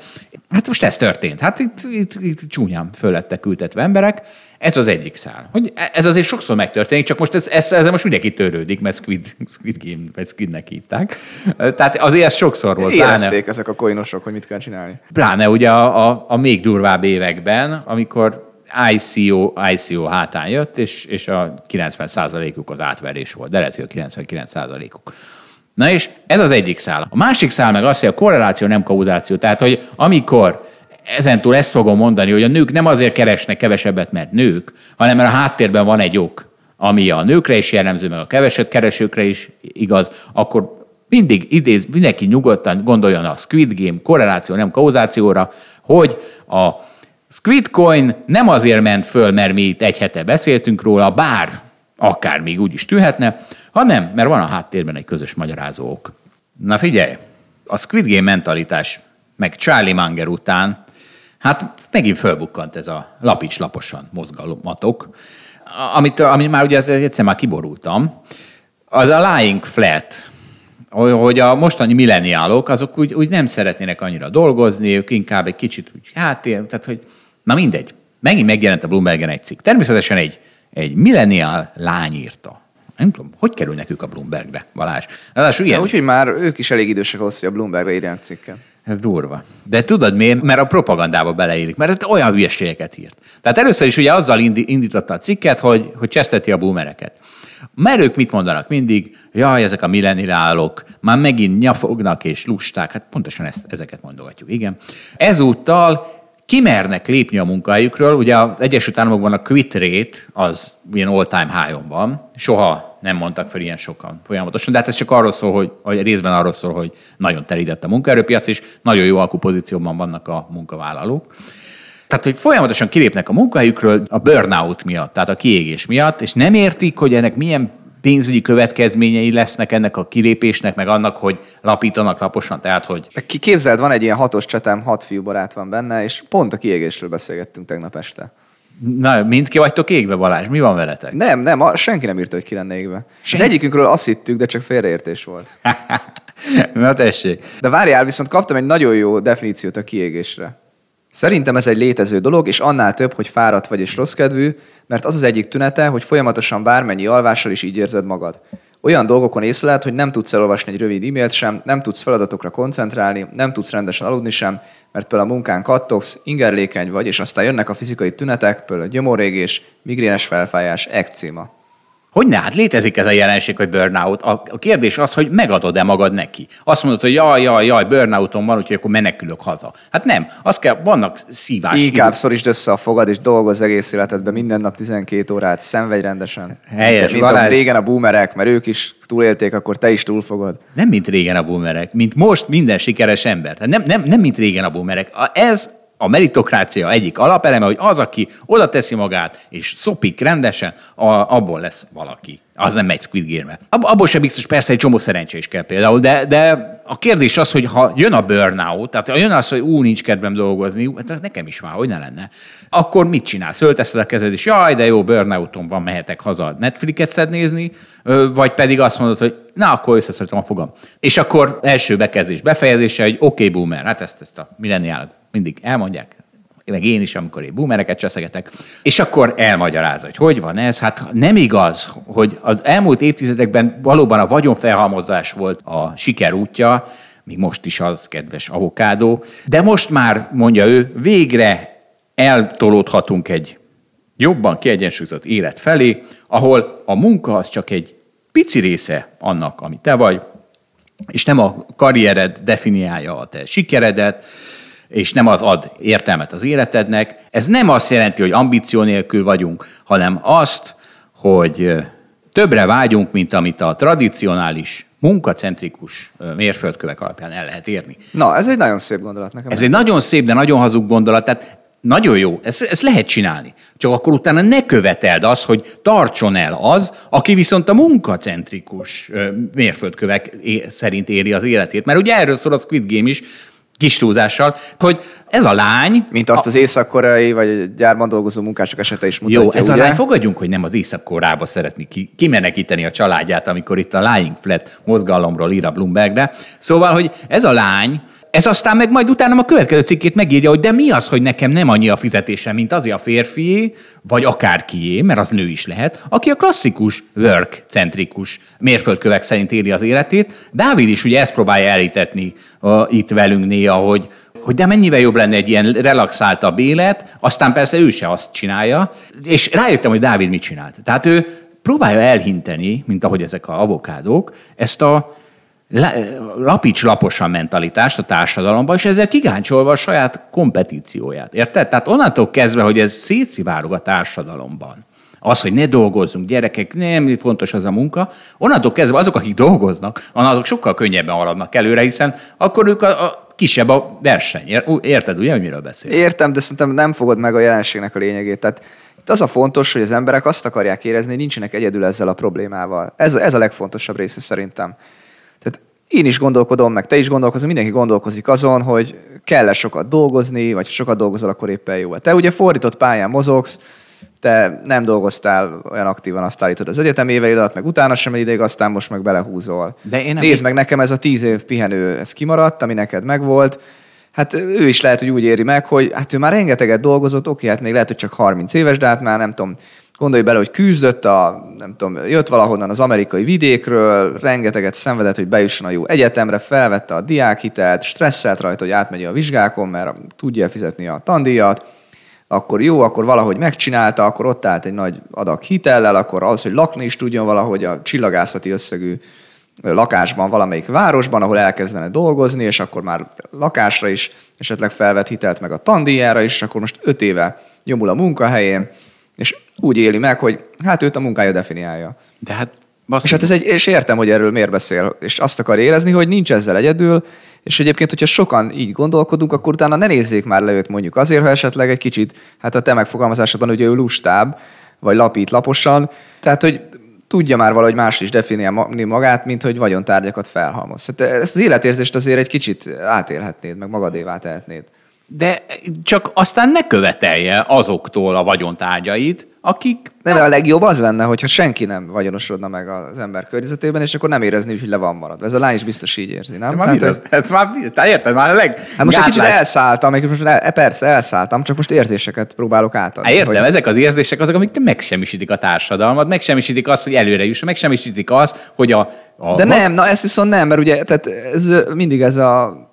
Hát most ez történt. Hát itt, itt, itt csúnyán föl lettek ültetve emberek. Ez az egyik szál. Hogy ez azért sokszor megtörténik, csak most ez, ez, ezzel most mindenki törődik, mert Squid, Squid Game, vagy Squidnek hívták. Tehát azért ez sokszor volt. pláne- Érezték ezek a coinosok, hogy mit kell csinálni. Pláne ugye a, a, a még durvább években, amikor ICO, ICO hátán jött, és, és a 90%-uk az átverés volt, de lehet, hogy a 99%-uk. Na és ez az egyik szál. A másik szál meg az, hogy a korreláció nem kauzáció. Tehát, hogy amikor ezentúl ezt fogom mondani, hogy a nők nem azért keresnek kevesebbet, mert nők, hanem mert a háttérben van egy ok, ami a nőkre is jellemző, meg a keveset keresőkre is igaz, akkor mindig idéz, mindenki nyugodtan gondoljon a Squid Game korreláció, nem kauzációra, hogy a Squid Coin nem azért ment föl, mert mi itt egy hete beszéltünk róla, bár akár még úgy is tűhetne, hanem mert van a háttérben egy közös magyarázó ok. Na figyelj, a Squid Game mentalitás, meg Charlie Munger után, hát megint fölbukkant ez a lapics laposan mozgalomatok, amit, amit már ugye egyszer már kiborultam, az a lying flat, hogy a mostani milleniálok, azok úgy, úgy nem szeretnének annyira dolgozni, ők inkább egy kicsit úgy hátér, tehát hogy, na mindegy. Megint megjelent a Bloombergen egy cikk. Természetesen egy, egy milleniál lány írta. Nem tudom, hogy kerülnek ők a Bloombergre, Balázs? Ráadásul ilyen, úgyhogy már ők is elég idősek ahhoz, hogy a Bloombergre írjanak cikket. ez durva. De tudod miért? Mert a propagandába beleélik. Mert olyan hülyeségeket írt. Tehát először is ugye azzal indította a cikket, hogy, hogy cseszteti a boomereket. Mert ők mit mondanak mindig? Jaj, ezek a millenniálok már megint nyafognak és lusták. Hát pontosan ezt, ezeket mondogatjuk, igen. Ezúttal kimernek lépni a munkahelyükről. Ugye az Egyesült Államokban a quit rate az ilyen all-time high-on van. Soha nem mondtak fel ilyen sokan folyamatosan. De hát ez csak arról szól, hogy, vagy részben arról szól, hogy nagyon terített a munkaerőpiac, és nagyon jó alkupozícióban vannak a munkavállalók. Tehát, hogy folyamatosan kilépnek a munkahelyükről a burnout miatt, tehát a kiégés miatt, és nem értik, hogy ennek milyen pénzügyi következményei lesznek ennek a kilépésnek, meg annak, hogy lapítanak laposan, tehát, hogy képzeld, van egy ilyen hatos csatem, hat fiú barát van benne, és pont a kiégésről beszélgettünk tegnap este. Na, mindki vagytok égve, Balázs, mi van veletek? Nem, nem, a, senki nem írta, hogy ki lenne égve. Az egyikünkről azt hittük, de csak félreértés volt. na tessék. De várjál, viszont kaptam egy nagyon jó definíciót a kiégésre. Szerintem ez egy létező dolog, és annál több, hogy fáradt vagy és rosszkedvű, mert az az egyik tünete, hogy folyamatosan bármennyi alvással is így érzed magad. Olyan dolgokon észleled, hogy nem tudsz elolvasni egy rövid e-mailt sem, nem tudsz feladatokra koncentrálni, nem tudsz rendesen aludni sem, mert például a munkán kattogsz, ingerlékeny vagy, és aztán jönnek a fizikai tünetek, például gyomorrégés, migrénes felfájás, ekcéma. Hogy ne? Hát létezik ez a jelenség, hogy burnout. A, a kérdés az, hogy megadod-e magad neki. Azt mondod, hogy jaj, jaj, jaj, burnouton van, úgyhogy akkor menekülök haza. Hát nem. Az kell, vannak szívás. Inkább szorítsd össze a fogad, és dolgozz egész életedben, minden nap 12 órát, szenvedj rendesen. Helyes, mint, mint a régen a boomerek, mert ők is túlélték, akkor te is túl fogod. Nem mint régen a boomerek, mint most minden sikeres ember. Tehát nem, nem, nem mint régen a boomerek. Ez a meritokrácia egyik alapeleme, hogy az, aki oda teszi magát, és szopik rendesen, a, abból lesz valaki. Az nem megy Squid Game-be. Ab, abból sem biztos, persze egy csomó szerencse is kell például, de, de a kérdés az, hogy ha jön a burnout, tehát ha jön az, hogy ú, nincs kedvem dolgozni, hát nekem is már, hogy ne lenne, akkor mit csinálsz? Fölteszed a kezed, és jaj, de jó, burnoutom van, mehetek haza Netflixet szed vagy pedig azt mondod, hogy na, akkor összeszedtem a fogam. És akkor első bekezdés befejezése, hogy oké, okay, boomer, hát ezt, ezt a milleniálok mindig elmondják, meg én is, amikor én boomereket cseszegetek, és akkor elmagyarázza, hogy hogy van ez. Hát nem igaz, hogy az elmúlt évtizedekben valóban a vagyonfelhalmozás volt a siker útja, még most is az, kedves avokádó, de most már, mondja ő, végre eltolódhatunk egy jobban kiegyensúlyozott élet felé, ahol a munka az csak egy pici része annak, ami te vagy, és nem a karriered definiálja a te sikeredet, és nem az ad értelmet az életednek. Ez nem azt jelenti, hogy ambíció nélkül vagyunk, hanem azt, hogy többre vágyunk, mint amit a tradicionális munkacentrikus mérföldkövek alapján el lehet érni. Na, ez egy nagyon szép gondolat nekem. Ez egy nagyon szép, de nagyon hazug gondolat. Tehát nagyon jó, ezt, ezt lehet csinálni. Csak akkor utána ne követeld azt, hogy tartson el az, aki viszont a munkacentrikus mérföldkövek szerint éri az életét. Mert ugye erről szól a Squid Game is, kis túlzással, hogy ez a lány... Mint azt az észak-koreai vagy gyárban dolgozó munkások esete is mutatja. Jó, ez ugye? a lány, fogadjunk, hogy nem az észak szeretni ki, kimenekíteni a családját, amikor itt a Lying Flat mozgalomról ír a Bloombergre. Szóval, hogy ez a lány, ez aztán meg majd utána a következő cikkét megírja, hogy de mi az, hogy nekem nem annyi a fizetésem, mint az a férfié, vagy akárkié, mert az nő is lehet, aki a klasszikus work-centrikus mérföldkövek szerint éli az életét. Dávid is ugye ezt próbálja elítetni uh, itt velünk néha, hogy, hogy de mennyivel jobb lenne egy ilyen relaxáltabb élet, aztán persze ő se azt csinálja, és rájöttem, hogy Dávid mit csinált. Tehát ő próbálja elhinteni, mint ahogy ezek a avokádók, ezt a lapics laposan mentalitást a társadalomban, és ezzel kigáncsolva a saját kompetícióját. Érted? Tehát onnantól kezdve, hogy ez szétszivárog a társadalomban, az, hogy ne dolgozzunk, gyerekek, nem fontos az a munka, onnantól kezdve azok, akik dolgoznak, azok sokkal könnyebben haladnak előre, hiszen akkor ők a, a kisebb a verseny. Érted ugye, hogy miről beszél? Értem, de szerintem nem fogod meg a jelenségnek a lényegét. Tehát itt az a fontos, hogy az emberek azt akarják érezni, hogy nincsenek egyedül ezzel a problémával. Ez, ez a legfontosabb része szerintem. Én is gondolkodom, meg te is gondolkozol, mindenki gondolkozik azon, hogy kell-e sokat dolgozni, vagy ha sokat dolgozol, akkor éppen jó. Te ugye fordított pályán mozogsz, te nem dolgoztál olyan aktívan, azt állítod az egyetem éveid alatt, meg utána sem egy ideig, aztán most meg belehúzol. De én nem Nézd meg, nekem ez a tíz év pihenő, ez kimaradt, ami neked megvolt. Hát ő is lehet, hogy úgy éri meg, hogy hát ő már rengeteget dolgozott, oké, hát még lehet, hogy csak 30 éves, de hát már nem tudom, Gondolj bele, hogy küzdött, a, nem tudom, jött valahonnan az amerikai vidékről, rengeteget szenvedett, hogy bejusson a jó egyetemre, felvette a diákhitelt, stresszelt rajta, hogy átmegy a vizsgákon, mert tudja fizetni a tandíjat, akkor jó, akkor valahogy megcsinálta, akkor ott állt egy nagy adag hitellel, akkor az, hogy lakni is tudjon valahogy a csillagászati összegű lakásban valamelyik városban, ahol elkezdene dolgozni, és akkor már lakásra is esetleg felvett hitelt meg a tandíjára is, akkor most öt éve nyomul a munkahelyén, úgy éli meg, hogy hát őt a munkája definiálja. De hát Basszul. És hát ez egy, és értem, hogy erről miért beszél, és azt akar érezni, hogy nincs ezzel egyedül, és egyébként, hogyha sokan így gondolkodunk, akkor utána ne nézzék már le őt mondjuk azért, ha esetleg egy kicsit, hát a te megfogalmazásodban ugye ő lustább, vagy lapít laposan, tehát, hogy tudja már valahogy más is definiálni magát, mint hogy vagyontárgyakat felhalmoz. Hát ezt az életérzést azért egy kicsit átélhetnéd, meg magadévá tehetnéd. De csak aztán ne követelje azoktól a vagyontárgyait, akik... Nem, a legjobb az lenne, hogyha senki nem vagyonosodna meg az ember környezetében, és akkor nem érezni, hogy le van maradva. Ez a lány is biztos így érzi, nem? Már Tehát, hogy... Ez már, te érted, már a leg... Hát most egy kicsit elszálltam, most, e, persze elszálltam, csak most érzéseket próbálok átadni. Hát értem, hogy... ezek az érzések azok, amik megsemmisítik a társadalmat, megsemmisítik azt, hogy előre jusson, megsemmisítik azt, hogy a... a De nem, na ez viszont nem, mert ugye tehát ez mindig ez a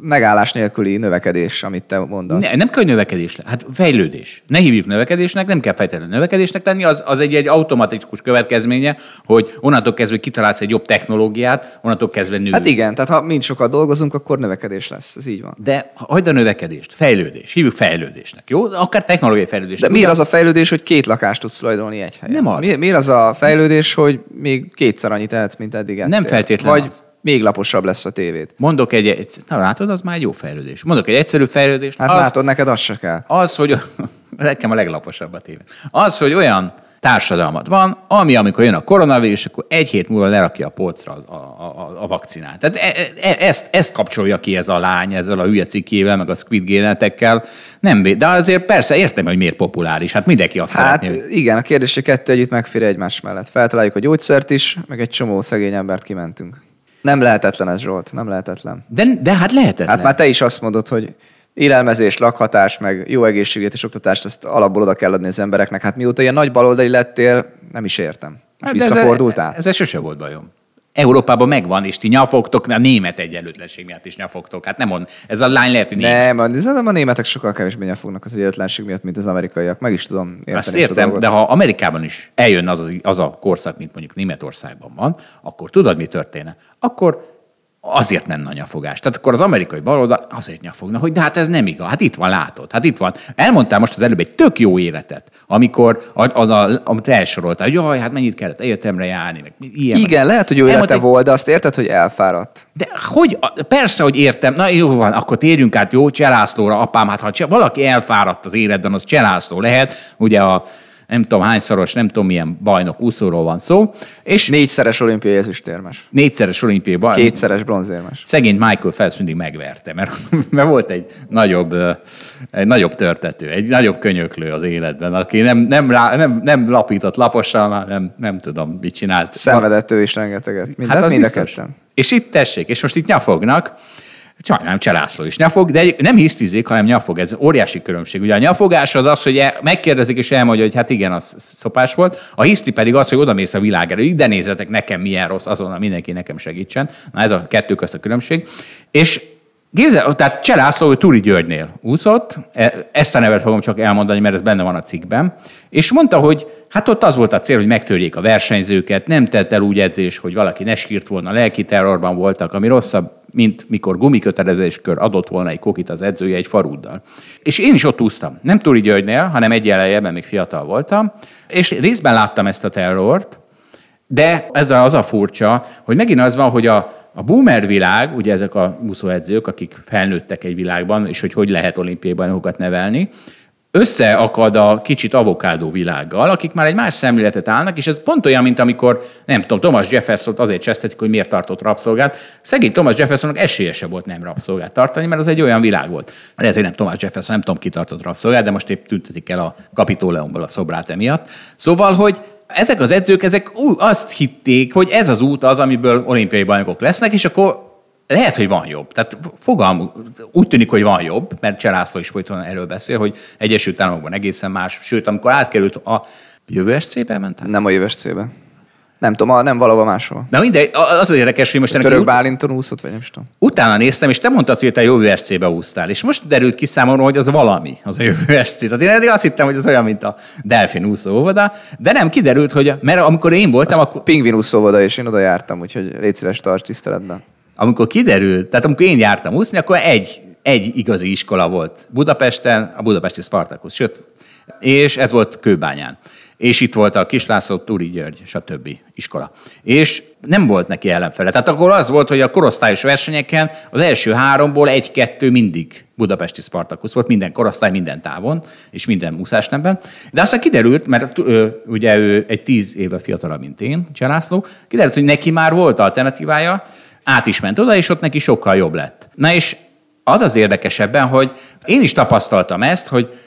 megállás nélküli növekedés, amit te mondasz. Ne, nem kell növekedés, hát fejlődés. Ne hívjuk növekedésnek, nem kell fejtelenül növekedésnek lenni, az, az egy, egy automatikus következménye, hogy onnantól kezdve kitalálsz egy jobb technológiát, onnantól kezdve nő. Hát igen, tehát ha mind sokat dolgozunk, akkor növekedés lesz, ez így van. De hagyd a növekedést, fejlődés, hívjuk fejlődésnek, jó? Akár technológiai fejlődés. De miért az a fejlődés, hogy két lakást tudsz tulajdonolni egy helyen? Nem az. Miért, miért az a fejlődés, hogy még kétszer annyit tehetsz, mint eddig? Nem feltétlenül Vagy az még laposabb lesz a tévét. Mondok egy, egy na látod, az már egy jó fejlődés. Mondok egy egyszerű fejlődést. Hát az, látod, neked az se kell. az, hogy nekem a leglaposabb a tévé. Az, hogy olyan társadalmat van, ami amikor jön a koronavírus, akkor egy hét múlva lerakja a polcra a, a, a, vakcinát. Tehát e, e, ezt, ezt kapcsolja ki ez a lány ezzel a hülye cikkével, meg a squid génetekkel. Nem, de azért persze értem, hogy miért populáris. Hát mindenki azt Hát szeretné, hogy... igen, a kérdés, hogy kettő együtt megfér egymás mellett. Feltaláljuk a gyógyszert is, meg egy csomó szegény embert kimentünk. Nem lehetetlen ez, Zsolt, nem lehetetlen. De, de hát lehetetlen. Hát már te is azt mondod, hogy élelmezés, lakhatás, meg jó egészségügyet és oktatást, ezt alapból oda kell adni az embereknek. Hát mióta ilyen nagy baloldali lettél, nem is értem. Most Hát visszafordultál? Ez, ez sose volt bajom. Európában megvan, és ti nyafogtok, a német egyenlőtlenség miatt is nyafogtok. Hát nem mond, ez a lány lehet, hogy német. Nem, szerintem a németek sokkal kevésbé nyafognak az egyenlőtlenség miatt, mint az amerikaiak. Meg is tudom érteni Azt ezt értem, dolgot. de ha Amerikában is eljön az, az, az a korszak, mint mondjuk Németországban van, akkor tudod, mi történne? Akkor azért nem nagy nyafogás. Tehát akkor az amerikai baloldal azért nyafogna, hogy de hát ez nem igaz. Hát itt van, látod. Hát itt van. Elmondtál most az előbb egy tök jó életet, amikor, az, az, amit elsoroltál, hogy jaj, hát mennyit kellett egyetemre járni, meg ilyen. Igen, lehet, hogy jó élete Elmondta- volt, de azt érted, hogy elfáradt. De hogy, persze, hogy értem, na jó van, akkor térjünk át, jó, Cselászlóra, apám, hát ha valaki elfáradt az életben, az Cselászló lehet, ugye a nem tudom hányszoros, nem tudom milyen bajnok úszóról van szó, és Négyszeres olimpiai ezüstérmes. négyszeres olimpiai bajnok. Kétszeres bronzérmes. Szegény Michael Phelps mindig megverte, mert, mert volt egy nagyobb, egy nagyobb törtető, egy nagyobb könyöklő az életben, aki nem, nem, lá- nem, nem lapított laposan, nem, nem tudom, mit csinált. Szenvedett ő is rengeteget. Mind, hát az mind biztos. És itt tessék, és most itt nyafognak, Sajnálom, Cselászló is nyafog, de nem hisztizik, hanem nyafog. Ez óriási különbség. Ugye a nyafogás az az, hogy el, megkérdezik és elmondja, hogy hát igen, az szopás volt. A hiszti pedig az, hogy odamész a világ elő, ide nézzetek, nekem milyen rossz, azonnal mindenki nekem segítsen. Na ez a kettő közt a különbség. És Képzel, tehát Cselászló, Turi Györgynél úszott, e- ezt a nevet fogom csak elmondani, mert ez benne van a cikkben, és mondta, hogy hát ott az volt a cél, hogy megtörjék a versenyzőket, nem tett el úgy edzés, hogy valaki ne sírt volna, lelki terrorban voltak, ami rosszabb, mint mikor gumikötelezéskör adott volna egy kokit az edzője egy farúddal. És én is ott úsztam. Nem Turi Györgynél, hanem egy ebben még fiatal voltam, és részben láttam ezt a terrort, de ezzel az a furcsa, hogy megint az van, hogy a, a boomer világ, ugye ezek a úszóedzők, akik felnőttek egy világban, és hogy hogy lehet olimpiai bajnokokat nevelni, összeakad a kicsit avokádó világgal, akik már egy más szemléletet állnak, és ez pont olyan, mint amikor, nem tudom, Thomas jefferson azért csesztetik, hogy miért tartott rabszolgát. Szegény Thomas Jeffersonnak esélyese volt nem rabszolgát tartani, mert az egy olyan világ volt. Lehet, hogy nem Thomas Jefferson, nem tudom, ki tartott rabszolgát, de most épp tüntetik el a Kapitóleumból a szobrát emiatt. Szóval, hogy ezek az edzők, ezek ú, azt hitték, hogy ez az út az, amiből olimpiai bajnokok lesznek, és akkor lehet, hogy van jobb. Tehát fogalmuk, úgy tűnik, hogy van jobb, mert Cselászló is folyton erről beszél, hogy Egyesült Államokban egészen más. Sőt, amikor átkerült a jövő SC-be ment? Nem a jövős célbe. Nem tudom, nem valahol máshol. De mindegy, az az érdekes, hogy most ennek Török ut- Bálinton úszott, vagy nem is tudom. utána néztem, és te mondtad, hogy te jövő SC-be úsztál, és most derült ki számomra, hogy az valami, az a jövő SC. Tehát én eddig azt hittem, hogy az olyan, mint a Delfin úszó óvoda, de nem kiderült, hogy, mert amikor én voltam, akkor, Pingvin úszóvoda, és én oda jártam, úgyhogy légy szíves, tarts tiszteletben. Amikor kiderült, tehát amikor én jártam úszni, akkor egy, egy igazi iskola volt Budapesten, a Budapesti Spartacus, sőt, és ez volt Kőbányán. És itt volt a Kislászló, Turi György, stb. iskola. És nem volt neki ellenfele. Tehát akkor az volt, hogy a korosztályos versenyeken az első háromból egy-kettő mindig budapesti Spartacus volt, minden korosztály, minden távon, és minden úszásnemben. De aztán kiderült, mert ö, ugye ő egy tíz éve fiatalabb, mint én, Cselászló, kiderült, hogy neki már volt alternatívája, át is ment oda, és ott neki sokkal jobb lett. Na és az az érdekesebben, hogy én is tapasztaltam ezt, hogy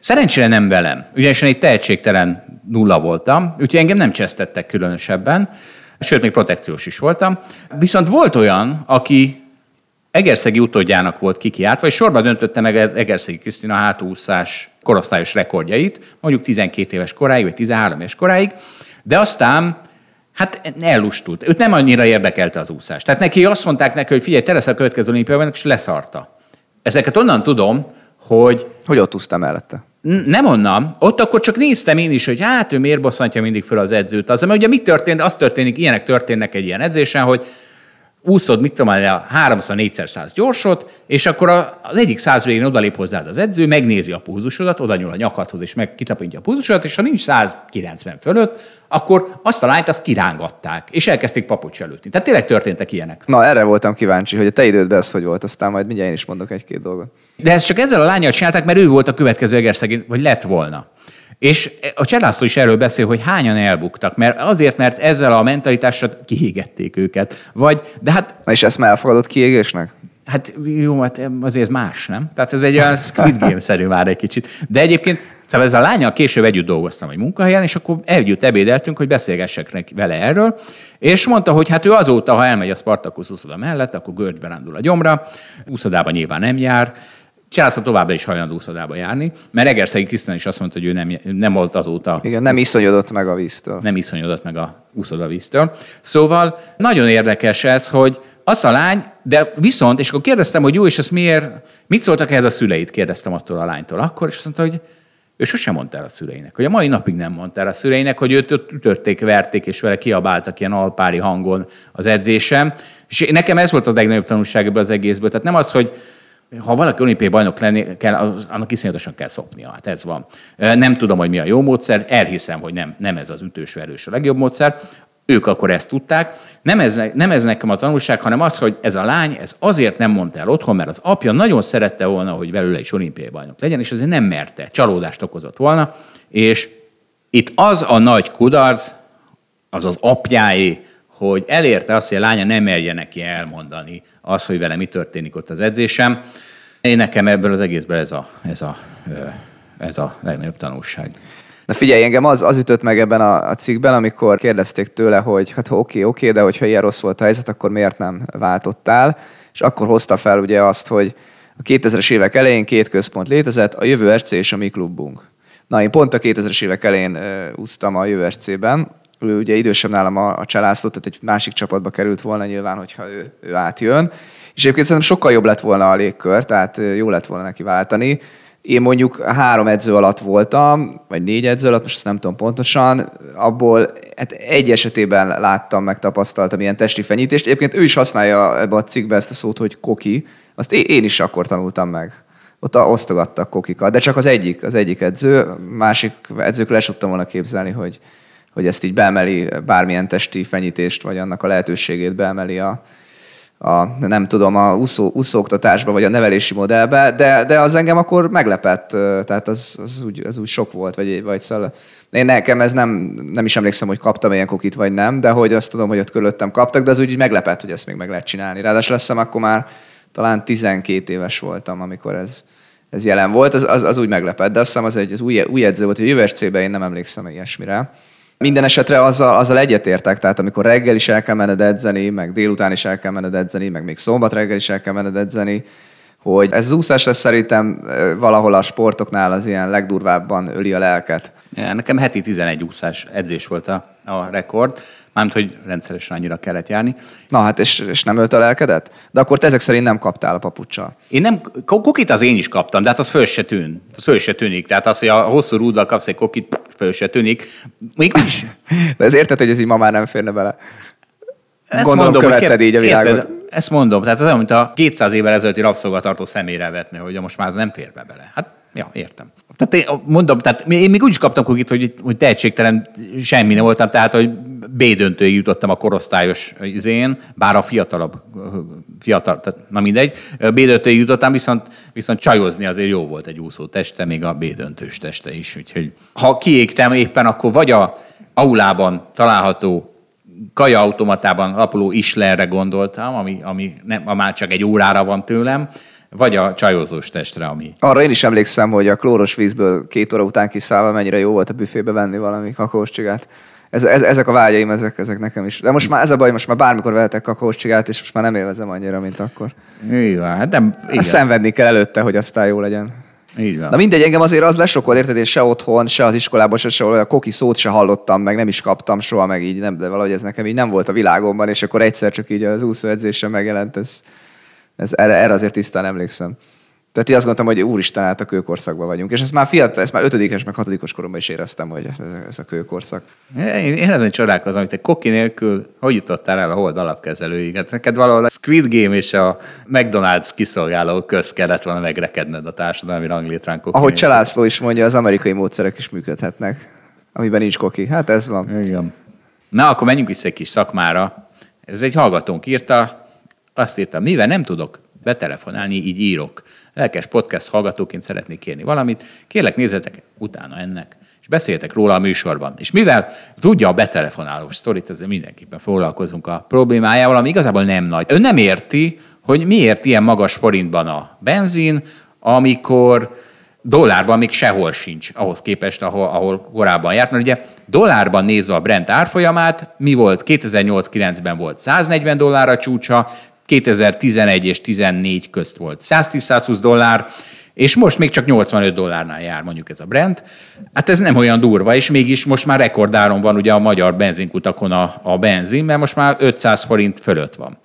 Szerencsére nem velem, ugyanis én egy tehetségtelen nulla voltam, úgyhogy engem nem csesztettek különösebben, sőt, még protekciós is voltam. Viszont volt olyan, aki Egerszegi utódjának volt kikiáltva, és sorba döntötte meg Egerszegi Krisztina hátúszás korosztályos rekordjait, mondjuk 12 éves koráig, vagy 13 éves koráig, de aztán Hát ellustult. Őt nem annyira érdekelte az úszás. Tehát neki azt mondták neki, hogy figyelj, te leszel a következő olimpiában, és leszarta. Ezeket onnan tudom, hogy Hogy ott úsztam mellette? Nem onnan. Ott akkor csak néztem én is, hogy hát ő miért bosszantja mindig föl az edzőt. Az, mert ugye mi történt? Az történik, ilyenek történnek egy ilyen edzésen, hogy úszod, mit tudom, a háromszor, négyszer száz gyorsot, és akkor az egyik száz végén odalép hozzád az edző, megnézi a pulzusodat, oda nyúl a nyakadhoz, és meg kitapintja a pulzusodat, és ha nincs 190 fölött, akkor azt a lányt azt kirángatták, és elkezdték papucs előtt. Tehát tényleg történtek ilyenek. Na, erre voltam kíváncsi, hogy a te idődben ez hogy volt, aztán majd mindjárt én is mondok egy-két dolgot. De ezt csak ezzel a lányjal csinálták, mert ő volt a következő Egerszegén, vagy lett volna. És a Cselászló is erről beszél, hogy hányan elbuktak, mert azért, mert ezzel a mentalitással kiégették őket. Vagy, de hát Na és ezt már elfogadott kiégésnek? Hát jó, hát azért ez más, nem? Tehát ez egy olyan Squid Game-szerű már egy kicsit. De egyébként, szóval ez a lányal később együtt dolgoztam egy munkahelyen, és akkor együtt ebédeltünk, hogy beszélgessek vele erről, és mondta, hogy hát ő azóta, ha elmegy a Spartacus úszoda mellett, akkor görcsbe rándul a gyomra, úszodában nyilván nem jár, Császor továbbra is hajlandó úszodába járni, mert Egerszegi Krisztán is azt mondta, hogy ő nem, nem volt azóta. Igen, nem iszonyodott meg a víztől. Nem iszonyodott meg a úszodavíztől. Szóval nagyon érdekes ez, hogy az a lány, de viszont, és akkor kérdeztem, hogy jó, és ezt miért, mit szóltak ehhez a szüleit, kérdeztem attól a lánytól akkor, és azt mondta, hogy ő sosem mondta el a szüleinek, hogy a mai napig nem mondta el a szüleinek, hogy őt ütötték, verték, és vele kiabáltak ilyen alpári hangon az edzésem. És nekem ez volt a legnagyobb tanulság ebből az egészből. Tehát nem az, hogy ha valaki olimpiai bajnok lenni kell, annak iszonyatosan kell szopnia. Hát ez van. Nem tudom, hogy mi a jó módszer, elhiszem, hogy nem, nem ez az ütős verős a legjobb módszer. Ők akkor ezt tudták. Nem ez, nem ez nekem a tanulság, hanem az, hogy ez a lány ez azért nem mondta el otthon, mert az apja nagyon szerette volna, hogy belőle is olimpiai bajnok legyen, és azért nem merte, csalódást okozott volna. És itt az a nagy kudarc, az az apjáé, hogy elérte azt, hogy a lánya nem merje neki elmondani az, hogy vele mi történik ott az edzésem. Én nekem ebből az egészből ez a, ez a, ez a legnagyobb tanulság. Na figyelj, engem az, az ütött meg ebben a, a cikkben, amikor kérdezték tőle, hogy hát oké, oké, de hogyha ilyen rossz volt a helyzet, akkor miért nem váltottál? És akkor hozta fel ugye azt, hogy a 2000-es évek elején két központ létezett, a Jövő RC és a mi klubunk. Na, én pont a 2000-es évek elején úsztam a Jövő RC-ben, ő ugye idősebb nálam a, a Cselászló, tehát egy másik csapatba került volna nyilván, hogyha ő, ő átjön. És egyébként szerintem sokkal jobb lett volna a légkör, tehát jó lett volna neki váltani. Én mondjuk három edző alatt voltam, vagy négy edző alatt, most ezt nem tudom pontosan, abból hát egy esetében láttam, meg tapasztaltam ilyen testi fenyítést. Egyébként ő is használja ebbe a cikkbe ezt a szót, hogy koki. Azt én is akkor tanultam meg. Ott osztogattak kokikat, de csak az egyik, az egyik edző. Másik edzőkről el tudtam volna képzelni, hogy, hogy ezt így beemeli bármilyen testi fenyítést, vagy annak a lehetőségét beemeli a, a nem tudom, a úszó, úszóoktatásba, vagy a nevelési modellbe, de, de az engem akkor meglepett, tehát az, az, úgy, az úgy sok volt, vagy, vagy szóval én nekem ez nem, nem is emlékszem, hogy kaptam ilyen kokit, vagy nem, de hogy azt tudom, hogy ott körülöttem kaptak, de az úgy meglepett, hogy ezt még meg lehet csinálni. Ráadásul azt hiszem, akkor már talán 12 éves voltam, amikor ez, ez jelen volt, az, az, az úgy meglepett, de azt hiszem az egy az új, új edző volt, hogy USC-ben én nem emlékszem ilyesmire. Minden esetre azzal, azzal egyetértek, tehát amikor reggel is el kell menned edzeni, meg délután is el kell menned edzeni, meg még szombat reggel is el kell menned edzeni, hogy ez az úszás lesz szerintem valahol a sportoknál az ilyen legdurvábban öli a lelket. Ja, nekem heti 11 úszás edzés volt a, a rekord, mármint, hogy rendszeresen annyira kellett járni. Na hát, és, és nem ölt a lelkedet? De akkor te ezek szerint nem kaptál a papucsal. Én nem, kokit az én is kaptam, de hát az föl se tűn, az föl se tűnik. Tehát az, hogy a hosszú rúddal kapsz egy kokit, föl se tűnik. Még is. de ez érted, hogy ez így ma már nem férne bele? Ezt Gondolom, mondom, követted így a világot. Érted, ezt mondom, tehát az olyan, mint a 200 évvel ezelőtti rabszolgatartó személyre vetni, hogy most már ez nem fér be bele. Hát Ja, értem. Tehát én mondom, tehát én még úgy is kaptam kukit, hogy, hogy tehetségtelen semmi nem voltam, tehát hogy B döntőig jutottam a korosztályos izén, bár a fiatalabb, fiatal, tehát, na mindegy, B döntőig jutottam, viszont, viszont csajozni azért jó volt egy úszó teste, még a B döntős teste is. Úgyhogy ha kiégtem éppen, akkor vagy a aulában található kaja automatában alapuló islerre gondoltam, ami, ami nem, már csak egy órára van tőlem, vagy a csajozós testre, ami... Arra én is emlékszem, hogy a klóros vízből két óra után kiszállva mennyire jó volt a büfébe venni valami kakaós csigát. Ez, ez, ezek a vágyaim, ezek, ezek nekem is. De most már ez a baj, most már bármikor vehetek kakaós csigát, és most már nem élvezem annyira, mint akkor. Igen, hát nem, igen. Ezt szenvedni kell előtte, hogy aztán jó legyen. Így van. Na mindegy, engem azért az lesokolt, érted, én se otthon, se az iskolában, se sehol, a koki szót se hallottam, meg nem is kaptam soha, meg így nem, de valahogy ez nekem így nem volt a világomban, és akkor egyszer csak így az úszóedzésen megjelent ez ez, erre, erre azért tisztán emlékszem. Tehát én azt gondoltam, hogy úristen, át a kőkorszakban vagyunk. És ezt már fiatal, ezt már ötödikes, meg hatodikos koromban is éreztem, hogy ez, a kőkorszak. Én, én ezen csodálkozom, hogy te koki nélkül hogy jutottál el a hold alapkezelőig? Hát neked valahol a Squid Game és a McDonald's kiszolgáló köz kellett volna megrekedned a társadalmi ranglétrán koki Ahogy. Cselászló is mondja, az amerikai módszerek is működhetnek, amiben nincs koki. Hát ez van. Igen. Na, akkor menjünk vissza egy kis szakmára. Ez egy hallgatónk írta, azt írta, mivel nem tudok betelefonálni, így írok. Lelkes podcast hallgatóként szeretnék kérni valamit. Kérlek, nézzetek utána ennek, és beszéltek róla a műsorban. És mivel tudja a betelefonálós sztorit, ezzel mindenképpen foglalkozunk a problémájával, ami igazából nem nagy. Ő nem érti, hogy miért ilyen magas forintban a benzin, amikor dollárban még sehol sincs ahhoz képest, ahol, ahol korábban járt. Mert ugye dollárban nézve a Brent árfolyamát, mi volt? 2008-9-ben volt 140 dollár a csúcsa, 2011 és 14 közt volt 110-120 dollár, és most még csak 85 dollárnál jár mondjuk ez a Brent. Hát ez nem olyan durva, és mégis most már rekordáron van ugye a magyar benzinkutakon a, a benzin, mert most már 500 forint fölött van.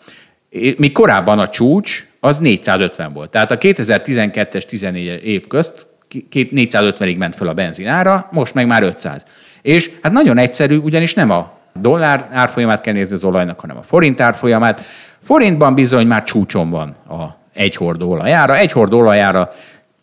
Mi korábban a csúcs az 450 volt. Tehát a 2012-es 14 év közt 450-ig ment föl a benzinára, most meg már 500. És hát nagyon egyszerű, ugyanis nem a dollár árfolyamát kell nézni az olajnak, hanem a forint árfolyamát. Forintban bizony már csúcson van a egy hordó olajára. Egy hordó olajára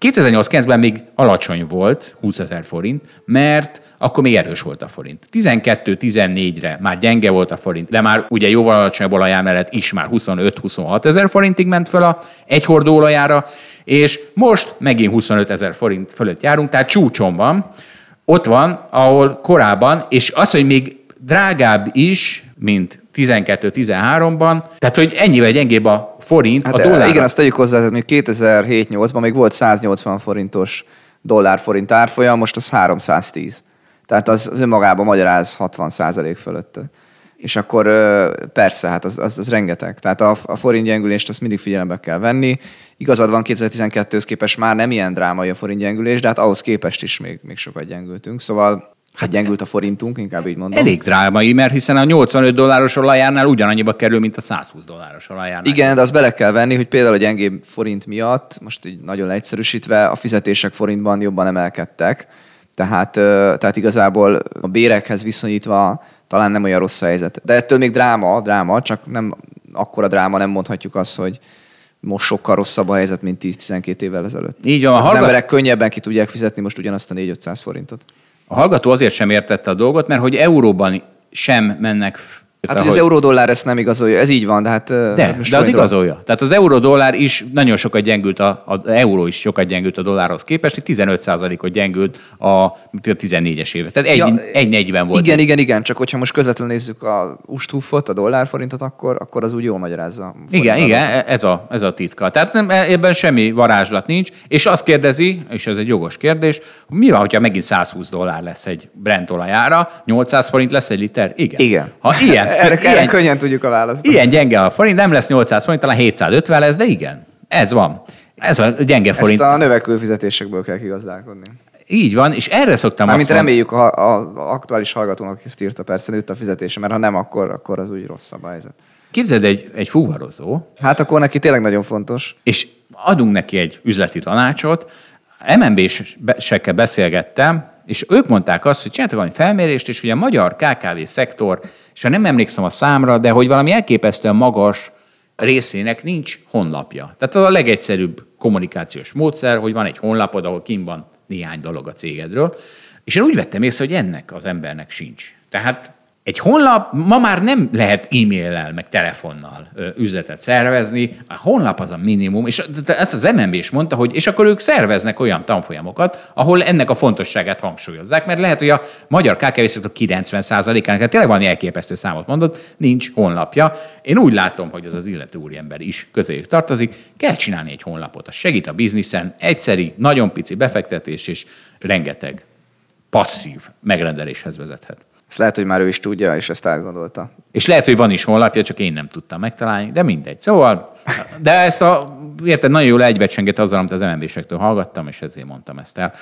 2008-9-ben még alacsony volt, 20 ezer forint, mert akkor még erős volt a forint. 12-14-re már gyenge volt a forint, de már ugye jóval alacsonyabb olajár mellett is már 25-26 ezer forintig ment fel a egy hordó olajára, és most megint 25 ezer forint fölött járunk, tehát csúcson van. Ott van, ahol korábban, és az, hogy még drágább is, mint 12-13-ban, tehát hogy ennyivel gyengébb a forint Hát a dollár. igen, azt tegyük hozzá, hogy még 2007-8-ban még volt 180 forintos dollár-forint árfolyam, most az 310. Tehát az, az önmagában magyaráz 60% fölött. És akkor persze, hát az, az, az rengeteg. Tehát a, a forint gyengülést azt mindig figyelembe kell venni. Igazad van, 2012-höz képest már nem ilyen drámai a forint gyengülés, de hát ahhoz képest is még, még sokat gyengültünk. Szóval hát gyengült a forintunk, inkább így mondom. Elég drámai, mert hiszen a 85 dolláros olajárnál ugyanannyiba kerül, mint a 120 dolláros olajárnál. Igen, de azt bele kell venni, hogy például a gyengébb forint miatt, most így nagyon leegyszerűsítve, a fizetések forintban jobban emelkedtek. Tehát, tehát igazából a bérekhez viszonyítva talán nem olyan rossz a helyzet. De ettől még dráma, dráma, csak nem akkora dráma, nem mondhatjuk azt, hogy most sokkal rosszabb a helyzet, mint 10-12 évvel ezelőtt. Így van, az hallgat- emberek könnyebben ki tudják fizetni most ugyanazt a 4-500 forintot. A hallgató azért sem értette a dolgot, mert hogy euróban sem mennek Hát, hogy az euró-dollár ezt nem igazolja, ez így van, de hát... De, most de az igazolja. Tehát az euró-dollár is nagyon sokat gyengült, a, az euró is sokat gyengült a dollárhoz képest, hogy 15%-ot gyengült a, a 14-es éve. Tehát egy, Ja, egy 40 volt. Igen, igen, igen, csak hogyha most közvetlenül nézzük a ustúfot, a dollárforintot, akkor, akkor az úgy jól magyarázza. Igen, igen, adatot. ez a, ez a titka. Tehát nem, ebben semmi varázslat nincs, és azt kérdezi, és ez egy jogos kérdés, mi van, hogyha megint 120 dollár lesz egy Brent olajára, 800 forint lesz egy liter? Igen. Igen. Ha ilyen, Erre, erre ilyen, könnyen tudjuk a választ. ilyen gyenge a forint, nem lesz 800 forint, talán 750 lesz, de igen, ez van. Ez a gyenge forint. Ezt a növekvő fizetésekből kell kigazdálkodni. Így van, és erre szoktam Mármint azt reméljük a, a, a aktuális hallgatónak, ezt írta, persze nőtt a fizetése, mert ha nem, akkor, akkor az úgy rosszabb a helyzet. képzeld egy, egy fuvarozó, Hát akkor neki tényleg nagyon fontos. és adunk neki egy üzleti tanácsot. MNB-sekkel beszélgettem, és ők mondták azt, hogy csináltak valami felmérést, és ugye a magyar KKV szektor, és nem emlékszem a számra, de hogy valami elképesztően magas részének nincs honlapja. Tehát az a legegyszerűbb kommunikációs módszer, hogy van egy honlapod, ahol kim van néhány dolog a cégedről, és én úgy vettem észre, hogy ennek az embernek sincs. Tehát egy honlap, ma már nem lehet e-maillel, meg telefonnal üzletet szervezni, a honlap az a minimum, és ezt az MNB is mondta, hogy és akkor ők szerveznek olyan tanfolyamokat, ahol ennek a fontosságát hangsúlyozzák, mert lehet, hogy a magyar kkv szektor 90%-ának, tehát tényleg valami elképesztő számot mondott, nincs honlapja. Én úgy látom, hogy ez az illető úriember is közéjük tartozik, kell csinálni egy honlapot, az segít a bizniszen, egyszeri, nagyon pici befektetés és rengeteg passzív megrendeléshez vezethet. Ezt lehet, hogy már ő is tudja, és ezt átgondolta. És lehet, hogy van is honlapja, csak én nem tudtam megtalálni, de mindegy. Szóval, de ezt a, érted, nagyon jól egybecsengett azzal, amit az MNB-sektől hallgattam, és ezért mondtam ezt el.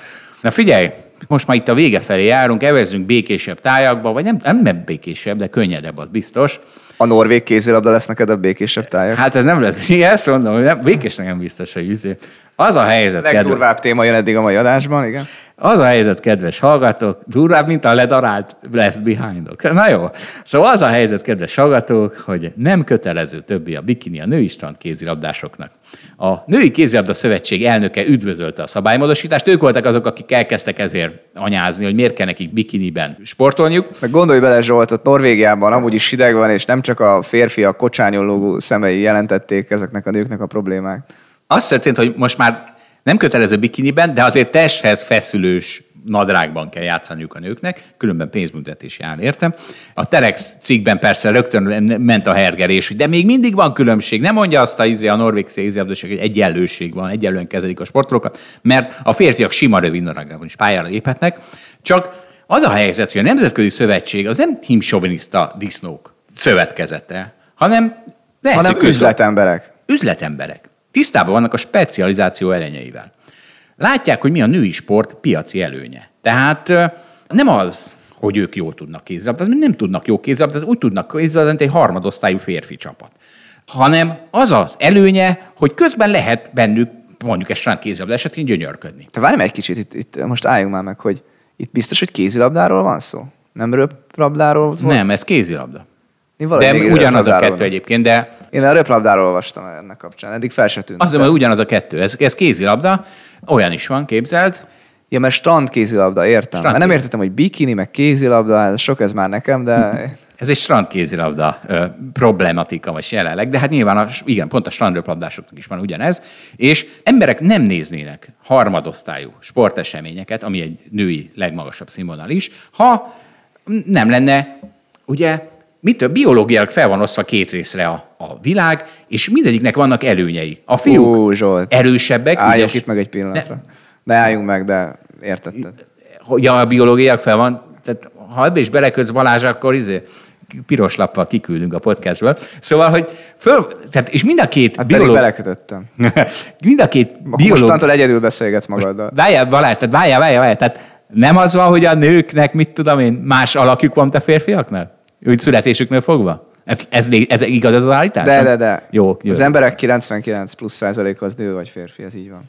Na figyelj, most már itt a vége felé járunk, evezzünk békésebb tájakba, vagy nem, nem békésebb, de könnyedebb, az biztos. A norvég kézilabda lesz neked a békésebb tájak? Hát ez nem lesz. Ezt mondom, hogy nem, békésnek nem biztos, hogy izé. Az a helyzet, kedves, Legdurvább téma jön eddig a mai adásban, igen. az a helyzet, kedves hallgatók, durvább, mint a ledarált Left Behindok. Na jó. Szóval az a helyzet, kedves hallgatók, hogy nem kötelező többi a bikini a női strand kézilabdásoknak. A Női Kézilabda Szövetség elnöke üdvözölte a szabálymódosítást. Ők voltak azok, akik elkezdtek ezért anyázni, hogy miért kell nekik bikiniben sportolniuk. Meg gondolj bele, Zsolt, ott Norvégiában amúgy is hideg van, és nem csak a férfiak kocsányon lógó szemei jelentették ezeknek a nőknek a problémák. Az történt, hogy most már nem kötelező bikiniben, de azért testhez feszülős nadrágban kell játszaniuk a nőknek, különben pénzbüntetés jár, értem. A Telex cikkben persze rögtön ment a hergerés, hogy de még mindig van különbség. Nem mondja azt a, izé, a norvég szélzabdosság, hogy egyenlőség van, egyenlően kezelik a sportolókat, mert a férfiak sima rövid nadrágban is pályára léphetnek. Csak az a helyzet, hogy a Nemzetközi Szövetség az nem himsoviniszta disznók szövetkezete, hanem, Hanem üzletemberek. üzletemberek. Tisztában vannak a specializáció előnyeivel. Látják, hogy mi a női sport piaci előnye. Tehát nem az, hogy ők jól tudnak kézilabdázni, nem tudnak jó kézilabdázni, úgy tudnak kézilabdázni, mint egy harmadosztályú férfi csapat. Hanem az az előnye, hogy közben lehet bennük mondjuk egy strand kézilabda esetén gyönyörködni. Te várj egy kicsit, itt, itt most álljunk már meg, hogy itt biztos, hogy kézilabdáról van szó? Nem röplabdáról volt? Nem, ez kézilabda. De ugyanaz a kettő egyébként, de Én a röplabdáról olvastam ennek kapcsán, eddig fel se tűnt. az, hogy ugyanaz a kettő. Ez, ez kézilabda, olyan is van, képzeld, Ja, mert strand kézilabda, értem. Strand Mert nem értettem, hogy bikini, meg kézilabda, ez sok ez már nekem, de Ez egy strandkézilabda ö, problematika most jelenleg, de hát nyilván a, igen, pont a strandröplabdásoknak is van ugyanez, és emberek nem néznének harmadosztályú sporteseményeket, ami egy női legmagasabb színvonal is, ha nem lenne, ugye, mit, biológiailag fel van osztva két részre a, a világ, és mindegyiknek vannak előnyei. A fiúk Ú, Zsolt. erősebbek, álljunk ügyes- itt meg egy pillanatra. Ne álljunk meg, de értetted. hogy a biológiák fel van, tehát ha ebbe is belekötsz Balázs, akkor izé, piros lappal kiküldünk a podcastből. Szóval, hogy föl, tehát, és mind a két Hát pedig belekötöttem. mind a két biológ... mostantól egyedül beszélgetsz magaddal. Várjál, Balázs, tehát várjál, várjál, várjál, tehát nem az van, hogy a nőknek, mit tudom én, más alakjuk van, a férfiaknak? Úgy születésüknél fogva? Ez, ez, ez igaz ez az állítás? De, de, de. Jó, jó. Az emberek 99 plusz százalék az nő vagy férfi, ez így van.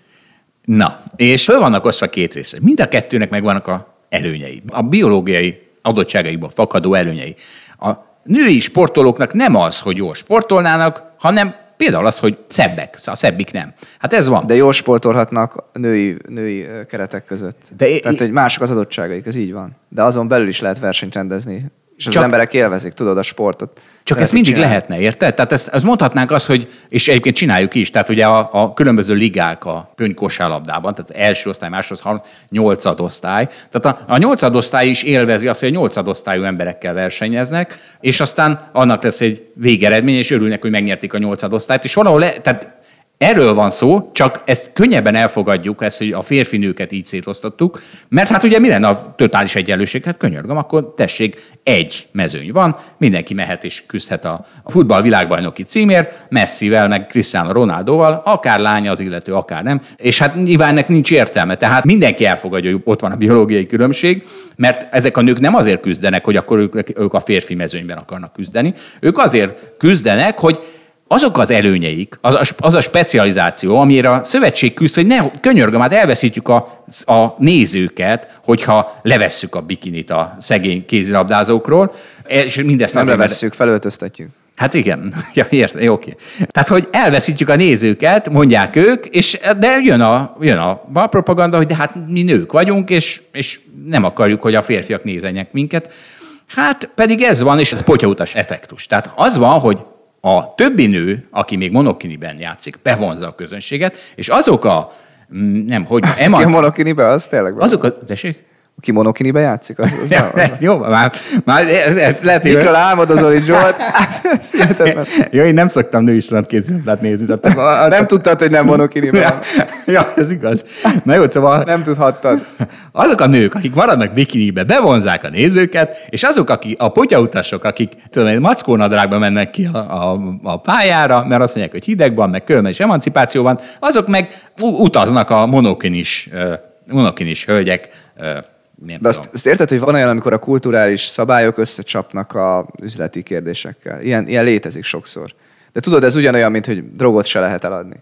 Na, és föl vannak osztva két része. Mind a kettőnek megvannak a előnyei. A biológiai adottságaikból fakadó előnyei. A női sportolóknak nem az, hogy jól sportolnának, hanem például az, hogy szebbek, a szebbik nem. Hát ez van. De jól sportolhatnak női, női keretek között. De Tehát, hogy mások az adottságaik, ez így van. De azon belül is lehet versenyt rendezni. És az Csak- emberek élvezik, tudod, a sportot. Csak ezt mindig csinálni. lehetne, érted? Tehát ezt, ezt mondhatnánk azt, hogy, és egyébként csináljuk is, tehát ugye a, a különböző ligák a pöny kosárlabdában, tehát első osztály, másodosztály, harmad, nyolcadosztály. Tehát a, a nyolcadosztály is élvezi azt, hogy a nyolcadosztályú emberekkel versenyeznek, és aztán annak lesz egy végeredmény, és örülnek, hogy megnyerték a nyolcadosztályt, és valahol, le, tehát Erről van szó, csak ezt könnyebben elfogadjuk, ezt, hogy a férfi nőket így szétosztottuk, mert hát ugye mi lenne a totális egyenlőség? Hát könyörgöm, akkor tessék, egy mezőny van, mindenki mehet és küzdhet a futball világbajnoki címért, Messivel, meg Cristiano Ronaldoval, akár lánya az illető, akár nem. És hát nyilván ennek nincs értelme. Tehát mindenki elfogadja, hogy ott van a biológiai különbség, mert ezek a nők nem azért küzdenek, hogy akkor ők, ők a férfi mezőnyben akarnak küzdeni. Ők azért küzdenek, hogy azok az előnyeik, az a, az a specializáció, amire a szövetség küzd, hogy ne, könyörgöm, hát elveszítjük a, a nézőket, hogyha levesszük a bikinit a szegény kézilabdázókról, és mindezt Nem azért, levesszük, felöltöztetjük. Hát igen, ja, értem, jó, oké. Tehát, hogy elveszítjük a nézőket, mondják ők, és de jön a, jön a balpropaganda, hogy de hát mi nők vagyunk, és, és nem akarjuk, hogy a férfiak nézenjek minket. Hát pedig ez van, és ez potyautas effektus. Tehát az van, hogy a többi nő, aki még monokiniben játszik, bevonza a közönséget, és azok a, nem, hogy a emanci- monokinibe, az tényleg van. azok a, tessék? Aki monokinibe játszik, az, az Ja, van. jó, már, már lehet, hogy Mikről álmodozol itt, Zsolt? Hihetetlen. Jó, én nem szoktam női strandkézilabdát nézni. Tehát a, a, Nem tudtad, hogy nem monokinibe ja, ja, ez igaz. Na jó, szóval Nem tudhattad. azok a nők, akik maradnak bikinibe, bevonzák a nézőket, és azok, akik, a potyautasok, akik tudom, én, mackónadrágban mennek ki a, a, a, pályára, mert azt mondják, hogy hideg van, meg különben is emancipáció van, azok meg utaznak a monokinis, monokinis hölgyek nem De azt, azt érted, hogy van olyan, amikor a kulturális szabályok összecsapnak a üzleti kérdésekkel. Ilyen, ilyen létezik sokszor. De tudod, ez ugyanolyan, mint hogy drogot se lehet eladni.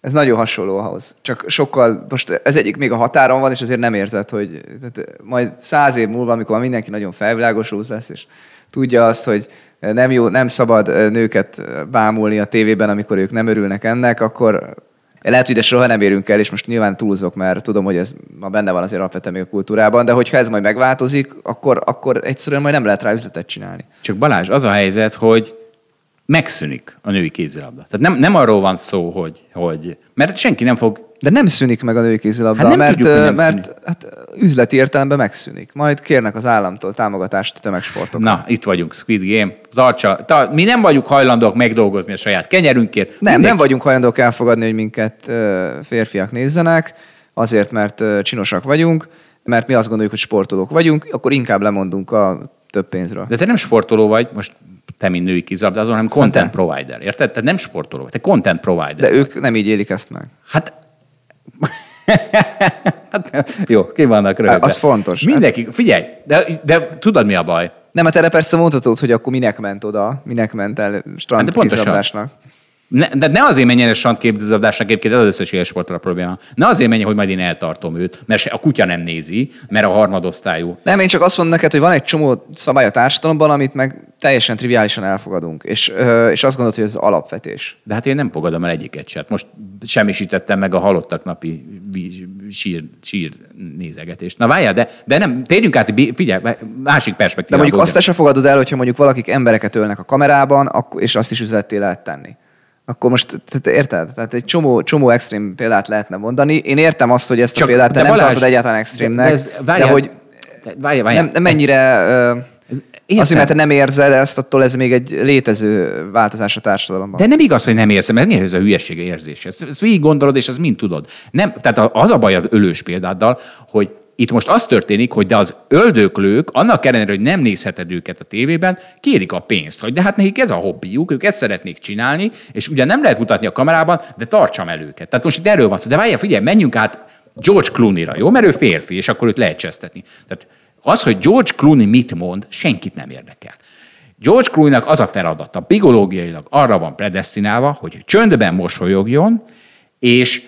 Ez nagyon hasonló ahhoz. Csak sokkal, most ez egyik még a határon van, és azért nem érzed, hogy tehát majd száz év múlva, amikor már mindenki nagyon felvilágosult lesz, és tudja azt, hogy nem jó, nem szabad nőket bámulni a tévében, amikor ők nem örülnek ennek, akkor lehet, hogy ide soha nem érünk el, és most nyilván túlzok, mert tudom, hogy ez ma benne van azért alapvetően még a kultúrában, de hogyha ez majd megváltozik, akkor, akkor egyszerűen majd nem lehet rá üzletet csinálni. Csak Balázs, az a helyzet, hogy megszűnik a női kézilabda. Tehát nem, nem arról van szó, hogy, hogy... Mert senki nem fog... De nem szűnik meg a női kézilabda, Hát nem mert, tudjuk, nem mert szűnik. hát, üzleti értelemben megszűnik. Majd kérnek az államtól támogatást a tömegsportokra. Na, itt vagyunk, Squid Game. Tartsa, ta, mi nem vagyunk hajlandóak megdolgozni a saját kenyerünkért. Nem, Mindenki- nem vagyunk hajlandók elfogadni, hogy minket férfiak nézzenek, azért, mert csinosak vagyunk, mert mi azt gondoljuk, hogy sportolók vagyunk, akkor inkább lemondunk a több pénzről. De te nem sportoló vagy, most te, mint női kézilabdázó, hanem content Hát provider. Érted? Te nem sportoló vagy, te content provider. De ők nem így élik ezt meg. Hát... hát jó, ki vannak rögtön. Az fontos. Mindenki, figyelj, de, de tudod mi a baj? Nem, hát erre persze mondhatod, hogy akkor minek ment oda, minek ment el Hát de strand pontosan. Ne, de ne azért menjen el strandképzőzabdásnak, egyébként ez az összes ilyen sportra a probléma. Ne azért menjen, hogy majd én eltartom őt, mert a kutya nem nézi, mert a harmadosztályú. Nem, én csak azt mondom neked, hogy van egy csomó szabály a társadalomban, amit meg teljesen triviálisan elfogadunk. És, és azt gondolod, hogy ez alapvetés. De hát én nem fogadom el egyiket sem. Most semmisítettem meg a halottak napi sír, sír nézegetést. Na várjál, de, de nem, térjünk át, figyelj, másik De perspektívából. mondjuk azt te se fogadod el, hogyha mondjuk valakik embereket ölnek a kamerában, és azt is üzletté lehet tenni. Akkor most, tehát érted? Tehát egy csomó, csomó extrém példát lehetne mondani. Én értem azt, hogy ezt a Csak- példát te nem Balázs, tartod egyáltalán extrémnek, de- ez- de, várjál, hogy de- várjál, várjál. nem, nem mennyire... ö, Értem. Azért, mert te nem érzed ezt, attól ez még egy létező változás a társadalomban. De nem igaz, hogy nem érzem, mert mi ez a hülyeség érzés? Ezt, ezt végig gondolod, és ezt mind tudod. Nem, tehát az a baj az ölős példáddal, hogy itt most az történik, hogy de az öldöklők, annak ellenére, hogy nem nézheted őket a tévében, kérik a pénzt, hogy de hát nekik ez a hobbijuk, ők ezt szeretnék csinálni, és ugye nem lehet mutatni a kamerában, de tartsam el őket. Tehát most itt erről van szó. De várjál, figyelj, menjünk át George Clooney-ra, jó? Mert ő férfi, és akkor őt lehet csesztetni. Tehát az, hogy George Clooney mit mond, senkit nem érdekel. George Clooney-nak az a feladata, biológiailag arra van predestinálva, hogy csöndben mosolyogjon, és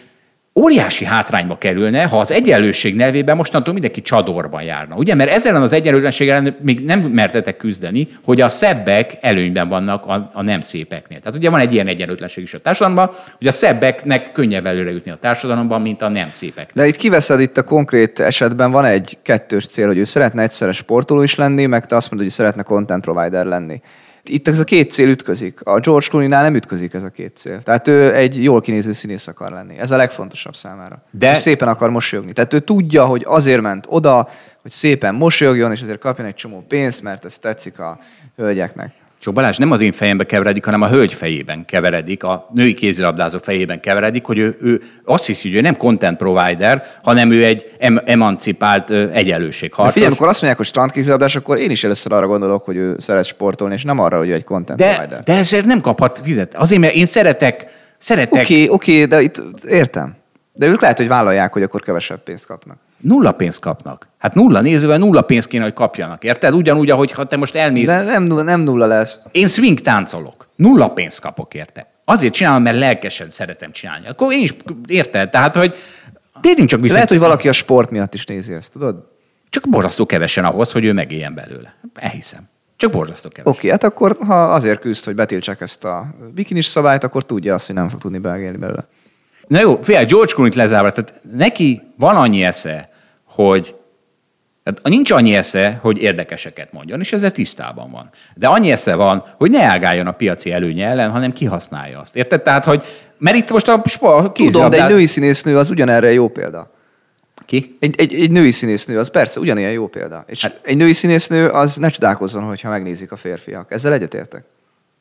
óriási hátrányba kerülne, ha az egyenlőség nevében mostantól mindenki csadorban járna. Ugye? Mert ezzel az egyenlőtlenség ellen még nem mertetek küzdeni, hogy a szebbek előnyben vannak a, a nem szépeknél. Tehát ugye van egy ilyen egyenlőtlenség is a társadalomban, hogy a szebbeknek könnyebb előre jutni a társadalomban, mint a nem szépek. De itt kiveszed itt a konkrét esetben van egy kettős cél, hogy ő szeretne egyszerre sportoló is lenni, meg te azt mondod, hogy szeretne content provider lenni. Itt ez a két cél ütközik. A George Clooney-nál nem ütközik ez a két cél. Tehát ő egy jól kinéző színész akar lenni. Ez a legfontosabb számára. De- És szépen akar mosolyogni. Tehát ő tudja, hogy azért ment oda, hogy szépen mosolyogjon, és azért kapjon egy csomó pénzt, mert ez tetszik a hölgyeknek. Csak Balázs nem az én fejembe keveredik, hanem a hölgy fejében keveredik, a női kézilabdázó fejében keveredik, hogy ő, ő azt hiszi, hogy ő nem content provider, hanem ő egy em- emancipált ö, De egyenlőségharcos. figyelj, amikor azt mondják, hogy strandkézilabdás, akkor én is először arra gondolok, hogy ő szeret sportolni, és nem arra, hogy ő egy content de, provider. de ezért nem kaphat fizet. Azért, mert én szeretek, szeretek Oké, oké, de itt értem. De ők lehet, hogy vállalják, hogy akkor kevesebb pénzt kapnak. Nulla pénzt kapnak. Hát nulla nézővel nulla pénzt kéne, hogy kapjanak. Érted? Ugyanúgy, ahogy ha te most elmész. De nem, nulla- nem nulla lesz. Én swing táncolok. Nulla pénzt kapok érte. Azért csinálom, mert lelkesen szeretem csinálni. Akkor én is érted? Tehát, hogy térjünk csak vissza. Lehet, hogy valaki a sport miatt is nézi ezt, tudod? Csak borzasztó kevesen ahhoz, hogy ő megéljen belőle. Elhiszem. Csak borzasztó kevesen. Oké, hát akkor ha azért küzd, hogy betiltsák ezt a bikinis szabályt, akkor tudja azt, hogy nem fog tudni beegélni belőle. Na jó, figyelj, George Clooney-t lezárva, tehát neki van annyi esze, hogy tehát nincs annyi esze, hogy érdekeseket mondjon, és ezzel tisztában van. De annyi esze van, hogy ne ágáljon a piaci előnye ellen, hanem kihasználja azt. Érted? Tehát, hogy mert itt most a, a Tudom, de egy női színésznő az ugyanerre jó példa. Ki? Egy, egy, egy női színésznő az persze ugyanilyen jó példa. És Hát- egy női színésznő az ne csodálkozzon, hogyha megnézik a férfiak. Ezzel egyetértek.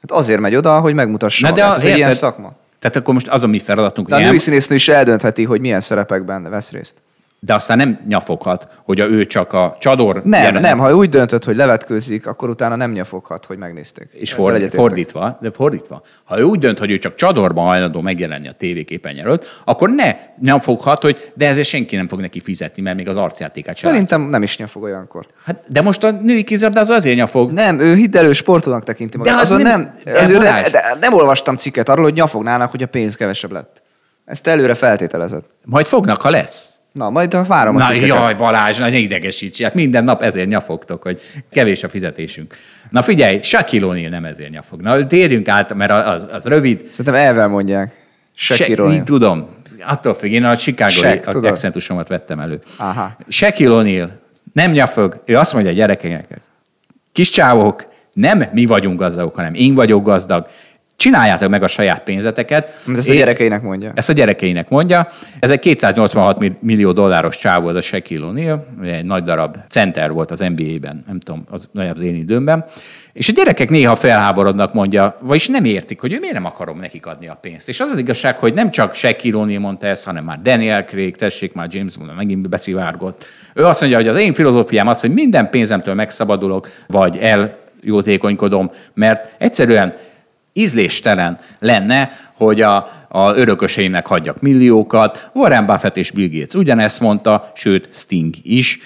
Hát azért megy oda, hogy megmutassa Na de magát. a- Ez egy ilyen szakma. Tehát akkor most az a mi feladatunk, De a női színésznő is eldöntheti, hogy milyen szerepekben vesz részt. De aztán nem nyafoghat, hogy a ő csak a csador... Nem, jelenet- nem, ha úgy döntött, hogy levetkőzik, akkor utána nem nyafoghat, hogy megnézték. És for, fordítva, de fordítva, ha ő úgy dönt, hogy ő csak csadorban hajlandó megjelenni a tévéképernyő előtt, akkor ne nem foghat, hogy de ezért senki nem fog neki fizetni, mert még az arcjátékát sem. Szerintem nem is nyafog olyankor. Hát, de most a női kézilabdázó azért nyafog. Nem, ő hitelő sportolónak tekinti magát. De az Azon nem- nem, de az nem, de nem olvastam cikket arról, hogy nyafognának, hogy a pénz kevesebb lett. Ezt előre feltételezed. Majd fognak, ha lesz. Na, majd ha várom a Na cikkeket. jaj, Balázs, ne idegesíts. Hát minden nap ezért nyafogtok, hogy kevés a fizetésünk. Na figyelj, Shaquille O'Neal nem ezért nyafog. Na térjünk át, mert az, az rövid. Szerintem elvel mondják. Shaquille Se- tudom. Attól függ, én a Chicago Shaq, tudod. accentusomat vettem elő. Aha. Shaquille O'Neal nem nyafog, ő azt mondja a gyerekeknek, kis csávok, nem mi vagyunk gazdagok, hanem én vagyok gazdag, csináljátok meg a saját pénzeteket. Ezt a Én- gyerekeinek mondja. ezt a gyerekeinek mondja. Ez egy 286 mi- millió dolláros csáv volt a Shaquille O'Neal, egy nagy darab center volt az NBA-ben, nem tudom, az, az én időmben. És a gyerekek néha felháborodnak, mondja, vagyis nem értik, hogy ő miért nem akarom nekik adni a pénzt. És az az igazság, hogy nem csak Shaquille O'Neal mondta ezt, hanem már Daniel Craig, tessék már James Bond, megint beszivárgott. Ő azt mondja, hogy az én filozófiám az, hogy minden pénzemtől megszabadulok, vagy eljótékonykodom, mert egyszerűen ízléstelen lenne, hogy a, a örököseimnek hagyjak milliókat. Warren Buffett és Bill Gates ugyanezt mondta, sőt Sting is.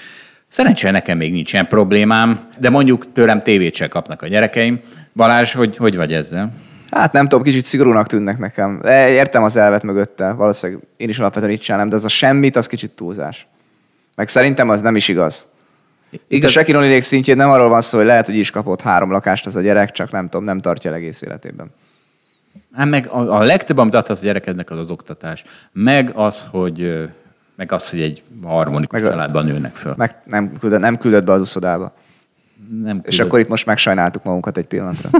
Szerencsére nekem még nincs ilyen problémám, de mondjuk tőlem tévét se kapnak a gyerekeim. Balázs, hogy, hogy vagy ezzel? Hát nem tudom, kicsit szigorúnak tűnnek nekem. De Értem az elvet mögötte, valószínűleg én is alapvetően így csinálom, de az a semmit, az kicsit túlzás. Meg szerintem az nem is igaz. Itt a Shaquille O'Neal szintjén nem arról van szó, hogy lehet, hogy is kapott három lakást az a gyerek, csak nem tudom, nem tartja el egész életében. Hát meg a, a legtöbb, amit adhatsz a gyerekednek, az az oktatás. Meg az, hogy, meg az, hogy egy harmonikus Meg családban nőnek föl. Meg nem küldött, nem küldött be az uszodába. Nem És küldött. akkor itt most megsajnáltuk magunkat egy pillanatra.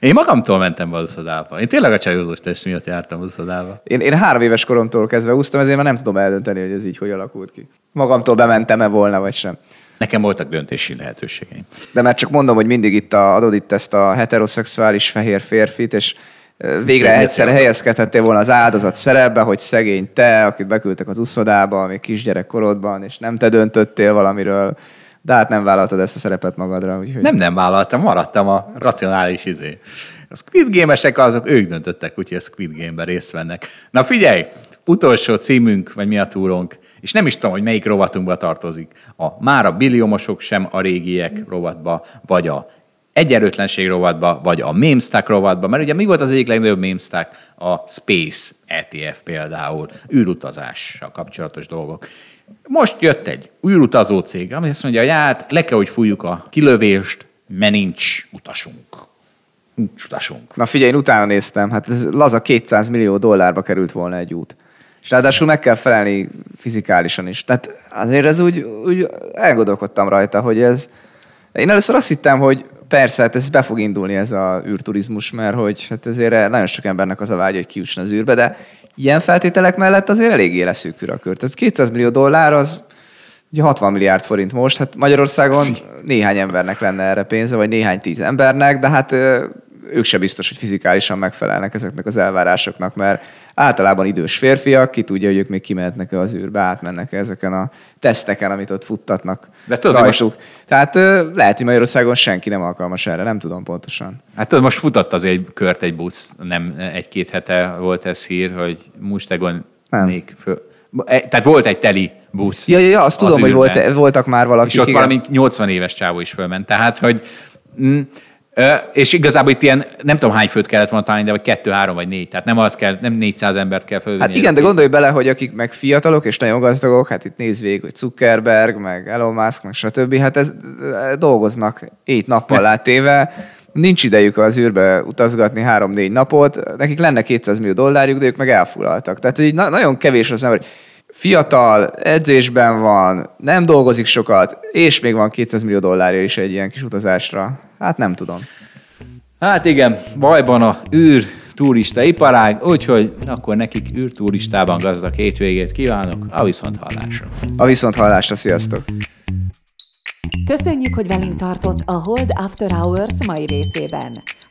Én magamtól mentem be az uszodába. Én tényleg a csajozós test miatt jártam az uszodába. Én, én három éves koromtól kezdve úsztam, ezért már nem tudom eldönteni, hogy ez így hogy alakult ki. Magamtól bementem-e volna, vagy sem. Nekem voltak döntési lehetőségeim. De mert csak mondom, hogy mindig itt a, adod itt ezt a heteroszexuális fehér férfit, és végre Szégyen egyszer helyezkedhettél volna az áldozat szerepbe, hogy szegény te, akit beküldtek az uszodába, még kisgyerek korodban, és nem te döntöttél valamiről, de hát nem vállaltad ezt a szerepet magadra. Úgyhogy... Nem, nem vállaltam, maradtam a racionális izé. A Squid Game-esek azok, ők döntöttek, úgyhogy a Squid Game-ben részt vennek. Na figyelj, utolsó címünk, vagy mi a túrónk, és nem is tudom, hogy melyik rovatunkba tartozik. A már a billiomosok sem a régiek rovatba, vagy a egyenlőtlenség rovatba, vagy a memestack rovatba, mert ugye mi volt az egyik legnagyobb memestack? A Space ETF például, űrutazással kapcsolatos dolgok. Most jött egy űrutazó cég, ami azt mondja, hogy hát le kell, hogy fújjuk a kilövést, mert nincs utasunk. Nincs utasunk. Na figyelj, én utána néztem, hát ez laza 200 millió dollárba került volna egy út. És ráadásul meg kell felelni fizikálisan is. Tehát azért ez úgy, úgy elgondolkodtam rajta, hogy ez... Én először azt hittem, hogy persze, hát ez be fog indulni ez a űrturizmus, mert hogy hát ezért nagyon sok embernek az a vágy, hogy kijusson az űrbe, de ilyen feltételek mellett azért eléggé leszűkül a kört. Ez 200 millió dollár, az ugye 60 milliárd forint most, hát Magyarországon néhány embernek lenne erre pénze, vagy néhány tíz embernek, de hát ők se biztos, hogy fizikálisan megfelelnek ezeknek az elvárásoknak, mert általában idős férfiak, ki tudja, hogy ők még kimehetnek az űrbe, átmennek ezeken a teszteken, amit ott futtatnak De tudod, hogy rajtuk. Tehát lehet, hogy Magyarországon senki nem alkalmas erre, nem tudom pontosan. Hát tudod, most futott az egy kört egy busz, nem egy-két hete volt ez hír, hogy Mustegon Nem. még föl... E, Tehát volt egy teli busz. Ja, ja, ja azt az tudom, hogy űrben. volt, voltak már valakik. És ott igen. valami 80 éves csávó is fölment. Tehát, hogy... Mm, ö, és igazából itt ilyen, nem tudom hány főt kellett volna találni, de vagy kettő, három vagy négy. Tehát nem, az kell, nem 400 embert kell fölvenni. Hát igen, de gondolj bele, hogy akik meg fiatalok és nagyon gazdagok, hát itt nézd végig, hogy Zuckerberg, meg Elon Musk, meg stb. Hát ez e, dolgoznak ét nappal látéve, nincs idejük az űrbe utazgatni három-négy napot, nekik lenne 200 millió dollárjuk, de ők meg elfoglaltak. Tehát hogy na- nagyon kevés az ember, hogy fiatal, edzésben van, nem dolgozik sokat, és még van 200 millió dollárja is egy ilyen kis utazásra. Hát nem tudom. Hát igen, bajban a űr turista iparág, úgyhogy akkor nekik űrturistában gazdag hétvégét kívánok, a viszont hallásra. A viszont hallásra, sziasztok! Köszönjük, hogy velünk tartott a Hold After Hours mai részében.